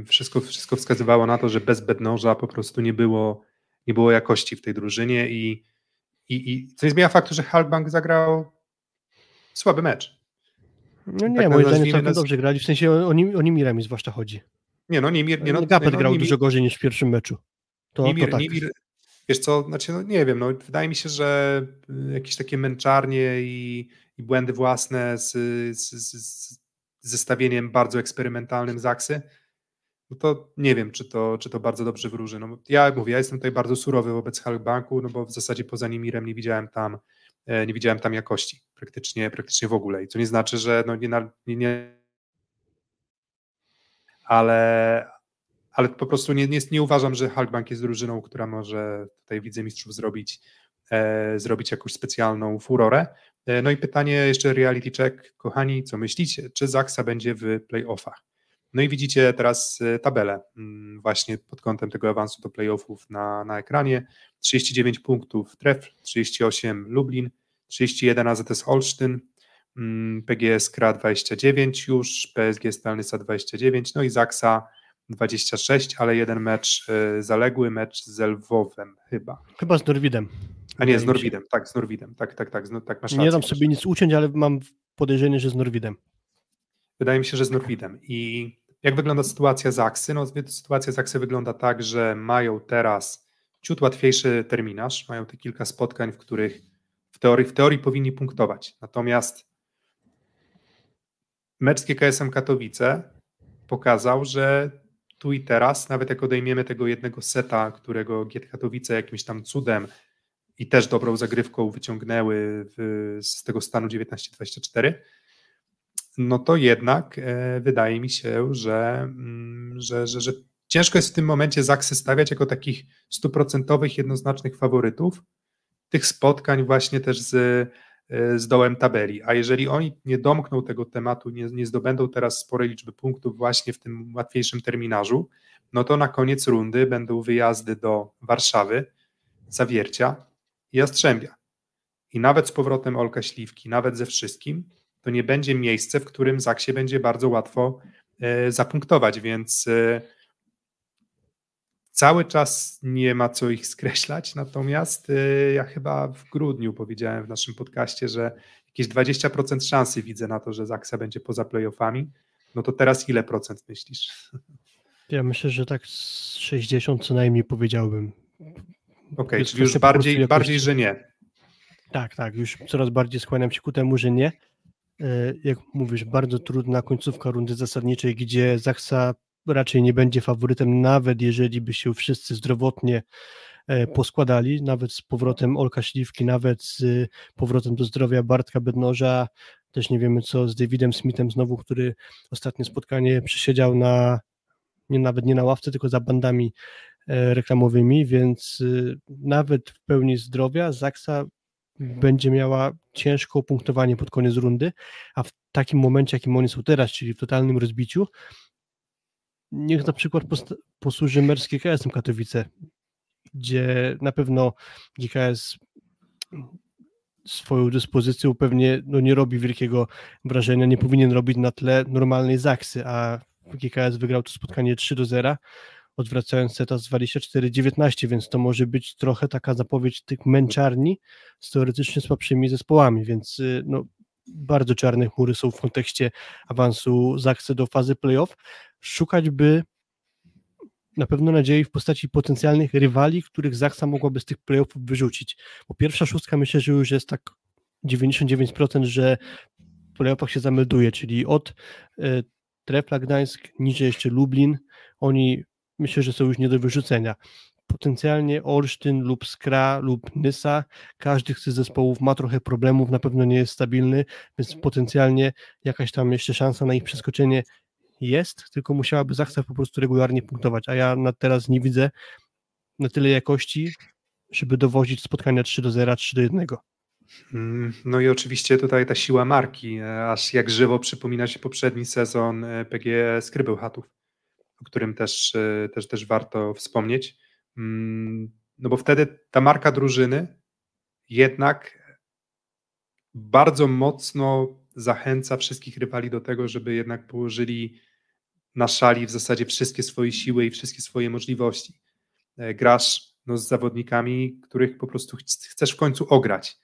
S3: Wszystko, wszystko wskazywało na to, że bez Bednoża po prostu nie było, nie było jakości w tej drużynie i, i, i co nie zmienia faktu, że Halbank zagrał słaby mecz.
S5: No nie,
S3: Tak
S5: moim zdaniem całkiem
S3: nas-
S5: dobrze grali, w sensie o, o, nim, o Nimirami zwłaszcza chodzi.
S3: Nie no, Nimir, nie no,
S5: Gapet
S3: no,
S5: grał
S3: Nimir-
S5: dużo gorzej niż w pierwszym meczu. To,
S3: Nimir,
S5: to tak.
S3: Nimir, wiesz co, znaczy, no nie wiem, no, wydaje mi się, że y, jakieś takie męczarnie i, i błędy własne z, z, z, zestawieniem bardzo eksperymentalnym Zaksy, no to nie wiem, czy to, czy to bardzo dobrze wróży. No, ja mówię, ja jestem tutaj bardzo surowy wobec Halkbanku, no bo w zasadzie poza Nimirem nie widziałem tam, e, nie widziałem tam jakości, praktycznie, praktycznie w ogóle. I to nie znaczy, że no nie, nie, nie ale, ale po prostu nie, nie, nie uważam, że Halkbank jest drużyną, która może tutaj widzę mistrzów zrobić, e, zrobić jakąś specjalną furorę. E, no i pytanie jeszcze reality check, kochani, co myślicie? Czy Zaksa będzie w playoffach? No i widzicie teraz e, tabelę mm, właśnie pod kątem tego awansu do playoffów na, na ekranie. 39 punktów Tref, 38 Lublin, 31 AZS Olsztyn, mm, PGS Kra 29 już, PSG Stalnysa 29, no i Zaksa 26, ale jeden mecz e, zaległy, mecz z Lwowem chyba.
S5: Chyba z Norwidem.
S3: A nie, z. Norwidem, tak, z Norwidem, tak, tak, tak, no, tak masz
S5: Nie
S3: rację,
S5: dam
S3: masz
S5: sobie nic uciąć, ale mam podejrzenie, że z Norwidem.
S3: Wydaje mi się, że z Norwidem. I jak wygląda sytuacja Zaksy? No, sytuacja Zaksy wygląda tak, że mają teraz ciut łatwiejszy terminarz, mają te kilka spotkań, w których teorii, w teorii powinni punktować. Natomiast mecz z Katowice pokazał, że tu i teraz, nawet jak odejmiemy tego jednego seta, którego GT Katowice jakimś tam cudem i też dobrą zagrywką wyciągnęły w, z tego stanu 19-24, no to jednak e, wydaje mi się, że, mm, że, że, że ciężko jest w tym momencie Zaksy stawiać jako takich stuprocentowych, jednoznacznych faworytów tych spotkań właśnie też z, e, z dołem tabeli. A jeżeli oni nie domkną tego tematu, nie, nie zdobędą teraz sporej liczby punktów właśnie w tym łatwiejszym terminarzu, no to na koniec rundy będą wyjazdy do Warszawy, Zawiercia i Jastrzębia. I nawet z powrotem Olka Śliwki, nawet ze wszystkim, to nie będzie miejsce, w którym Zaksie będzie bardzo łatwo e, zapunktować, więc e, cały czas nie ma co ich skreślać, natomiast e, ja chyba w grudniu powiedziałem w naszym podcaście, że jakieś 20% szansy widzę na to, że Zaksa będzie poza playoffami, no to teraz ile procent myślisz?
S5: Ja myślę, że tak z 60 co najmniej powiedziałbym.
S3: Okej,
S5: Jest
S3: czyli już bardziej,
S5: jakości.
S3: bardziej, że nie.
S5: Tak, tak, już coraz bardziej skłaniam się ku temu, że nie. E, Jak mówisz, bardzo trudna końcówka rundy zasadniczej, gdzie Zaksa raczej nie będzie faworytem, nawet jeżeli by się wszyscy zdrowotnie e, poskładali, nawet z powrotem Olka Śliwki, nawet z y, powrotem do zdrowia Bartka Bednoża, też nie wiemy co z Davidem Smithem znowu, który ostatnie spotkanie przesiedział na, nie nawet nie na ławce, tylko za bandami e, reklamowymi, więc y, nawet w pełni zdrowia Zaksa będzie miała ciężko punktowanie pod koniec rundy, a w takim momencie, jakim oni są teraz, czyli w totalnym rozbiciu, niech na przykład posłuży mecz z Katowice, gdzie na pewno GKS swoją dyspozycją pewnie no, nie robi wielkiego wrażenia, nie powinien robić na tle normalnej Zaksy, a GKS wygrał to spotkanie 3 do 0, odwracając seta z 24-19, więc to może być trochę taka zapowiedź tych męczarni z teoretycznie słabszymi zespołami, więc y, no, bardzo czarne chmury są w kontekście awansu Zaksy do fazy playoff. Szukać by na pewno nadziei w postaci potencjalnych rywali, których Zaksa mogłaby z tych playoffów wyrzucić. Bo pierwsza szóstka myślę, że już jest tak 99%, że w playoffach się zamelduje, czyli od y, Trefla Gdańsk, niżej jeszcze Lublin, oni myślę, że są już nie do wyrzucenia. Potencjalnie Olsztyn lub Skra lub Nysa, każdy z tych zespołów ma trochę problemów, na pewno nie jest stabilny, więc potencjalnie jakaś tam jeszcze szansa na ich przeskoczenie jest, tylko musiałaby Zaksa po prostu regularnie punktować, a ja na teraz nie widzę na tyle jakości, żeby dowozić spotkania 3 do 0, 3 do 1.
S3: Mm, No i oczywiście tutaj ta siła marki, e, aż jak żywo przypomina się poprzedni sezon e, PG Skrybeł Chatów, o którym też, e, też, też warto wspomnieć. Mm, No bo wtedy ta marka drużyny jednak bardzo mocno zachęca wszystkich rywali do tego, żeby jednak położyli na szali w zasadzie wszystkie swoje siły i wszystkie swoje możliwości. E, Grasz no, z zawodnikami, których po prostu ch- chcesz w końcu ograć.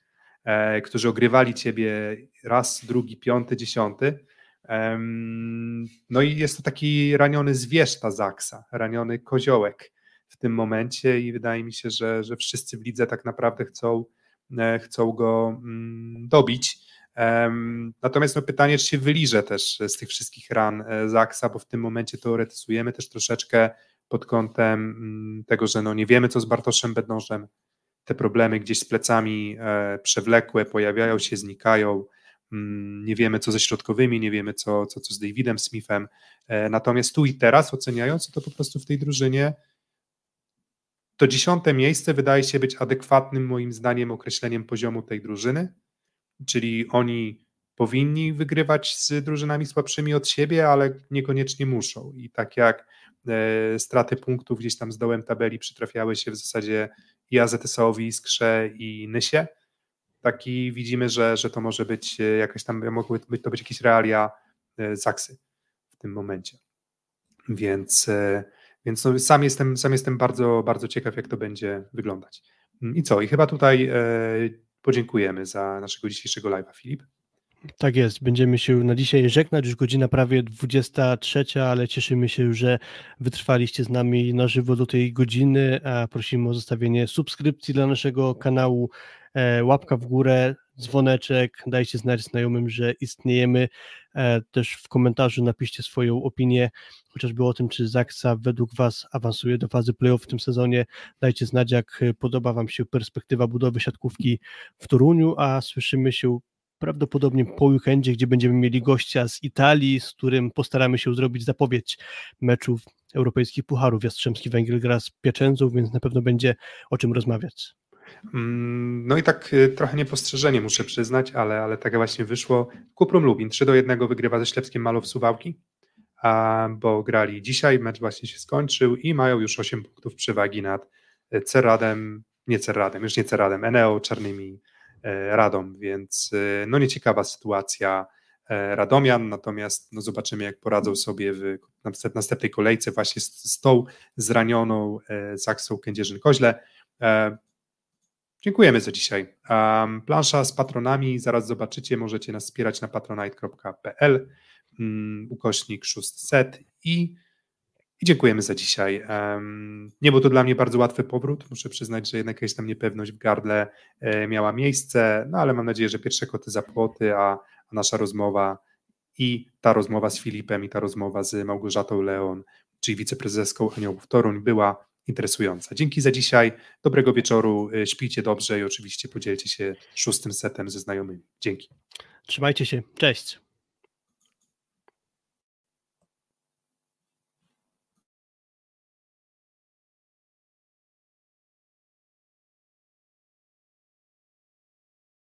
S3: e, którzy ogrywali ciebie raz, drugi, piąty, dziesiąty. No i jest to taki raniony zwierzta Zaksa, raniony koziołek w tym momencie i wydaje mi się, że, że wszyscy w lidze tak naprawdę chcą, e, chcą go mm, dobić. Natomiast no, pytanie, czy się wyliże też z tych wszystkich ran e, Zaksa, bo w tym momencie teoretyzujemy też troszeczkę pod kątem mm, tego, że no nie wiemy, co z Bartoszem Bednożem, te problemy gdzieś z plecami e, przewlekłe pojawiają się, znikają, mm, nie wiemy, co ze środkowymi, nie wiemy, co, co, co z Davidem Smithem, e, natomiast tu i teraz oceniając, to po prostu w tej drużynie to dziesiąte miejsce wydaje się być adekwatnym moim zdaniem określeniem poziomu tej drużyny, czyli oni powinni wygrywać z drużynami słabszymi od siebie, ale niekoniecznie muszą. I tak jak e, straty punktów gdzieś tam z dołem tabeli przytrafiały się w zasadzie i AZS-owi, Iskrze i Nysie, taki widzimy, że, że to może być e, jakaś tam, mogły być, to być jakieś realia e, Zaksy w tym momencie. Więc, więc no, sam, jestem, sam jestem bardzo, bardzo ciekaw, jak to będzie wyglądać. I co? I chyba tutaj podziękujemy za naszego dzisiejszego live'a, Filip.
S5: Tak jest, będziemy się na dzisiaj żegnać, już godzina prawie 23, ale cieszymy się, że wytrwaliście z nami na żywo do tej godziny, prosimy o zostawienie subskrypcji dla naszego kanału, e, łapka w górę, dzwoneczek, dajcie znać znajomym, że istniejemy, e, też w komentarzu napiszcie swoją opinię, chociażby o tym, czy Zaksa według Was awansuje do fazy playoff w tym sezonie, dajcie znać, jak podoba Wam się perspektywa budowy siatkówki w Toruniu, a słyszymy się prawdopodobnie po weekendzie, gdzie będziemy mieli gościa z Italii, z którym postaramy się zrobić zapowiedź meczów europejskich pucharów. Jastrzębski Węgiel gra z Pieczędzą, więc na pewno będzie o czym rozmawiać.
S3: Mm, no i tak y, trochę niepostrzeżenie muszę przyznać, ale, ale tak właśnie wyszło. Kuprum Lubin 3 do 1 wygrywa ze Ślepskim Malow Suwałki, bo grali dzisiaj, mecz właśnie się skończył i mają już 8 punktów przewagi nad Ceradem, nie Ceradem, już nie Ceradem, Eneo Czarnymi E, Radom, więc e, no nieciekawa sytuacja e, Radomian, natomiast no zobaczymy jak poradzą sobie w następnej kolejce właśnie z, z tą zranioną Zaksą Kędzierzyn-Koźle. Dziękujemy za dzisiaj. Um, plansza z patronami, zaraz zobaczycie, możecie nas wspierać na patronite.pl um, ukośnik 600 i i dziękujemy za dzisiaj. Nie był to dla mnie bardzo łatwy powrót. Muszę przyznać, że jednak jakaś tam niepewność w gardle e, miała miejsce, no ale mam nadzieję, że pierwsze koty za płoty, a, a nasza rozmowa i ta rozmowa z Filipem, i ta rozmowa z Małgorzatą Leon, czyli wiceprezeską Aniołów Toruń była interesująca. Dzięki za dzisiaj, dobrego wieczoru, e, śpijcie dobrze i oczywiście podzielcie się szóstym setem ze znajomymi. Dzięki.
S5: Trzymajcie się, cześć.